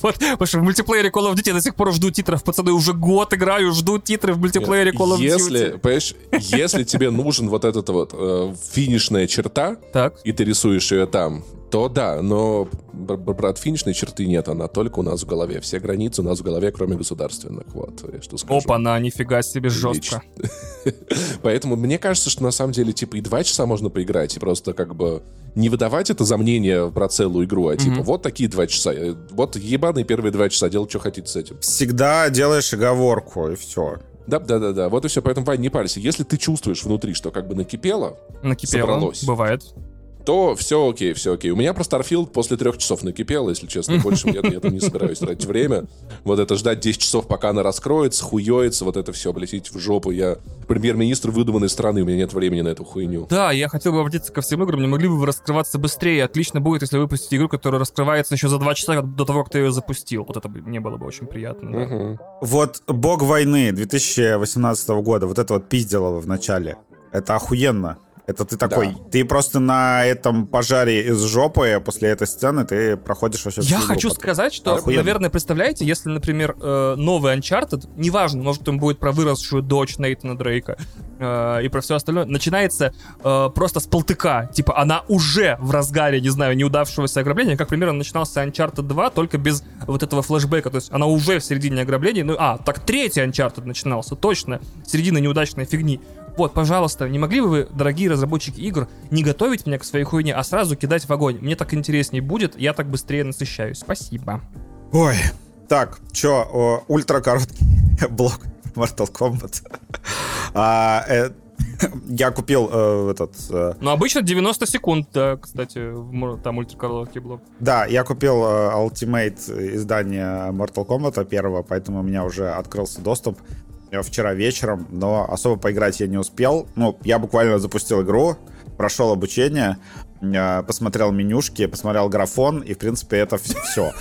Вот, потому что в мультиплеере Call of Duty я до сих пор жду титров, пацаны, уже год играю, жду титры в мультиплеере Call of
если,
Duty.
понимаешь, если тебе нужен вот этот вот э, финишная черта, и ты рисуешь ее там, то да, но, бр- бр- брат, финишной черты нет, она только у нас в голове. Все границы у нас в голове, кроме государственных. Вот, я что скажу.
опа, на, нифига себе, жестко. [LAUGHS]
Поэтому мне кажется, что на самом деле, типа, и два часа можно поиграть, и просто как бы не выдавать это за мнение про целую игру, а типа, вот такие два часа. э, Вот ебаные первые два часа, делать, что хотите с этим.
Всегда делаешь оговорку, и все.
Да, да, да, да. Вот и все. Поэтому, Вань, не парься. Если ты чувствуешь внутри, что как бы накипело,
Накипело,
Собралось.
бывает.
То все окей, все окей. У меня про Starfield после трех часов накипело, если честно. Больше я, я там не собираюсь тратить время. Вот это ждать 10 часов, пока она раскроется, хуёется, вот это все, блядь, в жопу. Я премьер-министр выдуманной страны, у меня нет времени на эту хуйню.
Да, я хотел бы обратиться ко всем играм, не могли бы вы раскрываться быстрее. Отлично будет, если выпустите игру, которая раскрывается еще за два часа до того, как ты ее запустил. Вот это бы мне было бы очень приятно. Да.
Мгм.
Вот «Бог войны» 2018 года, вот это вот пизделово в начале. Это охуенно. Это ты такой, ты просто на этом пожаре из жопы после этой сцены ты проходишь вообще
Я хочу
потом.
сказать, что,
Охуенно.
наверное, представляете, если, например, э, новый Uncharted, неважно, может, он будет про выросшую дочь Нейтана Дрейка э, и про все остальное, начинается э, просто с полтыка. Типа, она уже в разгаре, не знаю, неудавшегося ограбления, как примерно начинался Uncharted 2, только без вот этого флешбека. То есть она уже в середине ограбления. Ну, а, так третий Uncharted начинался, точно. Середина неудачной фигни. Вот, пожалуйста, не могли бы вы, дорогие разработчики игр, не готовить меня к своей хуйне, а сразу кидать в огонь? Мне так интереснее будет, я так быстрее насыщаюсь. Спасибо.
Ой. Так, чё, о, ультра короткий [LAUGHS] блок Mortal Kombat. [LAUGHS] А, э, [LAUGHS] я купил э, этот... э,
Ну, обычно 90 секунд, да, кстати, там ультракороткий блок.
Да, я купил э, Ultimate издание Mortal Kombat первого, поэтому у меня уже открылся доступ э, вчера вечером, но особо поиграть я не успел. Ну, я буквально запустил игру, прошел обучение, э, посмотрел менюшки, посмотрел графон, и, в принципе, это все.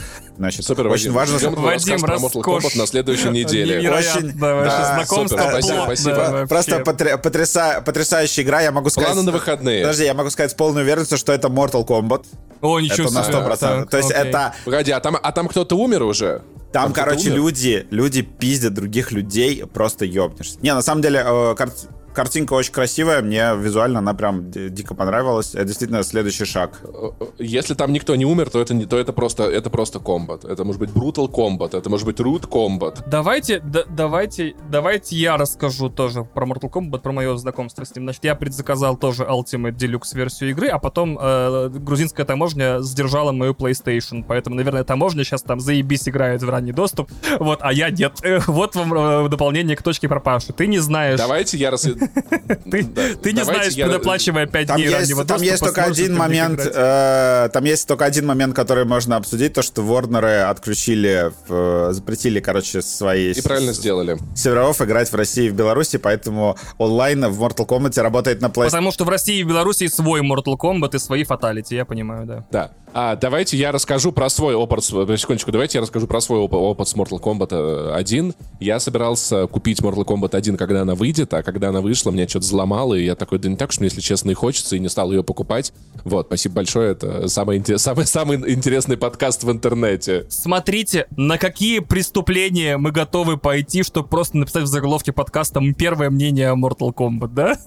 Значит,
Супер,
очень
Вадим.
важно...
Ждем
Вадим,
рассказ про Mortal Kombat
роскошь.
на следующей неделе.
Очень-
вообще
да,
знакомство
супер, спасибо, спасибо.
Просто потр- потряса- потрясающая игра, я могу сказать...
Планы на выходные.
Подожди, я могу сказать с полной уверенностью, что это Mortal Kombat.
О, ничего
Это на
себе.
100%.
Так,
То есть
окей.
это...
Погоди, а там, а там кто-то умер уже?
Там,
кто-то
короче,
умер?
люди, люди пиздят других людей, просто ёбнешься. Не, на самом деле, э, кар- картинка очень красивая, мне визуально она прям ди- дико понравилась. Это действительно следующий шаг.
Если там никто не умер, то это, не, то это просто это просто комбат. Это может быть Brutal Combat, это может быть Root Combat.
Давайте, да- давайте, давайте я расскажу тоже про Mortal Kombat, про мое знакомство с ним. Значит, я предзаказал тоже Ultimate Deluxe версию игры, а потом э, грузинская таможня сдержала мою PlayStation, поэтому, наверное, таможня сейчас там заебись играет в ранний доступ, вот, а я нет. Э, Вот вам э, дополнение к точке пропавшей. Ты не знаешь,
Давайте я рас... [LAUGHS]
ты, не знаешь, предоплачивая 5
Там
дней раннего
там
доступа,
есть только один момент, э, там есть только один момент, который можно обсудить, то, что Ворнеры отключили, в- э, запретили, короче, свои
И правильно сделали.
серверов играть в России и в Беларуси, поэтому онлайн в Mortal Kombat работает на PlayStation.
Потому что в России и в Беларуси свой Mortal Kombat и свои фаталити, я понимаю, да.
Да. А, давайте я расскажу про свой опыт. э, Секундочку, давайте я расскажу про свой оп- опыт с Mortal Kombat э, 1. Я собирался купить Mortal Kombat 1, когда она выйдет, а когда она вышла, меня что-то взломало, и я такой, да не так уж мне, если честно, и хочется, и не стал ее покупать. Вот, спасибо большое, это самый, самый, самый интересный подкаст в интернете.
Смотрите, на какие преступления мы готовы пойти, чтобы просто написать в заголовке подкаста «М, первое мнение о Mortal Kombat, да?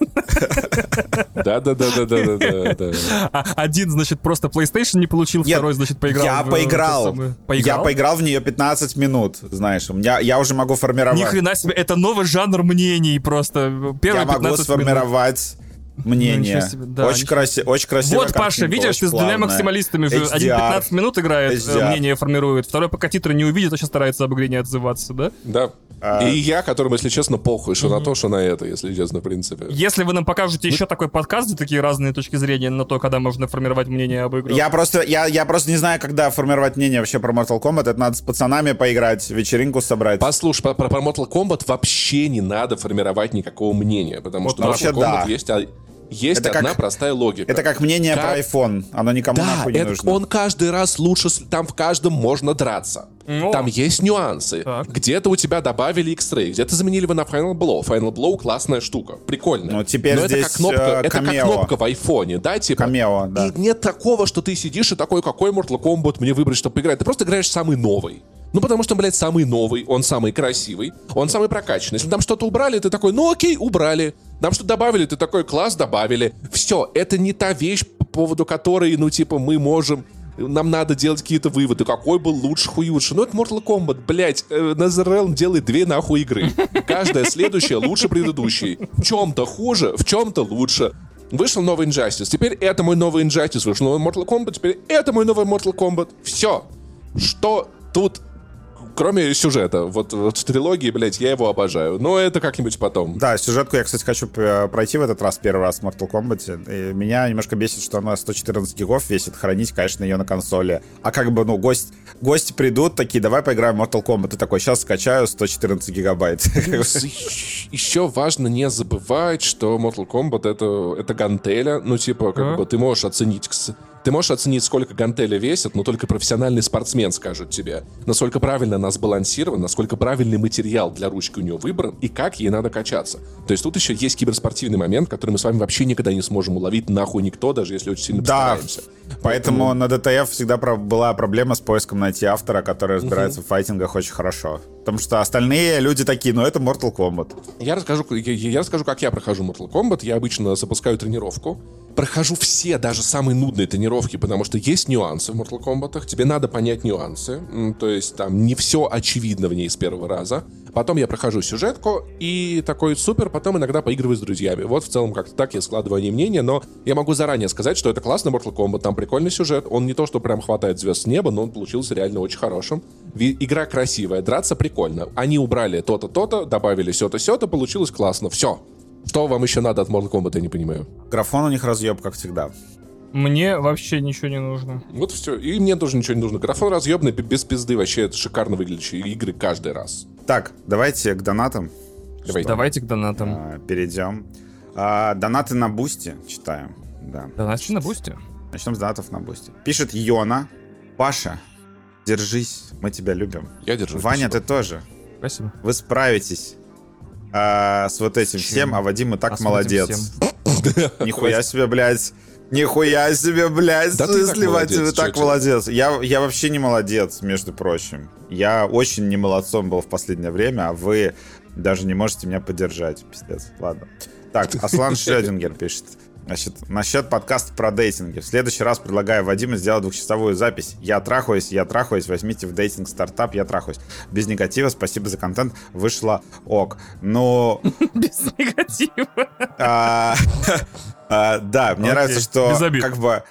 [LAUGHS]
Да-да-да-да-да-да.
А Один, значит, просто PlayStation не получил,
Нет,
второй, значит, поиграл.
я
в,
поиграл.
самое.
Я
Поиграл?
поиграл в нее 15 минут, знаешь. У меня, я уже могу формировать.
Ни хрена себе, это новый жанр мнений просто. Первые
я могу
15 минут.
Сформировать мнение.
Себе, да,
очень, краси- очень красиво.
Вот, Паша, видишь, ты с двумя максималистами уже. Один
HDR.
15 минут играет, э,
HDR.
мнение формирует, второй пока титры не увидит, а сейчас старается об игре не отзываться, да?
Да.
А.
И я, которому, если честно, похуй, что на то, что на это, если честно, в принципе.
Если вы нам покажете еще такой подкаст, где такие разные точки зрения на то, когда можно формировать мнение об игре.
Я просто, я, я просто не знаю, когда формировать мнение вообще про Mortal Kombat. Это надо с пацанами поиграть, вечеринку собрать.
Послушай, про, про Mortal Kombat вообще не надо формировать никакого мнения, потому
Вот
что Mortal Kombat
да.
есть, а- есть
Это
одна
как-
простая логика.
Это как мнение
Как-
про iPhone. Оно никому
Да,
нахуй не
это
нужно.
он каждый раз лучше, там в каждом можно драться.
Ну.
Там есть нюансы.
Так.
Где-то у тебя добавили X-Ray, где-то заменили его на Final Blow. Final Blow классная штука, прикольная.
Ну, теперь
Но это
здесь,
как кнопка,
э,
это как кнопка в айфоне, да, типа.
Камео, да.
И нет такого, что ты сидишь и такой, какой Mortal Kombat мне выбрать, чтобы поиграть. Ты просто играешь самый новый. Ну, потому что, блядь, самый новый, он самый красивый, он самый прокачанный. Если там что-то убрали, ты такой, ну окей, убрали. Нам что добавили, ты такой, класс, добавили. Все, это не та вещь, по поводу которой, ну, типа, мы можем нам надо делать какие-то выводы, какой был лучше, худше. Ну, это Mortal Kombat, блядь. э, NetherRealm делает две нахуй игры. Каждая следующая лучше предыдущей. В чем-то хуже, в чем-то лучше. Вышел новый Injustice, теперь это мой новый Injustice. Вышел новый Mortal Kombat, теперь это мой новый Mortal Kombat. Все. Что тут кроме сюжета. Вот, вот в трилогии, блядь, я его обожаю. Но это как-нибудь потом.
Да, сюжетку я, кстати, хочу п- пройти в этот раз, первый раз в Mortal Kombat. И меня немножко бесит, что она 114 гигов весит. Хранить, конечно, ее на консоли. А как бы, ну, гость, гости придут такие, давай поиграем в Mortal Kombat. Ты такой, сейчас скачаю 114 гигабайт. [LAUGHS]
Еще важно не забывать, что Mortal Kombat это, это гантеля. Ну, типа, как
А?
бы ты можешь оценить... Ты можешь оценить, сколько гантеля весит, но только профессиональный спортсмен скажет тебе, насколько правильно она сбалансирована, насколько правильный материал для ручки у нее выбран и как ей надо качаться. То есть тут еще есть киберспортивный момент, который мы с вами вообще никогда не сможем уловить нахуй никто, даже если очень сильно
Да,
постараемся.
поэтому на ДТФ всегда про- была проблема с поиском найти автора, который разбирается в файтингах очень хорошо. Потому что остальные люди такие, ну это Mortal Kombat.
Я расскажу, я, я расскажу, как я прохожу Mortal Kombat. Я обычно запускаю тренировку. Прохожу все, даже самые нудные тренировки, потому что есть нюансы в Mortal Kombat. Тебе надо понять нюансы. То есть там не все очевидно в ней с первого раза. Потом я прохожу сюжетку и такой супер, потом иногда поигрываю с друзьями. Вот в целом как-то так я складываю они мнение, но я могу заранее сказать, что это классный Mortal Kombat, там прикольный сюжет. Он не то, что прям хватает звезд с неба, но он получился реально очень хорошим. Игра красивая, драться прикольно. Они убрали то-то, то-то, добавили сё-то, сё-то, получилось классно. Все. Что вам еще надо от Mortal Kombat, я не понимаю.
Графон у них разъеб, как всегда.
Мне вообще ничего не нужно.
Вот все. И мне тоже ничего не нужно. Графон разъебный, без пизды. Вообще, это шикарно выглядящие игры каждый раз.
Так, давайте к донатам.
Давайте.
Давайте к донатам.
а, перейдем. А, донаты на Бусти читаем. Да.
Донатчик на Бусти.
Начнем с донатов на Бусти. Пишет Йона. Паша, держись, мы тебя любим.
Я держу.
Ваня, ты
спасибо.
тоже.
Спасибо.
Вы справитесь а, с вот этим
Чем?
всем, а Вадим и так
А с
молодец. [LAUGHS] Нихуя себе, блядь. Нихуя себе, блядь.
Да ты так молодец,
ты так молодец. Я, я вообще не молодец, между прочим. Я очень не молодцом был в последнее время, а вы даже не можете меня поддержать. Пиздец. Ладно. Так, Аслан [LAUGHS] Шрёдингер пишет. Значит, насчет подкаста про дейтинги. В следующий раз предлагаю Вадиму сделать двухчасовую запись. Я трахаюсь, я трахаюсь, возьмите в дейтинг стартап, я трахаюсь. Без негатива, спасибо за контент, вышло ок. Но [LAUGHS]
Без негатива.
а, [LAUGHS] а, да, мне нравится, что как бы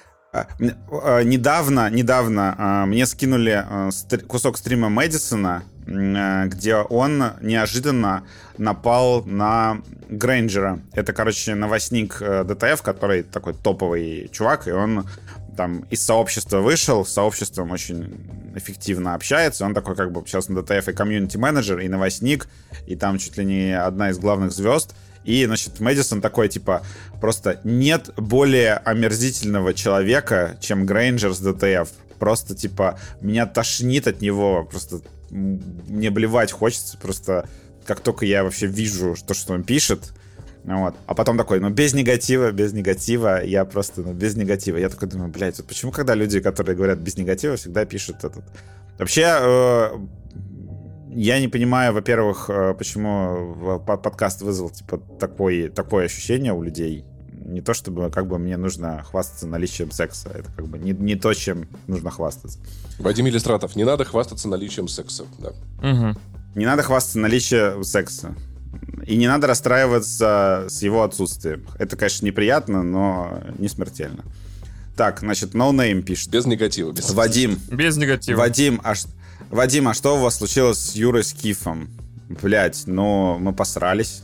недавно, недавно а, мне скинули а, кусок стрима Мэдисона, а, где он неожиданно напал на Грейнджера. Это, короче, новостник э, ДТФ, который такой топовый чувак, и он там из сообщества вышел, с сообществом очень эффективно общается. Он такой как бы сейчас на ДТФ и комьюнити-менеджер, и новостник, и там чуть ли не одна из главных звезд. И, значит, Мэдисон такой, типа, просто нет более омерзительного человека, чем Грейнджер с ДТФ. Просто, типа, меня тошнит от него, просто мне блевать хочется, просто как только я вообще вижу то, что он пишет, вот. А потом такой, ну, без негатива, без негатива, я просто, ну, без негатива. Я такой думаю, блядь, вот почему, когда люди, которые говорят без негатива, всегда пишут этот... Вообще, э, я не понимаю, во-первых, э, почему по- подкаст вызвал, типа, такой, такое ощущение у людей. Не то, чтобы, как бы, мне нужно хвастаться наличием секса. Это, как бы, не, не то, чем нужно хвастаться.
Вадим Иллистратов, не надо хвастаться наличием секса. Да.
Мгм.
Не надо хвастаться наличием секса. И не надо расстраиваться с его отсутствием. Это, конечно, неприятно, но не смертельно. Так, значит, No Name пишет.
Без негатива. Без...
Вадим,
Без негатива.
Вадим, а, ш- Вадим, а что у вас случилось с Юрой Скифом? Блять, ну, мы посрались.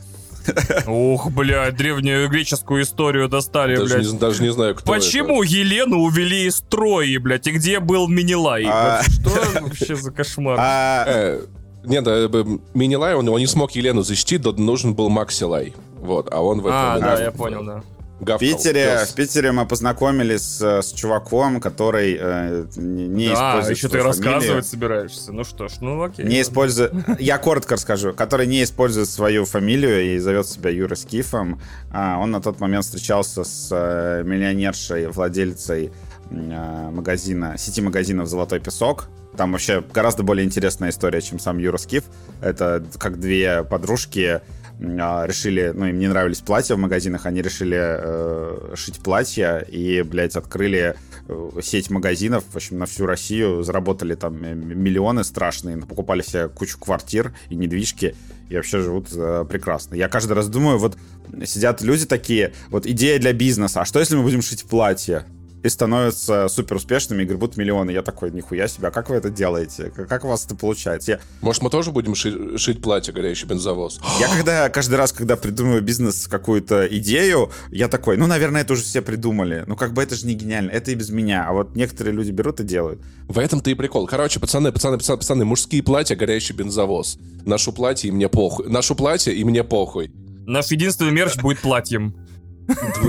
Ух, блядь, древнюю греческую историю достали,
Даже
блядь.
не, даже не знаю, кто
Почему Елену увели из Трои, блядь, и где был Минилай?
А.
Что вообще за кошмар?
А,
это. Э, нет, да, э, Минилай, он, он не смог Елену защитить, да, нужен был Максилай. Вот, а он в этом...
А, да, я понял, да.
В
гавкал.
Питере,
Пес.
в Питере мы познакомились с, с чуваком, который э, не, не
А,
использует
еще ты
свою фамилию.
рассказывать собираешься. Ну что ж, ну окей.
Не использует... Я коротко расскажу. Который не использует свою фамилию и зовет себя Юра Скифом. А, он на тот момент встречался с э, миллионершей, владельцей э, магазина, сети магазинов «Золотой песок». Там вообще гораздо более интересная история, чем сам Юра Скиф. Это как две подружки решили, ну, им не нравились платья в магазинах, они решили э, шить платья и, блядь, открыли э, сеть магазинов, в общем, на всю Россию, заработали там э, миллионы страшные, покупали себе кучу квартир и недвижки, и вообще живут э, прекрасно. Я каждый раз думаю, вот сидят люди такие, вот идея для бизнеса, а что если мы будем шить платья? И становятся супер успешными и гребут миллионы. Я такой, нихуя себе, а как вы это делаете? Как, у вас это получается? Я,
Может, мы тоже будем ши- шить платье «Горящий бензовоз»? [GASPS]
я когда, каждый раз, когда придумываю бизнес, какую-то идею, я такой, ну, наверное, это уже все придумали. Ну, как бы это же не гениально, это и без меня. А вот некоторые люди берут и делают.
В этом-то и прикол. Короче, пацаны, пацаны, пацаны, пацаны, мужские платья «Горящий бензовоз». Ношу платье, и мне похуй. Ношу платье, и мне похуй.
Наш единственный мерч будет платьем.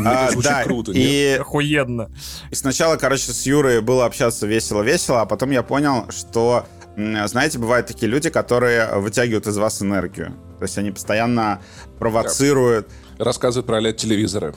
А, да,
круто,
и
Охуенно.
И сначала, короче, с Юрой было общаться весело-весело, а потом я понял, что, знаете, бывают такие люди, которые вытягивают из вас энергию. То есть они постоянно провоцируют.
Рассказывают про OLED-телевизоры.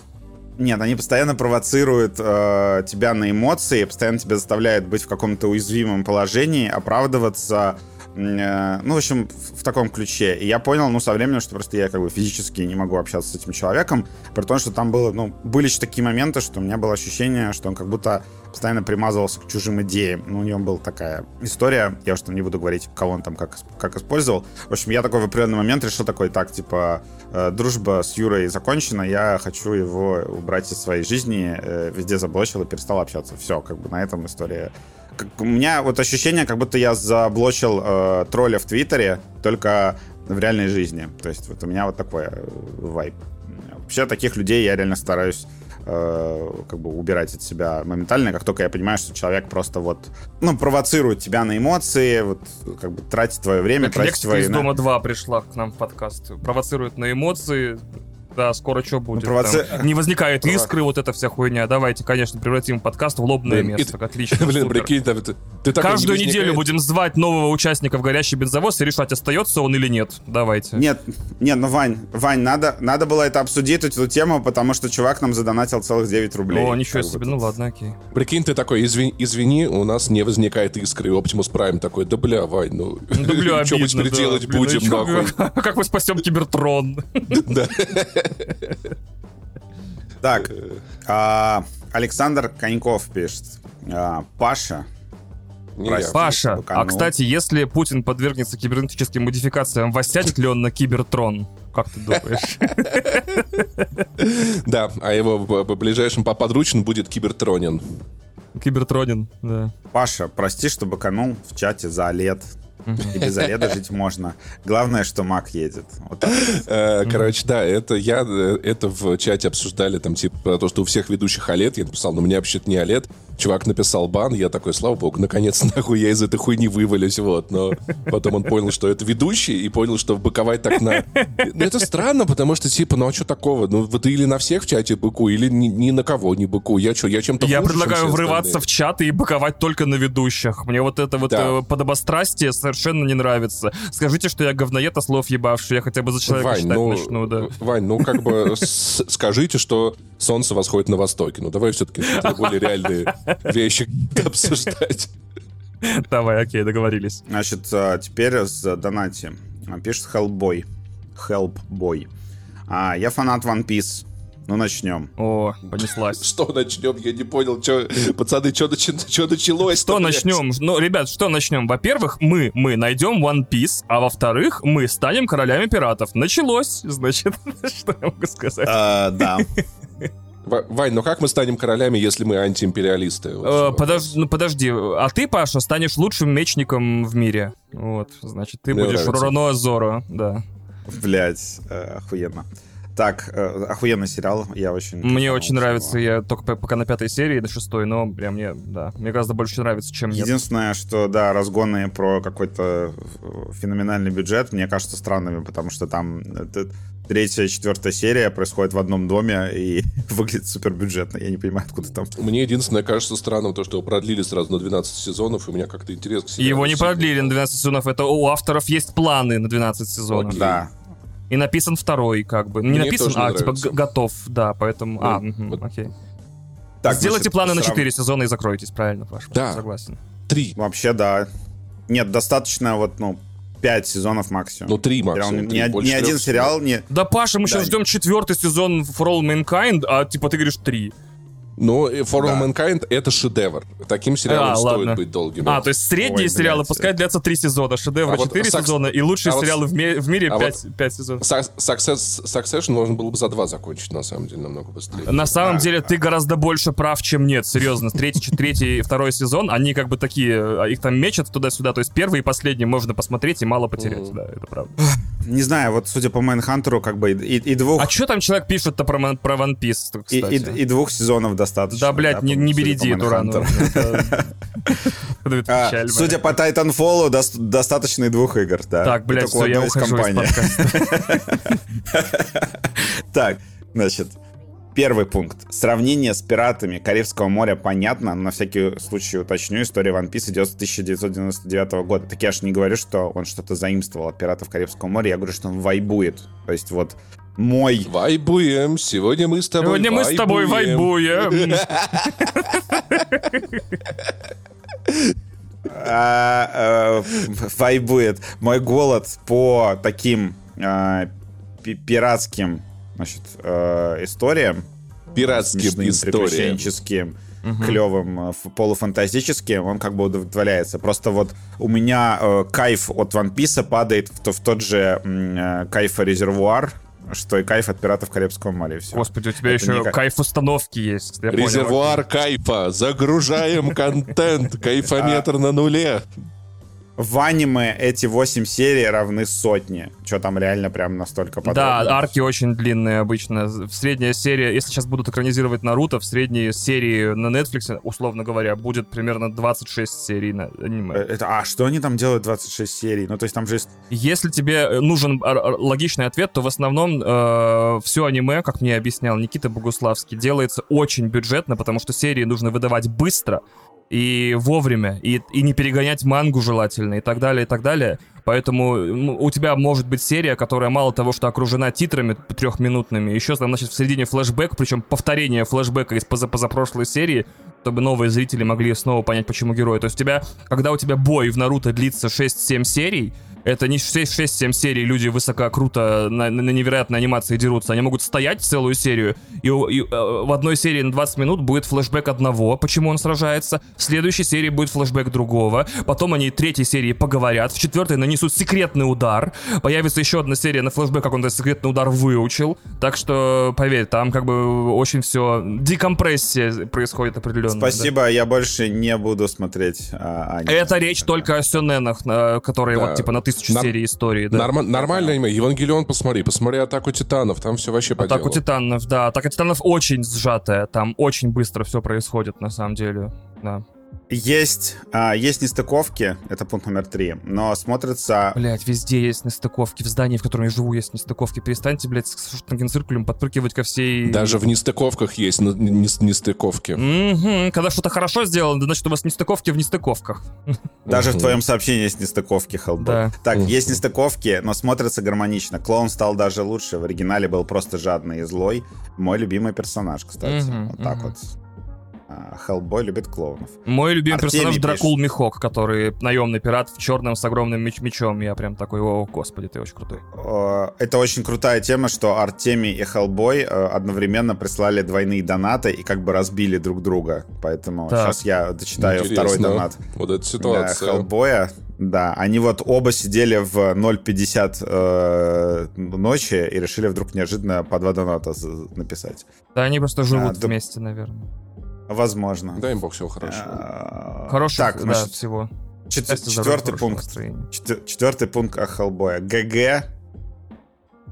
Нет, они постоянно провоцируют э, тебя на эмоции, постоянно тебя заставляют быть в каком-то уязвимом положении, оправдываться. Э, ну, в общем, в таком ключе. И я понял, ну, со временем, что просто я как бы физически не могу общаться с этим человеком, при том, что там было, ну, были еще такие моменты, что у меня было ощущение, что он как будто постоянно примазывался к чужим идеям. Ну, у него была такая история, я уж там не буду говорить, кого он там как, как использовал. В общем, я такой в определенный момент решил такой, так, типа, э, дружба с Юрой закончена, я хочу его убрать из своей жизни, э, везде заблочил и перестал общаться. Все, как бы на этом история. Как, у меня вот ощущение, как будто я заблочил э, тролля в Твиттере, только в реальной жизни. То есть вот у меня вот такой э, вайб. Вообще таких людей я реально стараюсь э, как бы убирать от себя моментально, как только я понимаю, что человек просто вот, ну, провоцирует тебя на эмоции, вот, как бы тратит твое время,
Как
тратит твои...
из Дома 2 пришла к нам в подкаст. Провоцирует на эмоции. Да, скоро что будет?
провоци-
там? Не возникает
Прово-
искры, вот эта вся хуйня. Давайте, конечно, превратим подкаст в лобное
Блин, и
место.
ты-
Отлично. [LAUGHS]
Блин,
супер.
прикинь, там ты, ты не
Каждую
возникает.
неделю будем звать нового участника в горящий бензовоз и решать, остается он или нет. Давайте.
Нет, нет, ну, Вань, Вань, надо, надо было это обсудить, эту тему, потому что чувак нам задонатил целых 9 рублей.
О, ничего
бы
себе.
тут-
Ну ладно, окей.
Прикинь, ты такой, извини, извини, у нас не возникает искры. И Optimus Prime такой, да бля, Вань, ну...
Ну, Да, бля, [LAUGHS]
Что мы теперь
да.
делать
Блин, ну
будем,
и
нахуй? [LAUGHS]
Как мы спасем Кибертрон?
Да.
Так, а, Александр Коньков пишет. А, Паша,
Не
Прости.
я.
Паша, а кстати, если Путин подвергнется кибернетическим модификациям, воссядет ли он на Кибертрон? Как ты думаешь? [LAUGHS]
Да, а его б- ближайшим по- подручным будет Кибертронин.
Кибертронин, да.
Паша, прости, что быканул в чате за OLED. И без OLED жить можно. Главное, что Мак едет. Вот.
Э, Короче, да, это я, э, это в чате обсуждали, там, типа, про то, что у всех ведущих OLED, я написал, ну, у меня вообще-то не OLED, чувак написал бан, я такой, слава богу, наконец, [LAUGHS] нахуй я из этой хуйни вывалюсь, вот, но потом он понял, что это ведущий, и понял, что быковать так на... Ну, это странно, потому что, типа, ну, а что такого? Ну, вот или на всех в чате быку, или ни, ни на кого не быку, я что, я чем-то
Я
хуже, чем
предлагаю
все
врываться
остальные?
в чат и быковать только на ведущих. Мне вот это вот
Да.
э, подобострастие совершенно не нравится. Скажите, что я говноед, а слов ебавший. Я хотя бы за человека
Вань,
считать
ну,
начну, да.
Вань, ну как бы [LAUGHS] скажите, что солнце восходит на востоке. Ну давай все-таки более реальные вещи [LAUGHS] обсуждать.
Давай, окей, договорились.
Значит, а, теперь с донати. Пишет Hellboy. Hellboy. А, я фанат One Piece. Ну, начнем.
О, понеслась.
Что начнем? Я не понял, что, пацаны, что началось?
Что начнем? Ну, ребят, что начнем? Во-первых, мы, мы найдем One Piece, а во-вторых, мы станем королями пиратов. Началось, значит, [LAUGHS] что я могу сказать?
А, Да.
Вань, ну как мы станем королями, если мы антиимпериалисты? Вот
Э,
что.
подож- ну, подожди, а ты, Паша, станешь лучшим мечником в мире. Вот, значит, ты
Мне
будешь
нравится.
Ророноа Зоро, да.
Блять, охуенно. Так, э, охуенный сериал, я очень...
Мне очень нравится, я только по- пока на пятой серии, до шестой, но прям мне, да, мне гораздо больше нравится, чем нет.
Единственное, что, да, разгоны про какой-то э, феноменальный бюджет, мне кажется странными, потому что там э, третья, четвертая серия происходит в одном доме и [LAUGHS] выглядит супер бюджетно. Я не понимаю, откуда там.
Мне единственное кажется странным то, что его продлили сразу на 12 сезонов, и у меня как-то интерес к сериалу
Его не продлили на
упал.
12 сезонов, это у авторов есть планы на 12 сезонов.
Окей.
Да.
И написан второй, как бы. Не
Мне
написан,
тоже не
а, типа,
нравится.
г- готов, да, поэтому... а,
Ну,
мгм,
вот.
окей.
Так,
Сделайте
значит,
планы на
срав-
4 сезона и закройтесь, правильно, Паша?
Да.
Согласен.
Три.
Вообще, да. Нет, достаточно вот, ну, пять сезонов максимум.
Ну, три максимум.
ни,
три,
ни
больше
один сериал не...
Да, Паша, мы
Да.
сейчас ждем четвертый сезон For All Mankind, а типа ты говоришь три.
Но For All
Да.
Mankind — это шедевр. Таким сериалом
А,
стоит
ладно.
быть долгим.
А, то есть средние
Ой,
сериалы
блядь.
пускай длятся три сезона, шедевры
А вот
4
Succ-
сезона и лучшие
а вот-
сериалы в, ме- в мире
а
5, сезонов.
Suc- Success, Succession можно было бы за два закончить, на самом деле, намного быстрее.
На самом деле ты гораздо больше прав, чем нет, серьезно. Третий, третий и второй сезон, они как бы такие, а, их там мечут туда-сюда. То есть первый и последний можно посмотреть и мало потерять, да, это правда.
Не знаю, вот судя по Майндхантеру, как бы и, и двух,
А что там человек пишет-то про, про One Piece,
и,
кстати?
и- и двух сезонов достаточно.
Да, блядь, не, не
береди
эту рану.
А, Судя по Titanfall, дос- достаточно и двух игр, да.
Так, блядь, все, я ухожу из. [LAUGHS]
Так, значит, первый пункт. Сравнение с пиратами Карибского моря понятно, но на всякий случай уточню, история One Piece идет с 1999 года. Так я ж не говорю, что он что-то заимствовал от пиратов Карибского моря, я говорю, что он вайбует. То есть вот мой...
Вайбуем, сегодня мы с тобой
Сегодня мы с тобой вайбуем. [LAUGHS]
а, э, вайбует. Мой голод по таким пи- пиратским значит, э, историям,
Пиратским историям.
приключенческим, клевым, э, полуфантастическим, он как бы удовлетворяется. Просто вот у меня э, кайф от One Piece падает в, то- в тот же э, кайф резервуар, что и кайф от пиратов Карибского моря. и всё.
Господи, у тебя
Это
еще
не
кайф установки есть. я понял.
Резервуар кайфа. Загружаем контент. [LAUGHS] Кайфометр на нуле.
В аниме эти 8 серий равны сотне. Что там реально прям настолько
Да,
подробно.
арки очень длинные обычно. В средняя серия, если сейчас будут экранизировать Наруто, в средней серии на Netflix, условно говоря, будет примерно 26 серий на
Э,
аниме.
Это, а что они там делают 26 серий? Ну, то есть там же.
Если тебе э, нужен ар- логичный ответ, то в основном все аниме, как мне объяснял Никита Богуславский, делается очень бюджетно, потому что серии нужно выдавать быстро и вовремя, и, и не перегонять мангу желательно, и так далее, и так далее. Поэтому ну, у тебя может быть серия, которая мало того, что окружена титрами трехминутными, еще там, значит, в середине флешбэк, причем повторение флешбэка из поза- позапрошлой серии, чтобы новые зрители могли снова понять, почему герой. То есть у тебя, когда у тебя бой в Наруто длится 6-7 серий, это не 6-7 серий, люди высоко, круто, на, на невероятной анимации дерутся. Они могут стоять целую серию, и, и, э, в одной серии на 20 минут будет флешбэк одного, почему он сражается. В следующей серии будет флешбэк другого. Потом они третьей серии поговорят. В четвертой нанесут секретный удар. Появится еще одна серия на флешбэк, как он этот секретный удар выучил. Так что, поверь, там как бы очень все... Декомпрессия происходит определенно. да.
Спасибо, я больше не буду смотреть а, аниме.
Это речь только о сёнэнах, на- которые
Да.
вот типа на тысячу
Нар-
серий истории, да.
Норма- Нормальное аниме. Евангелион посмотри. Посмотри Атаку Титанов. Там все вообще по
Атаку
делу.
Титанов, да. Атака Титанов очень сжатая, там очень быстро все происходит, на самом деле. Да.
Есть, а, есть нестыковки, это пункт номер три, но смотрится...
Блять, везде есть нестыковки. В здании, в котором я живу, есть нестыковки. Перестаньте, блядь, с штангенциркулем подпрыгивать ко всей...
Даже в нестыковках есть нестыковки.
Мгм. Когда что-то хорошо сделано, значит, у вас нестыковки в нестыковках.
Даже в твоем сообщении есть нестыковки, Hellboy.
Да.
Так, есть нестыковки, но смотрится гармонично. Клоун стал даже лучше. В оригинале был просто жадный и злой. Мой любимый персонаж, кстати. Вот так вот. А, Хеллбой любит клоунов.
Мой любимый
Артемий
персонаж
пишет.
Дракул Михок, который наемный пират в черном с огромным меч- мечом. Я прям такой, о, господи, ты очень крутой.
Это очень крутая тема, что Артемий и Хеллбой э, одновременно прислали двойные донаты и как бы разбили друг друга. Поэтому
Так.
сейчас я дочитаю
Интересно.
второй донат.
Вот эта
Да,
ситуация.
Хеллбоя. Да, они вот оба сидели в 0.50 э, ночи и решили вдруг неожиданно по два доната написать.
Да они просто живут
да.
вместе, наверное.
Возможно.
Дай им бог всего хорошего.
А,
Хороших,
Так,
да,
значит,
всего.
чет-
здоровья,
четвертый
хорошего
пункт. Четвертый пункт о Хеллбоя. ГГ,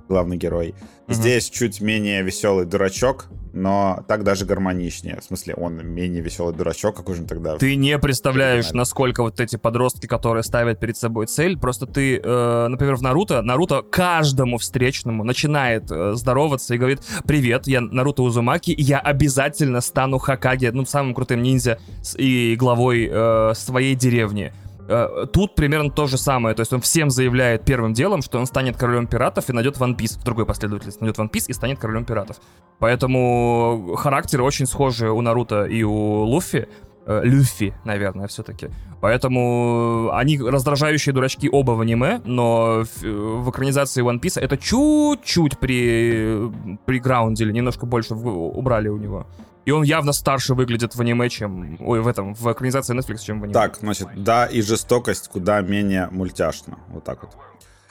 главный герой.
Мгм.
Здесь чуть менее веселый дурачок, но так даже гармоничнее. В смысле, он менее веселый дурачок, какой же он тогда?
Ты не представляешь, насколько вот эти подростки, которые ставят перед собой цель, просто ты, э, например, в Наруто, Наруто каждому встречному начинает э, здороваться и говорит, привет, я Наруто Узумаки, и я обязательно стану Хакаге, ну, самым крутым ниндзя и главой э, своей деревни. Э, Тут примерно то же самое. То есть он всем заявляет первым делом, что он станет королем пиратов и найдет One Piece. В другой последовательности найдет One Piece и станет королем пиратов. Поэтому характеры очень схожи у Наруто и у Луфи. Э, Люфи, наверное, все-таки. Поэтому они раздражающие дурачки оба в аниме, но в, в экранизации One Piece это чуть-чуть при, приграундили, немножко больше в- убрали у него. И он явно старше выглядит в аниме, чем... Ой, в этом, в экранизации Netflix, чем в аниме.
Так, значит, да, и жестокость куда менее мультяшна. Вот так вот.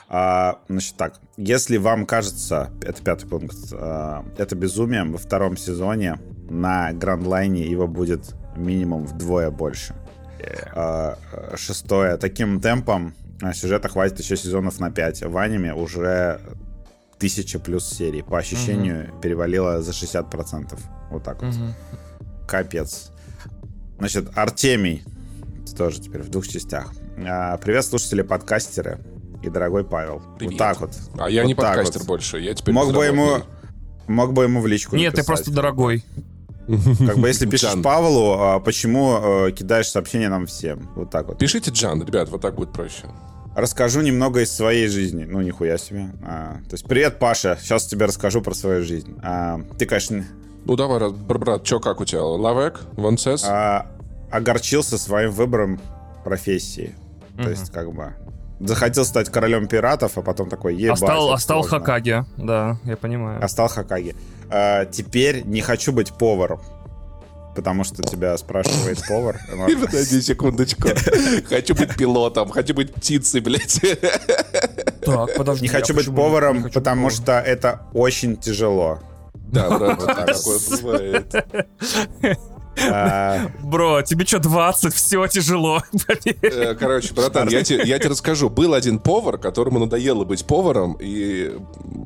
А, значит так, если вам кажется, это пятый пункт, а, это безумием, во втором сезоне на Грандлайне его будет минимум вдвое больше. А, шестое, таким темпом а, сюжета хватит еще сезонов на 5. В аниме уже тысяча плюс серий. По ощущению угу. перевалило за 60%. Вот так вот. Угу. Капец. Значит, Артемий. Тоже теперь в двух частях. А, привет, слушатели-подкастеры и дорогой Павел.
Привет.
Вот так вот.
А я
вот
не подкастер вот. больше, я теперь
Мог бы ему... Мог бы ему в личку
Нет, написать. ты просто дорогой.
Как бы если пишешь Джан. Павлу, а почему э, кидаешь сообщение нам всем? Вот так вот.
Пишите Джан, ребят, вот так будет проще.
Расскажу немного из своей жизни. Ну, нихуя себе. А, то есть, привет, Паша. Сейчас тебе расскажу про свою жизнь. А, ты, конечно...
Ну, давай, брат, что как у тебя? Лавек? Ванцес?
А, огорчился своим выбором профессии. То есть, как бы, захотел стать королем пиратов, а потом такой, ебать.
А стал, а стал Хакаги, да, я понимаю.
А стал Хакаги. А, теперь не хочу быть поваром. Потому что тебя спрашивает повар. [LAUGHS]
Подожди секундочку. [LAUGHS] Хочу быть пилотом, хочу быть птицей, блядь.
Так, подожди. Не хочу быть поваром, потому что это очень тяжело.
Да, да, [LAUGHS] такое бывает.
Бро, тебе что, 20? Все тяжело. [LAUGHS]
Э, короче, братан, я тебе, я тебе расскажу. Был один повар, которому надоело быть поваром, и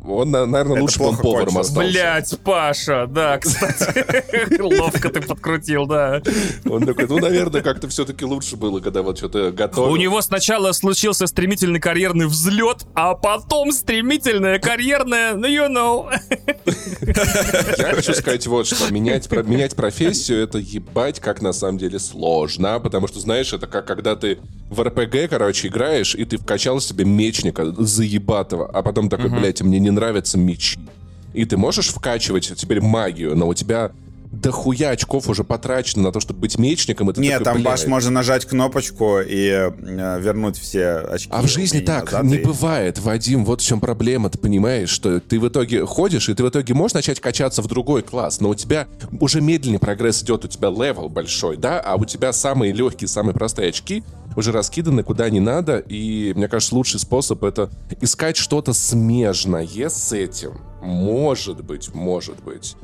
он, наверное, лучше бы он поваром остался.
Блять, Паша, да, [LAUGHS] кстати. Ловко ты подкрутил, да.
Он такой, ну, наверное, как-то все-таки лучше было, когда вот что-то готовил.
У него сначала случился стремительный карьерный взлет, а потом стремительная карьерная, ну, you know.
Я хочу сказать вот что. Менять, менять профессию — это это ебать как на самом деле сложно, потому что, знаешь, это как когда ты в РПГ, короче, играешь, и ты вкачал себе мечника заебатого, а потом такой, угу. блядь, мне не нравятся мечи. И ты можешь вкачивать теперь магию, но у тебя дохуя очков уже потрачено на то, чтобы быть мечником. Это
Нет, такой, там баш можно нажать кнопочку и э, вернуть все очки.
А в жизни так назад, не и... бывает, Вадим. Вот в чем проблема, ты понимаешь, что ты в итоге ходишь, и ты в итоге можешь начать качаться в другой класс, но у тебя уже медленный прогресс идет, у тебя левел большой, да, а у тебя самые легкие, самые простые очки уже раскиданы куда не надо, и мне кажется, лучший способ это искать что-то смежное с этим. Может быть, может быть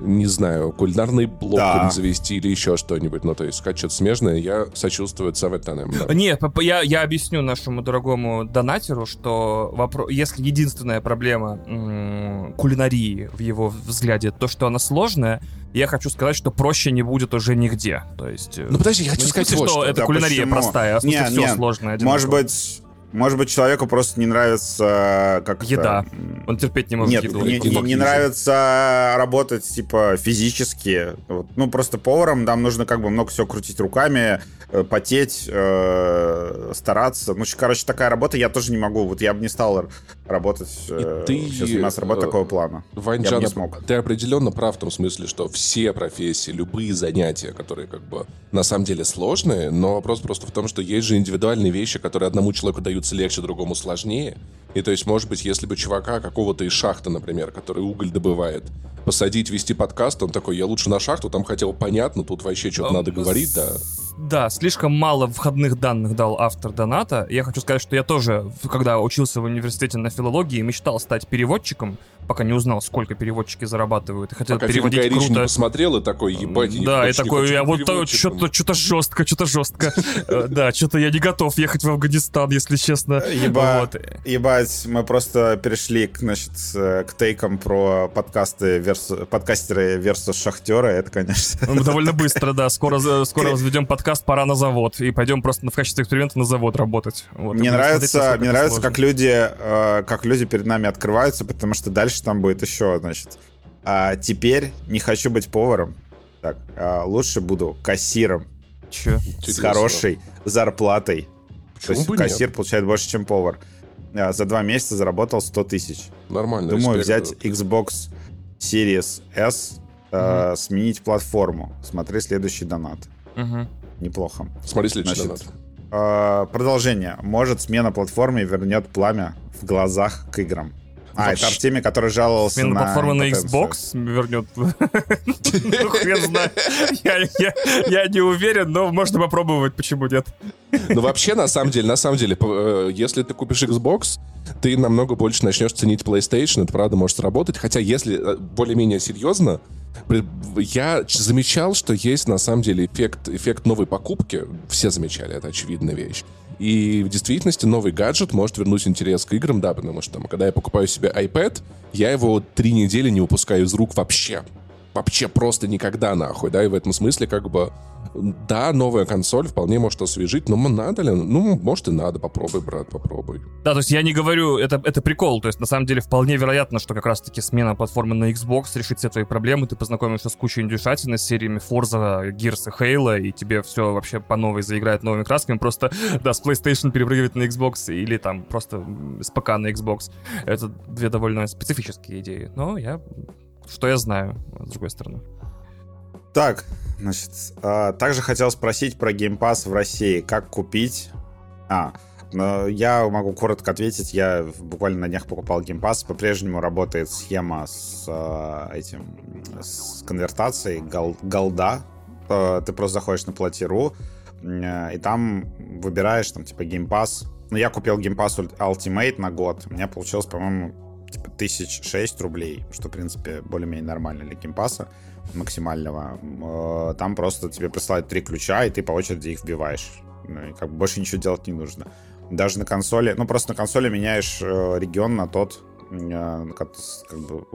не знаю, кулинарный блок да. завести или еще что-нибудь. Ну, то есть, сказать что-то смежное, я сочувствую Саветанам.
Да. Нет, я, я объясню нашему дорогому донатеру, что вопро... если единственная проблема м- кулинарии в его взгляде то, что она сложная, я хочу сказать, что проще не будет уже нигде. То есть...
Ну, подожди, я хочу ну, сказать,
вот,
что...
это да, кулинария почему? простая, а в смысле нет, все нет. сложное.
Одинаково. Может быть может быть, человеку просто не нравится как
Еда. Он терпеть не может
Нет, еду. Не, не, не нравится работать, типа, физически. Вот. Ну, просто поваром нам нужно как бы много всего крутить руками, э, потеть, э, стараться. Ну, короче, такая работа я тоже не могу. Вот я бы не стал работать, э, ты, сейчас у нас работа э, такого плана.
Ваньджан, я бы не смог. ты определенно прав в том смысле, что все профессии, любые занятия, которые как бы на самом деле сложные, но вопрос просто в том, что есть же индивидуальные вещи, которые одному человеку дают даются легче, другому сложнее. И то есть, может быть, если бы чувака какого-то из шахты, например, который уголь добывает, посадить, вести подкаст, он такой, я лучше на шахту, там хотел понятно, тут вообще что-то надо говорить, да.
Да, слишком мало входных данных дал автор доната. Я хочу сказать, что я тоже, когда учился в университете на филологии, мечтал стать переводчиком, пока не узнал, сколько переводчики зарабатывают. И хотел пока переводить фильм круто. не
посмотрел и такой, ебать,
я Да, и такой, я вот что-то что жестко, что-то жестко. [LAUGHS] Э, да, что-то я не готов ехать в Афганистан, если честно.
Ебать, ебать, мы просто перешли, значит, к тейкам про подкасты, подкастеры versus шахтеры. Это, конечно...
Ну, довольно [LAUGHS] быстро, да. Скоро, скоро возведем подкаст «Пора на завод» и пойдем просто в качестве эксперимента на завод работать.
Вот, мне нравится, мне нравится, как люди, э, как люди перед нами открываются, потому что дальше там будет еще, значит. А теперь не хочу быть поваром. Так, а лучше буду кассиром.
Че?
С хорошей зарплатой. Почему То есть кассир нет? получает больше, чем повар. А, за два месяца заработал 100 тысяч.
Нормально.
Думаю взять Xbox Series S, угу. э, сменить платформу. Смотри следующий донат.
Угу.
Неплохо.
Смотри следующий Значит, донат.
Э, продолжение. Может, смена платформы вернет пламя в глазах к играм. А, это Артемий, который жаловался
Смена
на...
платформы на. Xbox вернет. [LAUGHS] Ну, хрен знает. Я- не уверен, но можно попробовать, почему нет.
Ну, вообще, на самом деле, на самом деле, э, если ты купишь Xbox, ты намного больше начнешь ценить PlayStation, это правда может сработать. Хотя, если э, более-менее серьезно, я замечал, что есть на самом деле эффект, эффект новой покупки. Все замечали, это очевидная вещь. И в действительности новый гаджет может вернуть интерес к играм, да, потому что там, когда я покупаю себе iPad, я его три недели не выпускаю из рук вообще. Вообще просто никогда нахуй, да, и в этом смысле как бы, да, новая консоль вполне может освежить, но надо ли? Ну, может и надо, попробуй, брат, попробуй.
Да, то есть я не говорю, это, это прикол, то есть на самом деле вполне вероятно, что как раз-таки смена платформы на Xbox решит все твои проблемы, ты познакомишься с кучей индюшатины, с сериями Forza, Gears и Halo, и тебе все вообще по новой заиграет новыми красками, просто, да, с PlayStation перепрыгивать на Xbox или там просто с ПК на Xbox. Это две довольно специфические идеи, но я... Что я знаю, с другой стороны.
Так, значит, а, также хотел спросить про Game Pass в России. Как купить? А, я могу коротко ответить. Я буквально на днях покупал Game Pass. По-прежнему работает схема с а, этим, с конвертацией гол- голда. А, Ты просто заходишь на Plati.ru э, и там выбираешь, там, типа, Game Pass. Ну, я купил Game Pass Ult- Ultimate на год. У меня получилось, по-моему, типа, тысяч шесть рублей, что, в принципе, более-менее нормально для геймпаса максимального. Э, Там просто тебе присылают три ключа, и ты по очереди их вбиваешь. Ну, и как бы больше ничего делать не нужно. Даже на консоли, ну просто на консоли меняешь э, регион на тот, э, как как бы,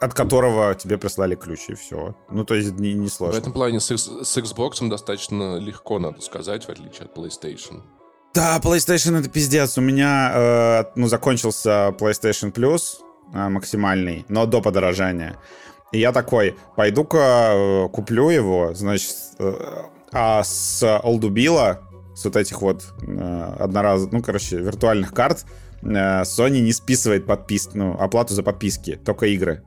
от которого тебе прислали ключ, и все. Ну, то есть не, не
В
сложно.
этом плане с, с Xbox достаточно легко, надо сказать, в отличие от PlayStation.
Да, PlayStation это пиздец. У меня, э, ну, закончился PlayStation Plus э, максимальный, но до подорожания. И я такой, пойду-ка э, куплю его, значит, э, а с Олдубила, с вот этих вот э, одноразовых, ну, короче, виртуальных карт, Sony не списывает подпис, ну, оплату за подписки, только игры.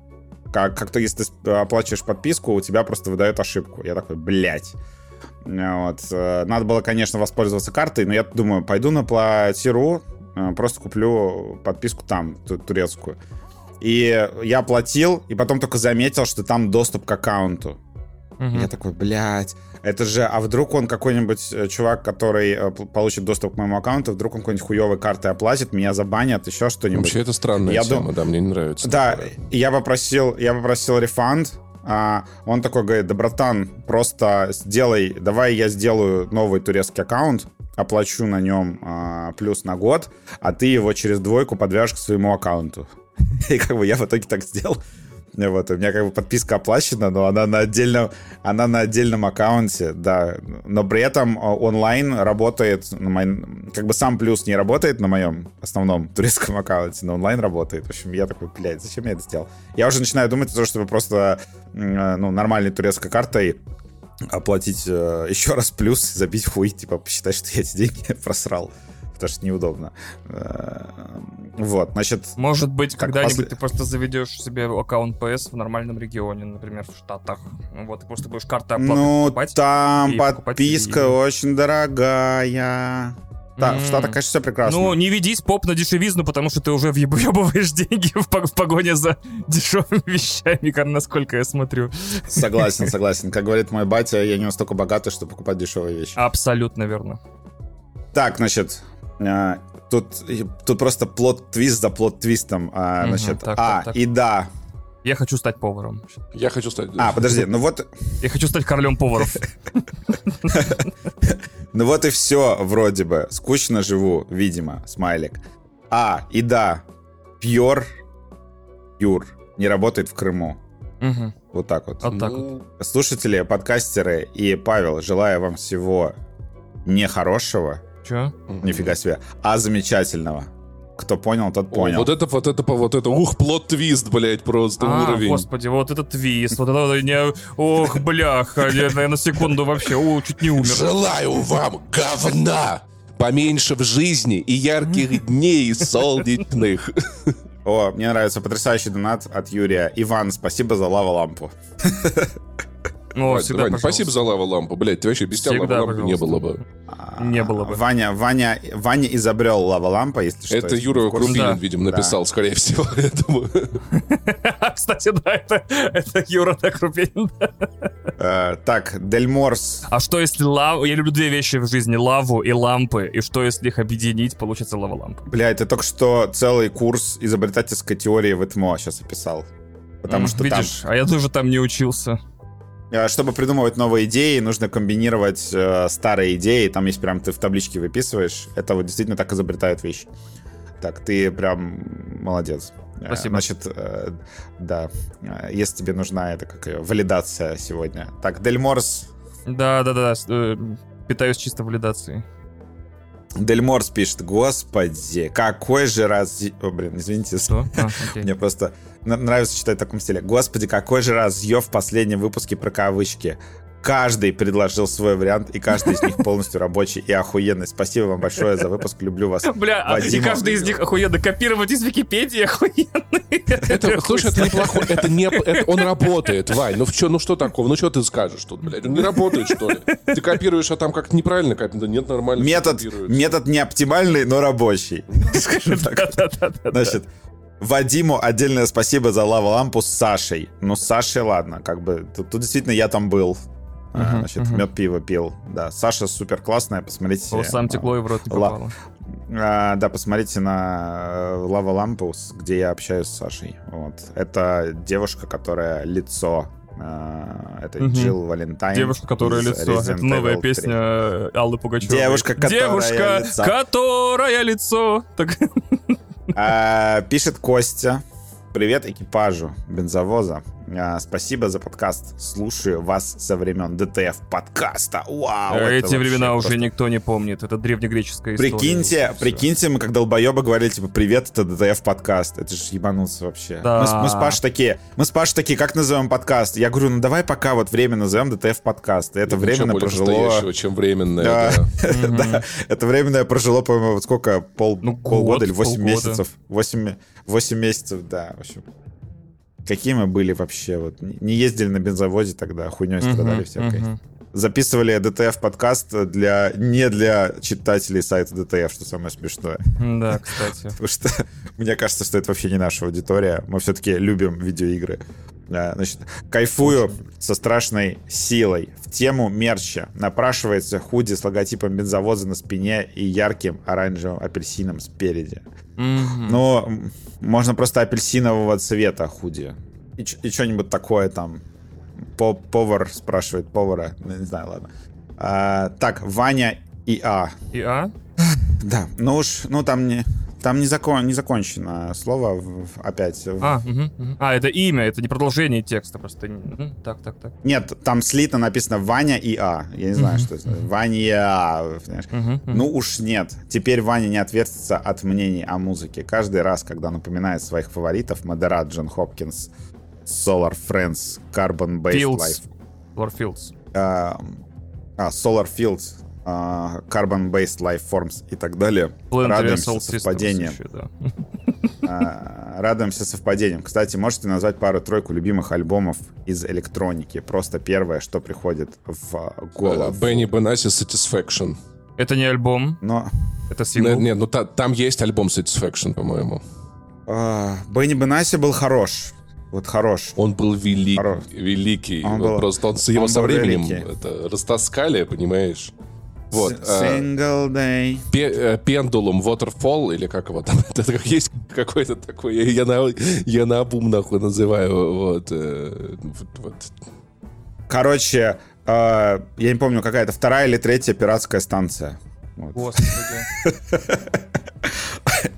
Как, как-то если ты оплачиваешь подписку, у тебя просто выдает ошибку. Я такой, блядь. Вот. Надо было, конечно, воспользоваться картой, но я думаю, пойду на Платиру, просто куплю подписку там, ту- турецкую. И я оплатил, и потом только заметил, что там доступ к аккаунту.
Мгм.
Я такой, блядь, это же, а вдруг он какой-нибудь э, чувак, который э, получит доступ к моему аккаунту, вдруг он какой-нибудь хуевой картой оплатит, меня забанят, еще что-нибудь.
Вообще это странная
Я
тема,
дум-
да, мне не нравится.
Да,
такое.
я попросил, я попросил рефанд. а, он такой говорит, да, братан, просто сделай, давай я сделаю новый турецкий аккаунт, оплачу на нем а, плюс на год, а ты его через двойку подвяжешь к своему аккаунту. [LAUGHS] И как бы я в итоге так сделал. Вот, у меня как бы подписка оплачена, но она на отдельном, она на отдельном аккаунте, да. Но при этом а, онлайн работает, на моем- как бы сам плюс не работает на моем основном [LAUGHS] турецком аккаунте, но онлайн работает. В общем, я такой, блядь, зачем я это сделал? Я уже начинаю думать о том, чтобы просто, э, ну, нормальной турецкой картой оплатить э, [LAUGHS] еще раз плюс, забить хуй, типа, посчитать, что я эти деньги просрал. Потому что неудобно. Э, Вот, значит,
Может быть, когда-нибудь
после-
ты просто заведешь себе аккаунт PS в нормальном регионе, например, в Штатах. Ну Вот, ты просто будешь карты
Ну,
покупать.
там
и
подписка
себе
очень дорогая. Да, в
М.
Штатах, конечно, все прекрасно.
Ну, не ведись поп на дешевизну, потому что ты уже въебываешь [LAUGHS] деньги в, в погоне за [LAUGHS] дешевыми вещами, насколько я смотрю.
Согласен, [LAUGHS] согласен. Как говорит мой батя, я не настолько богатый, чтобы покупать дешевые вещи.
Абсолютно верно.
Так, значит, э, тут, тут просто плод-твист за плод-твистом. а,
Мгм,
Значит,
так,
а,
так, так.
и да.
Я хочу стать поваром.
Я хочу стать...
А, подожди, ну вот,
Я хочу стать королем поваров. [LAUGHS]
ну вот и все, вроде бы. Скучно живу, видимо, смайлик. А, и да, Пьор, Юр, не работает в Крыму. Вот так вот.
Вот так вот.
Слушатели, подкастеры и Павел, желаю вам всего не
Чё?
нифига себе, а замечательного. Кто понял, тот
О,
понял.
вот это, вот это, вот это, ух, плод-твист, блядь, просто
А,
уровень.
господи, вот этот твист, вот это не... Ох, бляха, я на на секунду вообще, о, чуть не умер.
Желаю вам говна! Поменьше в жизни и ярких дней солнечных.
О, мне нравится потрясающий донат от Юрия. Иван, спасибо за лава-лампу.
О,
Вань,
всегда,
Вань, спасибо за лава-лампу, блядь, ты вообще без тебя лава-лампы не было бы.
Не было бы.
Ваня, Ваня, Ваня изобрел лава-лампа, если что.
Это Юра. Крупинин, видимо,
Да.
написал, скорее всего. [LAUGHS] я думаю. [LAUGHS]
Кстати, да, это, это Юра Рубин.
Э, так, Дельморс.
А что если лаву... Я люблю две вещи в жизни, лаву и лампы. И что если их объединить, получится лава-лампа.
Бля, ты только что целый курс изобретательской теории в ЭТМО сейчас описал. Потому что
Видишь, а я тоже там не учился.
Э, чтобы придумывать новые идеи, нужно комбинировать э, старые идеи. Там есть прям, ты в табличке выписываешь. Это вот действительно так изобретают вещи. Так, ты прям молодец. Э,
Спасибо.
Значит, э, да, э, если тебе нужна эта как ее, валидация сегодня. Так, Дельморс
Да-да-да, с- э, питаюсь чисто валидацией.
Дельморс пишет, господи, какой же раз... О, блин, извините,
Что? А, [LAUGHS]
мне просто нравится читать в таком стиле. Господи, какой же разъев в последнем выпуске про кавычки. Каждый предложил свой вариант, и каждый из них полностью рабочий и охуенный. Спасибо вам большое за выпуск, люблю вас.
Бля, а, и каждый из них охуенно копировать из Википедии охуенный.
Слушай, это неплохо. Это не, он работает, Вань. Ну, чё, ну что такого? Ну что ты скажешь тут, блядь? Он не работает, что ли? Ты копируешь, а там как-то неправильно копируешь. Да нет, нормально.
Метод, метод не оптимальный, но рабочий. [LAUGHS] Скажем так. Значит, Вадиму отдельное спасибо за лава-лампу с Сашей. Ну, с Сашей, ладно, как бы, тут, тут действительно я там был.
Мгм,
Значит,
мгм.
мед пиво пил. Да, Саша супер классная, посмотрите.
Волосам
а,
текло и в рот не попало.
а, да, посмотрите на Лава Лампу, где я общаюсь с Сашей. Вот. Это девушка, которая лицо. а, Это
Мгм.
Джилл Валентайн.
Девушка, которая лицо.
Resident
Это новая
Evil 3.
песня э, Аллы Пугачевой.
Девушка, которая
Девушка,
лицо.
которая лицо. Так,
А, Пишет Костя. Привет экипажу бензовоза. А, Спасибо за подкаст. Слушаю вас со времен ДТФ подкаста. Вау!
Эти времена уже
просто-
никто не помнит. Это древнегреческая история.
Прикиньте, прикиньте, мы как долбоебы говорили, типа, привет, это ДТФ подкаст. Это же ебануться вообще.
Да.
Мы, с- мы с Пашей такие, мы с Пашей такие, как назовем подкаст? Я говорю, ну давай пока вот временно назовем ДТФ подкаст. И это временно
более
прожило...
настоящего, чем временное.
Да,
да. [LAUGHS]
да, это временное прожило, по-моему, вот сколько, пол,
Ну,
полгода
год,
или 8
полгода.
месяцев. 8, 8 месяцев, да, в общем. Какие мы были вообще, вот, не ездили на бензовозе тогда, хуйней страдали
Мгм,
всякой.
мгм.
Записывали ДТФ подкаст для, не для читателей сайта ДТФ, что самое смешное.
Да, [LAUGHS] кстати.
Потому что [LAUGHS] мне кажется, что это вообще не наша аудитория. Мы все-таки любим видеоигры. Да, Значит, кайфую со страшной силой. В тему мерча напрашивается худи с логотипом бензовоза на спине и ярким оранжевым апельсином спереди. Ну, м, можно просто апельсинового цвета худи. И, и что-нибудь такое там. По- повар спрашивает повара. Ну, Не знаю, ладно. А, так, Ваня и А.
И А? [LAUGHS]
Да, ну уж, ну там не, там не, закон, не закончено слово опять.
А, мгм, мгм. А, это имя, это не продолжение текста, просто. Мгм, Так, так, так.
Нет, там слитно написано Ваня и А. Я не знаю, что это. Ваня и А. понимаешь? Ну уж нет. Теперь Ваня не отвертится от мнений о музыке. Каждый раз, когда напоминает своих фаворитов, Модерат, Джон Хопкинс, Solar Friends, Carbon Based
Fields.
Life,
Lord Fields.
а, а, Solar Fields, а, Carbon Based Life Forms и так далее.
Planetary
Радуемся совпадениям.
еще, да.
А, Радуемся совпадениям. Кстати, можете назвать пару-тройку любимых альбомов из электроники? Просто первое, что приходит в голову.
Бенни Бенаси Satisfaction.
Это не альбом,
Но
это сингл.
Нет, нет, ну та- там есть альбом Satisfaction, по-моему.
а, Бенни Бенаси был хорош. Вот хорош.
Он был велик,
Хорош.
великий.
Он
Вот
был-
просто он с его
он
со временем
великий.
это, растаскали, понимаешь? Вот. А,
Single day.
Э, Пендулум Waterfall, или как его там, [LAUGHS] это как есть какой-то такой, я, на, я на обум нахуй называю, вот, э, вот.
Короче, я не помню, какая-то вторая или третья пиратская станция. Вот.
Господи.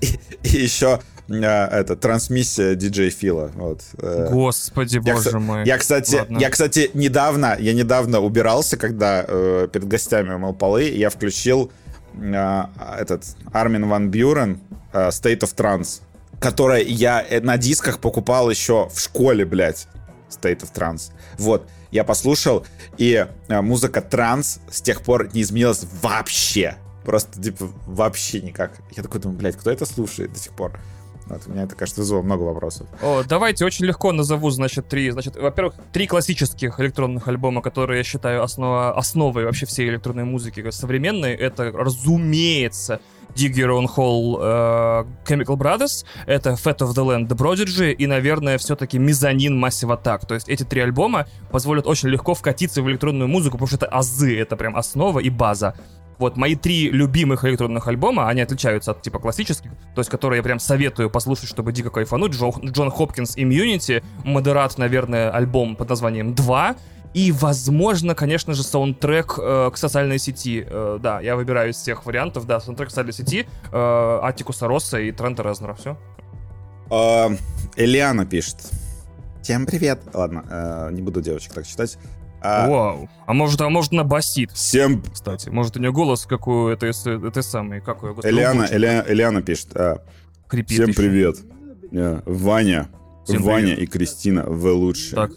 [LAUGHS]
И, еще это трансмиссия диджей Фила. Вот. э.
Господи,
Я,
боже мой.
я, кстати,
Ладно.
я, кстати, недавно, я недавно убирался, когда э, перед гостями мыл полы, я включил э, этот Армин Ван Бюрен э, State of Trance, которое я э, на дисках покупал еще в школе, блядь. State of Trance. Вот, я послушал, и э, музыка транс с тех пор не изменилась вообще. Просто, типа, вообще никак. Я такой думаю, блядь, кто это слушает до сих пор? Вот, у меня это, кажется, вызвало много вопросов.
О, давайте очень легко назову, значит, три. Значит, во-первых, три классических электронных альбома, которые я считаю основа, основой вообще всей электронной музыки современной. Это, разумеется, Dig Your Own Hole uh, Chemical Brothers, это Fat of the Land The Prodigy и, наверное, все-таки Мезонин Massive Attack. То есть эти три альбома позволят очень легко вкатиться в электронную музыку, потому что это азы, это прям основа и база. Вот мои три любимых электронных альбома, они отличаются от типа классических, то есть которые я прям советую послушать, чтобы дико кайфануть. Джон, Джон Хопкинс Immunity, Модерат, наверное, альбом под названием 2, и, возможно, конечно же, саундтрек э, к социальной сети. Э, да, я выбираю из всех вариантов, да, саундтрек к социальной сети, э, Атикуса Росса и Трента Резнера, все.
А, Элиана пишет. Всем привет. Ладно, э, не буду девочек так читать.
А... Вау. А может, а может, она басит?
Всем...
Кстати, может, у нее голос, как у этой, этой самой, как у
Элиана, Элиана, Элиана пишет. А... Всем еще. привет. Yeah. Ваня, Всем Ваня привет. и Кристина, вы лучшие. Так.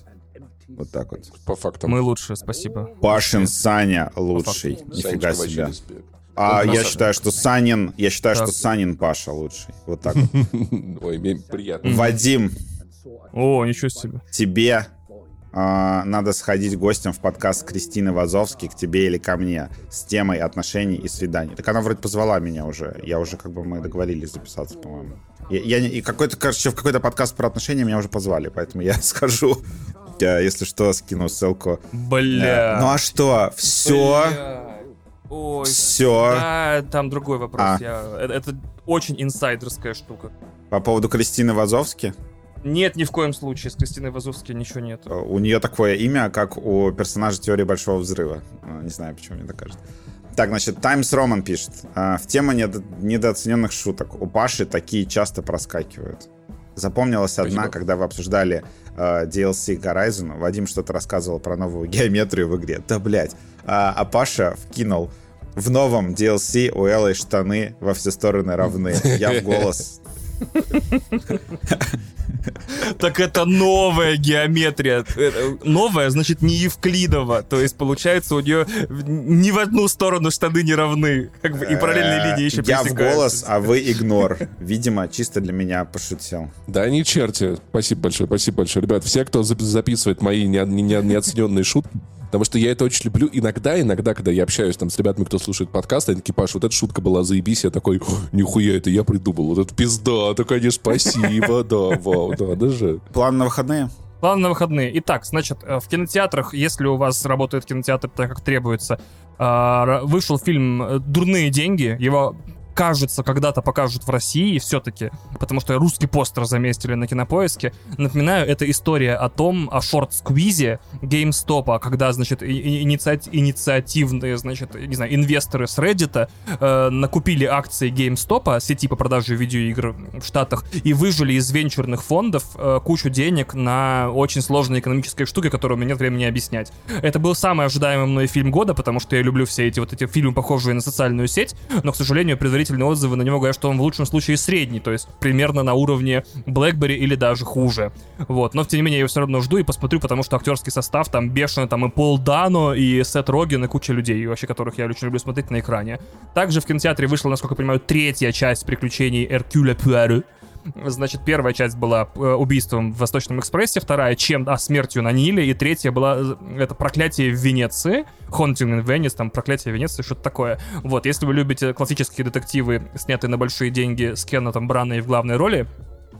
Вот так вот.
По факту.
Мы лучшие, спасибо.
Пашин Саня лучший. Нифига себе. А я считаю, что Санин, я считаю, так. что Санин Паша лучший. Вот так [LAUGHS] вот.
Ой, приятно.
Вадим.
О, ничего себе.
Тебе э, надо сходить гостем в подкаст Кристины Вазовски к тебе или ко мне с темой отношений и свиданий. Так она вроде позвала меня уже. Я уже как бы мы договорились записаться, по-моему. Я, я, и какой-то, короче, в какой-то подкаст про отношения меня уже позвали, поэтому я [LAUGHS] скажу, я, если что, скину ссылку.
Бля.
Ну а что? Все. Ой, все.
Да, там другой вопрос. А. Я, это, это очень инсайдерская штука.
По поводу Кристины Вазовски?
Нет, ни в коем случае. С Кристиной Вазовски ничего нет.
У нее такое имя, как у персонажа теории Большого Взрыва. А, не знаю, почему мне так кажется. Так, значит, Times Roman пишет. А, в тему недо- недооцененных шуток. У Паши такие часто проскакивают. Запомнилась одна, Спасибо. когда вы обсуждали э, DLC Horizon. Вадим что-то рассказывал про новую [LAUGHS] геометрию в игре. Да, блядь. А, а Паша вкинул в новом DLC у Эллы штаны во все стороны равны. Я в голос [LAUGHS] [LAUGHS]
Так это новая геометрия. Новая, значит, не Евклидова. То есть, получается, у нее ни в одну сторону штаны не равны. Как бы, и параллельные линии еще
Я в голос, а вы игнор. Видимо, чисто для меня пошутил.
Да, не черти. Спасибо большое, спасибо большое. Ребят, все, кто записывает мои неоцененные шутки, Потому что я это очень люблю. Иногда, иногда, когда я общаюсь там с ребятами, кто слушает подкаст, они такие, Паш, вот эта шутка была, заебись. Я такой, нихуя, это я придумал. Вот это пизда, да, конечно, спасибо, да, вау, да, даже.
План на выходные?
План на выходные. Итак, значит, э, в кинотеатрах, если у вас работает кинотеатр так, как требуется, э, вышел фильм «Дурные деньги». Его кажется, когда-то покажут в России все-таки, потому что русский постер заместили на кинопоиске. Напоминаю, это история о том, о шорт-сквизе GameStop, когда, значит, инициати- инициативные, значит, не знаю, инвесторы с Reddit э, накупили акции GameStop, сети по продаже видеоигр в Штатах, и выжили из венчурных фондов э, кучу денег на очень сложные экономические штуки, которые у меня нет времени объяснять. Это был самый ожидаемый мной фильм года, потому что я люблю все эти вот эти фильмы, похожие на социальную сеть, но, к сожалению, предварительно положительные отзывы на него говорят, что он в лучшем случае средний, то есть примерно на уровне BlackBerry или даже хуже. Вот, но тем не менее я его все равно жду и посмотрю, потому что актерский состав там бешеный, там и Пол Дано, и Сет Роген, и куча людей, вообще которых я очень люблю смотреть на экране. Также в кинотеатре вышла, насколько я понимаю, третья часть приключений Эркюля Пуэру, Значит, первая часть была э, убийством в Восточном экспрессе, вторая чем, а, смертью на Ниле, и третья была э, это проклятие в Венеции, Haunting in Venice, там проклятие Венеции, что-то такое. Вот, если вы любите классические детективы, снятые на большие деньги с Кеннетом Браной в главной роли,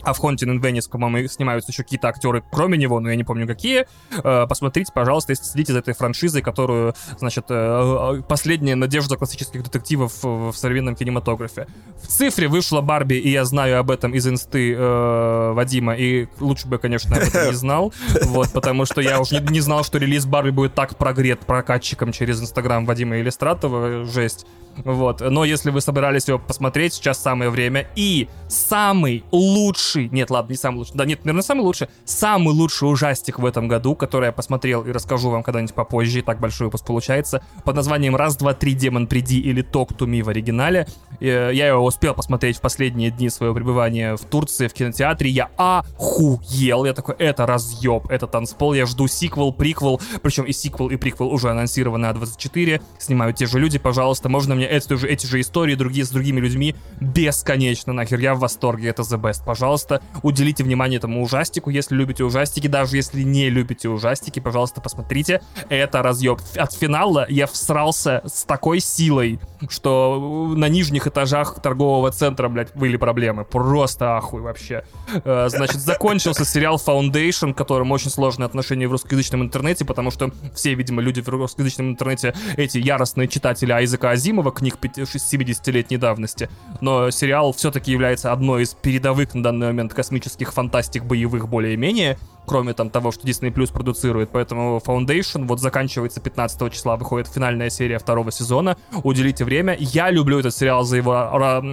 а в in Venice, по-моему, снимаются еще какие-то актеры, кроме него, но я не помню какие. Э, посмотрите, пожалуйста, если следите за этой франшизой, которую, значит, э, э, последняя надежда классических детективов в современном кинематографе. В цифре вышла Барби, и я знаю об этом из инсты э, Вадима, и лучше бы, конечно, об этом не знал, [LAUGHS] вот, потому что я уже не, не знал, что релиз Барби будет так прогрет прокатчиком через Инстаграм Вадима Илистратова, жесть. Вот. Но если вы собирались его посмотреть, сейчас самое время. И самый лучший, нет, ладно, не самый лучший, да нет, наверное, самый лучший, самый лучший ужастик в этом году, который я посмотрел и расскажу вам когда-нибудь попозже, и так большой выпуск получается, под названием «Раз, два, три, демон, приди» или «Talk to me» в оригинале. Э, я его успел посмотреть в последние дни своего пребывания в Турции, в кинотеатре. Я охуел. Я такой, это разъеб, это танцпол. Я жду сиквел, приквел, причем и сиквел, и приквел уже анонсированы на 24. Снимают те же люди, пожалуйста, можно мне мне эти же, эти же истории другие с другими людьми бесконечно нахер. Я в восторге, это the best. Пожалуйста, уделите внимание этому ужастику, если любите ужастики, даже если не любите ужастики, пожалуйста, посмотрите. Это разъеб. От финала я всрался с такой силой, что на нижних этажах торгового центра, блядь, были проблемы. Просто ахуй вообще. Э, значит, закончился сериал Foundation, которым очень сложные отношения в русскоязычном интернете, потому что все, видимо, люди в русскоязычном интернете эти яростные читатели Айзека Азимова, книг 70-летней давности. Но сериал все-таки является одной из передовых на данный момент космических фантастик боевых более-менее кроме там того, что Disney Plus продуцирует. Поэтому Foundation вот заканчивается 15 числа, выходит финальная серия второго сезона. Уделите время. Я люблю этот сериал за его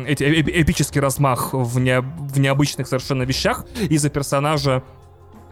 эти, эпический размах в, не, в необычных совершенно вещах и за персонажа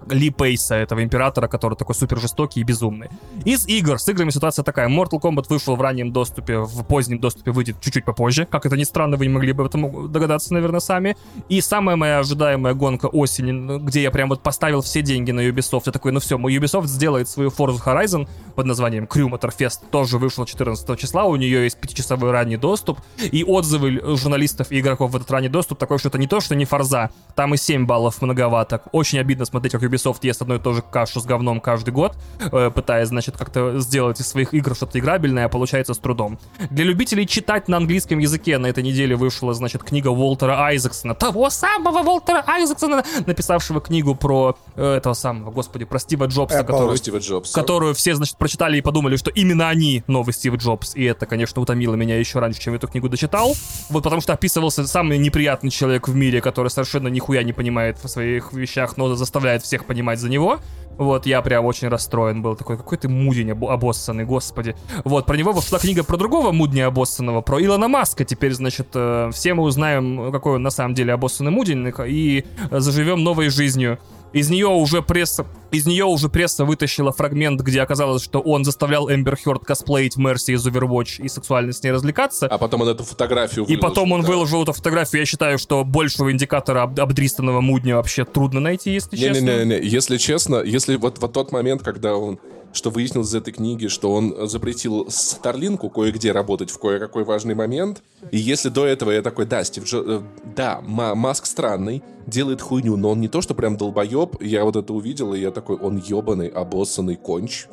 ли Пейса, этого императора, который такой супер жестокий и безумный. Из игр, с играми ситуация такая. Mortal Kombat вышел в раннем доступе, в позднем доступе выйдет чуть-чуть попозже. Как это ни странно, вы не могли бы об этом догадаться, наверное, сами. И самая моя ожидаемая гонка осени, где я прям вот поставил все деньги на Ubisoft. Я такой, ну все, мой Ubisoft сделает свою Forza Horizon под названием Crew Motorfest. Тоже вышел 14 числа, у нее есть 5-часовой ранний доступ. И отзывы журналистов и игроков в этот ранний доступ такой, что это не то, что не Forza. Там и 7 баллов многовато. Очень обидно смотреть, как Ubisoft Ubisoft ест одну и ту же кашу с говном каждый год, э, пытаясь, значит, как-то сделать из своих игр что-то играбельное, а получается с трудом. Для любителей читать на английском языке на этой неделе вышла, значит, книга Уолтера Айзексона, того самого Уолтера Айзексона, написавшего книгу про э, этого самого, господи, про Стива Джобса, которую, Стива Джобса. которую все, значит, прочитали и подумали, что именно они новый Стив Джобс. И это, конечно, утомило меня еще раньше, чем я эту книгу дочитал. Вот потому что описывался самый неприятный человек в мире, который совершенно нихуя не понимает в своих вещах, но заставляет всех понимать за него. Вот, я прям очень расстроен был. Такой, какой ты мудень об- обоссанный, господи. Вот, про него вышла книга про другого мудня обоссанного, про Илона Маска. Теперь, значит, э, все мы узнаем, какой он на самом деле обоссанный мудень, и заживем новой жизнью. Из нее уже пресса, из нее уже пресса вытащила фрагмент, где оказалось, что он заставлял Эмбер Хёрд косплеить Мерси из Overwatch и сексуально с ней развлекаться.
А потом он эту фотографию
выложил. И потом он да. выложил эту фотографию. Я считаю, что большего индикатора об обдристанного мудня вообще трудно найти, если
не,
честно.
Не-не-не, если честно, если вот, вот тот момент, когда он что выяснилось из этой книги, что он запретил Старлинку кое-где работать в кое-какой важный момент. И если до этого я такой, да, Стив Джо... Э, да, Маск странный, делает хуйню, но он не то, что прям долбоеб. Я вот это увидел, и я такой, он ебаный, обоссанный конч.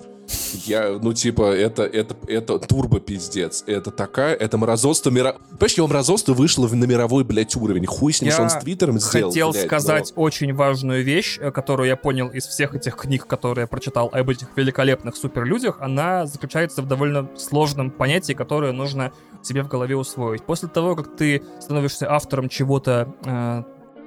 Я, ну, типа, это, это, это турбо пиздец. Это такая, это мразотство мира... Понимаешь, его мразотство вышло на мировой, блядь, уровень. Хуй с ним, что он с Твиттером сделал,
хотел
блядь,
сказать но... очень важную вещь, э, которую я понял из всех этих книг, которые я прочитал об этих великолепных суперлюдях. Она заключается в довольно сложном понятии, которое нужно себе в голове усвоить. После того, как ты становишься автором чего-то э,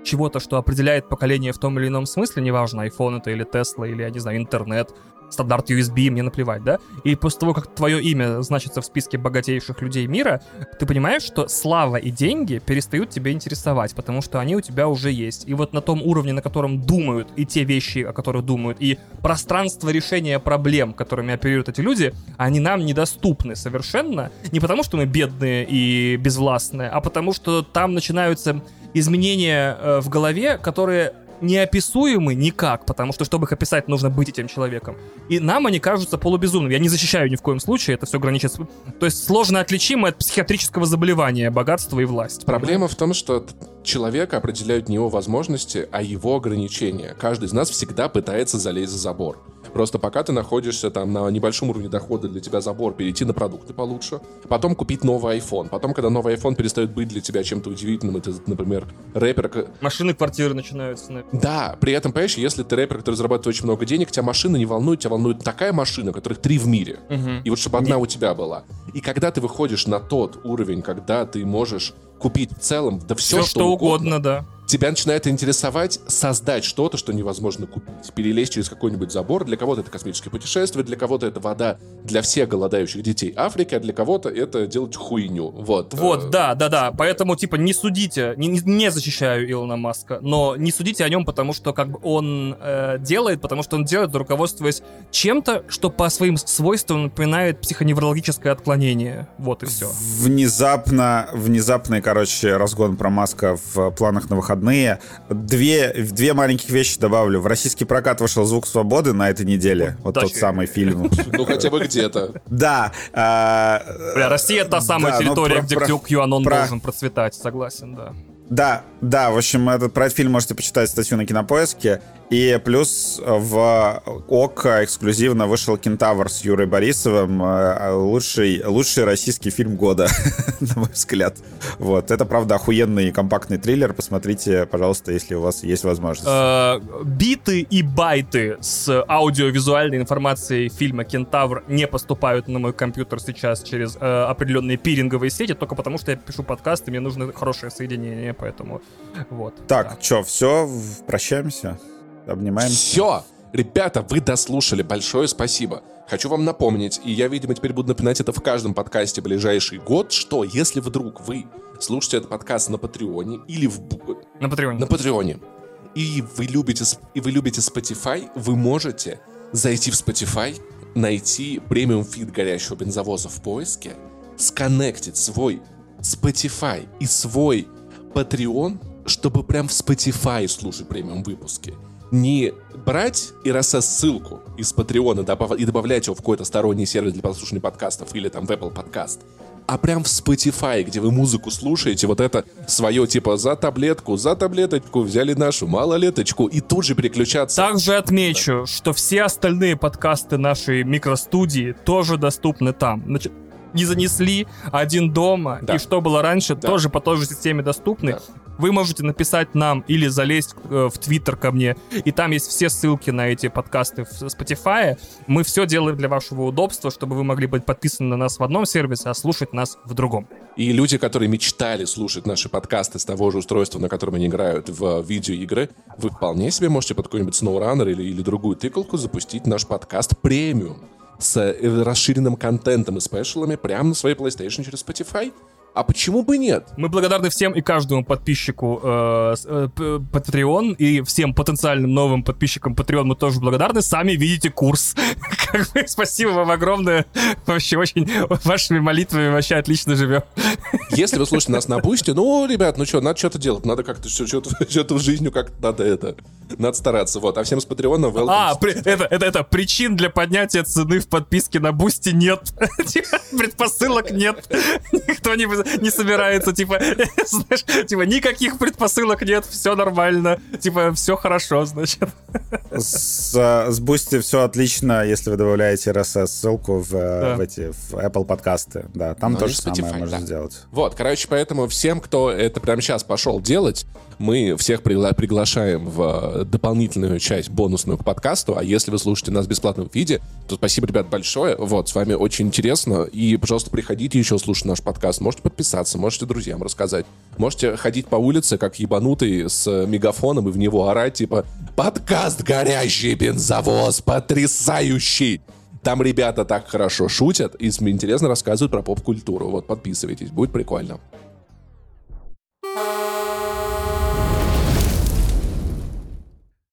чего-то, что определяет поколение в том или ином смысле, неважно, iPhone это или Tesla, или, я не знаю, интернет, стандарт USB, мне наплевать, да? И после того, как твое имя значится в списке богатейших людей мира, ты понимаешь, что слава и деньги перестают тебя интересовать, потому что они у тебя уже есть. И вот на том уровне, на котором думают и те вещи, о которых думают, и пространство решения проблем, которыми оперируют эти люди, они нам недоступны совершенно. Не потому, что мы бедные и безвластные, а потому, что там начинаются изменения э, в голове, которые неописуемы никак, потому что, чтобы их описать, нужно быть этим человеком. И нам они кажутся полубезумными. Я не защищаю ни в коем случае, это все граничит с... То есть сложно отличимо от психиатрического заболевания, богатство и власть.
Проблема в том, что человека определяют не его возможности, а его ограничения. Каждый из нас всегда пытается залезть за забор. Просто пока ты находишься там на небольшом уровне дохода, для тебя забор перейти на продукты получше, потом купить новый iPhone, потом, когда новый iPhone перестает быть для тебя чем-то удивительным, это, например, рэпер...
Машины, квартиры начинаются.
Да, при этом, понимаешь, если ты рэпер, который зарабатывает очень много денег, тебя машина не волнует, тебя волнует такая машина, которых три в мире. Угу. И вот чтобы одна у тебя была. И когда ты выходишь на тот уровень, когда ты можешь купить в целом, да все, все что, что угодно, угодно
да
тебя начинает интересовать создать что-то, что невозможно купить. Перелезть через какой-нибудь забор. Для кого-то это космическое путешествие, для кого-то это вода для всех голодающих детей Африки, а для кого-то это делать хуйню. Вот.
Вот, э, да, да, да. Поэтому, типа, не судите, не, не защищаю Илона Маска, но не судите о нем, потому что как бы он э, делает, потому что он делает, руководствуясь чем-то, что по своим свойствам напоминает психоневрологическое отклонение. Вот и все.
Внезапно, внезапный, короче, разгон про Маска в планах на выходные выходные. Две, две маленьких вещи добавлю. В российский прокат вышел «Звук свободы» на этой неделе. Вот тот самый фильм.
Ну, хотя бы где-то.
Да.
А, Бля, Россия та самая территория, где QAnon должен процветать, согласен, да.
Да, да, в общем, этот, про этот фильм можете почитать статью на Кинопоиске. И плюс в ОК эксклюзивно вышел «Кентавр» с Юрой Борисовым. Э, лучший, лучший российский фильм года, [LAUGHS] на мой взгляд. Вот. Это, правда, охуенный компактный триллер. Посмотрите, пожалуйста, если у вас есть возможность. Э,
биты и байты с аудиовизуальной информацией фильма «Кентавр» не поступают на мой компьютер сейчас через э, определенные пиринговые сети, только потому что я пишу подкаст, и мне нужно хорошее соединение, поэтому вот.
Так, да. что, все, прощаемся? Обнимаем.
Все! Ребята, вы дослушали. Большое спасибо. Хочу вам напомнить, и я, видимо, теперь буду напоминать это в каждом подкасте ближайший год, что если вдруг вы слушаете этот подкаст на Патреоне или в...
На Патреоне.
На Патреоне. И вы любите, и вы любите Spotify, вы можете зайти в Spotify, найти премиум фид горящего бензовоза в поиске, сконнектить свой Spotify и свой Patreon, чтобы прям в Spotify слушать премиум выпуски не брать RSS-ссылку из Патреона и добавлять его в какой-то сторонний сервис для прослушивания подкастов или там в Apple Podcast, а прям в Spotify, где вы музыку слушаете, вот это свое типа за таблетку, за таблеточку, взяли нашу малолеточку и тут же переключаться.
Также отмечу, что все остальные подкасты нашей микростудии тоже доступны там. Значит, не занесли один дома, да. и что было раньше, да. тоже по той же системе доступны. Да. Вы можете написать нам или залезть э, в Твиттер ко мне, и там есть все ссылки на эти подкасты в Spotify. Мы все делаем для вашего удобства, чтобы вы могли быть подписаны на нас в одном сервисе, а слушать нас в другом.
И люди, которые мечтали слушать наши подкасты с того же устройства, на котором они играют в видеоигры, вы вполне себе можете под какой-нибудь SnowRunner или, или другую тыкалку запустить наш подкаст премиум с э, расширенным контентом и спешалами прямо на своей PlayStation через Spotify. А почему бы нет?
Мы благодарны всем и каждому подписчику э, э, Patreon и всем потенциальным новым подписчикам Patreon мы тоже благодарны. Сами видите курс. [LAUGHS] Как спасибо вам огромное. Вообще очень вашими молитвами вообще отлично живем.
Если вы слушаете нас на Бусте, ну, ребят, ну что, надо что-то делать. Надо как-то что-то, [LAUGHS] в жизни как-то надо это. Надо стараться. Вот. А всем с Патреона welcome.
А, при, это, это, это причин для поднятия цены в подписке на Бусти нет. [LAUGHS] Предпосылок нет. Никто не не собирается, типа, [LAUGHS] знаешь, типа, никаких предпосылок нет, все нормально, типа, все хорошо, значит.
С, с Boosty все отлично, если вы добавляете RSS-ссылку в, да. в эти в Apple подкасты. Да, там Но ну, тоже самое Spotify, можно да. сделать.
Вот, короче, поэтому всем, кто это прямо сейчас пошел делать, мы всех пригла- приглашаем в дополнительную часть бонусную к подкасту, а если вы слушаете нас в бесплатном виде, то спасибо, ребят, большое. Вот, с вами очень интересно. И, пожалуйста, приходите еще слушать наш подкаст. Можете подписаться, можете друзьям рассказать. Можете ходить по улице, как ебанутый, с мегафоном и в него орать, типа «Подкаст «Горящий бензовоз» потрясающий!» Там ребята так хорошо шутят и интересно рассказывают про поп-культуру. Вот, подписывайтесь, будет прикольно.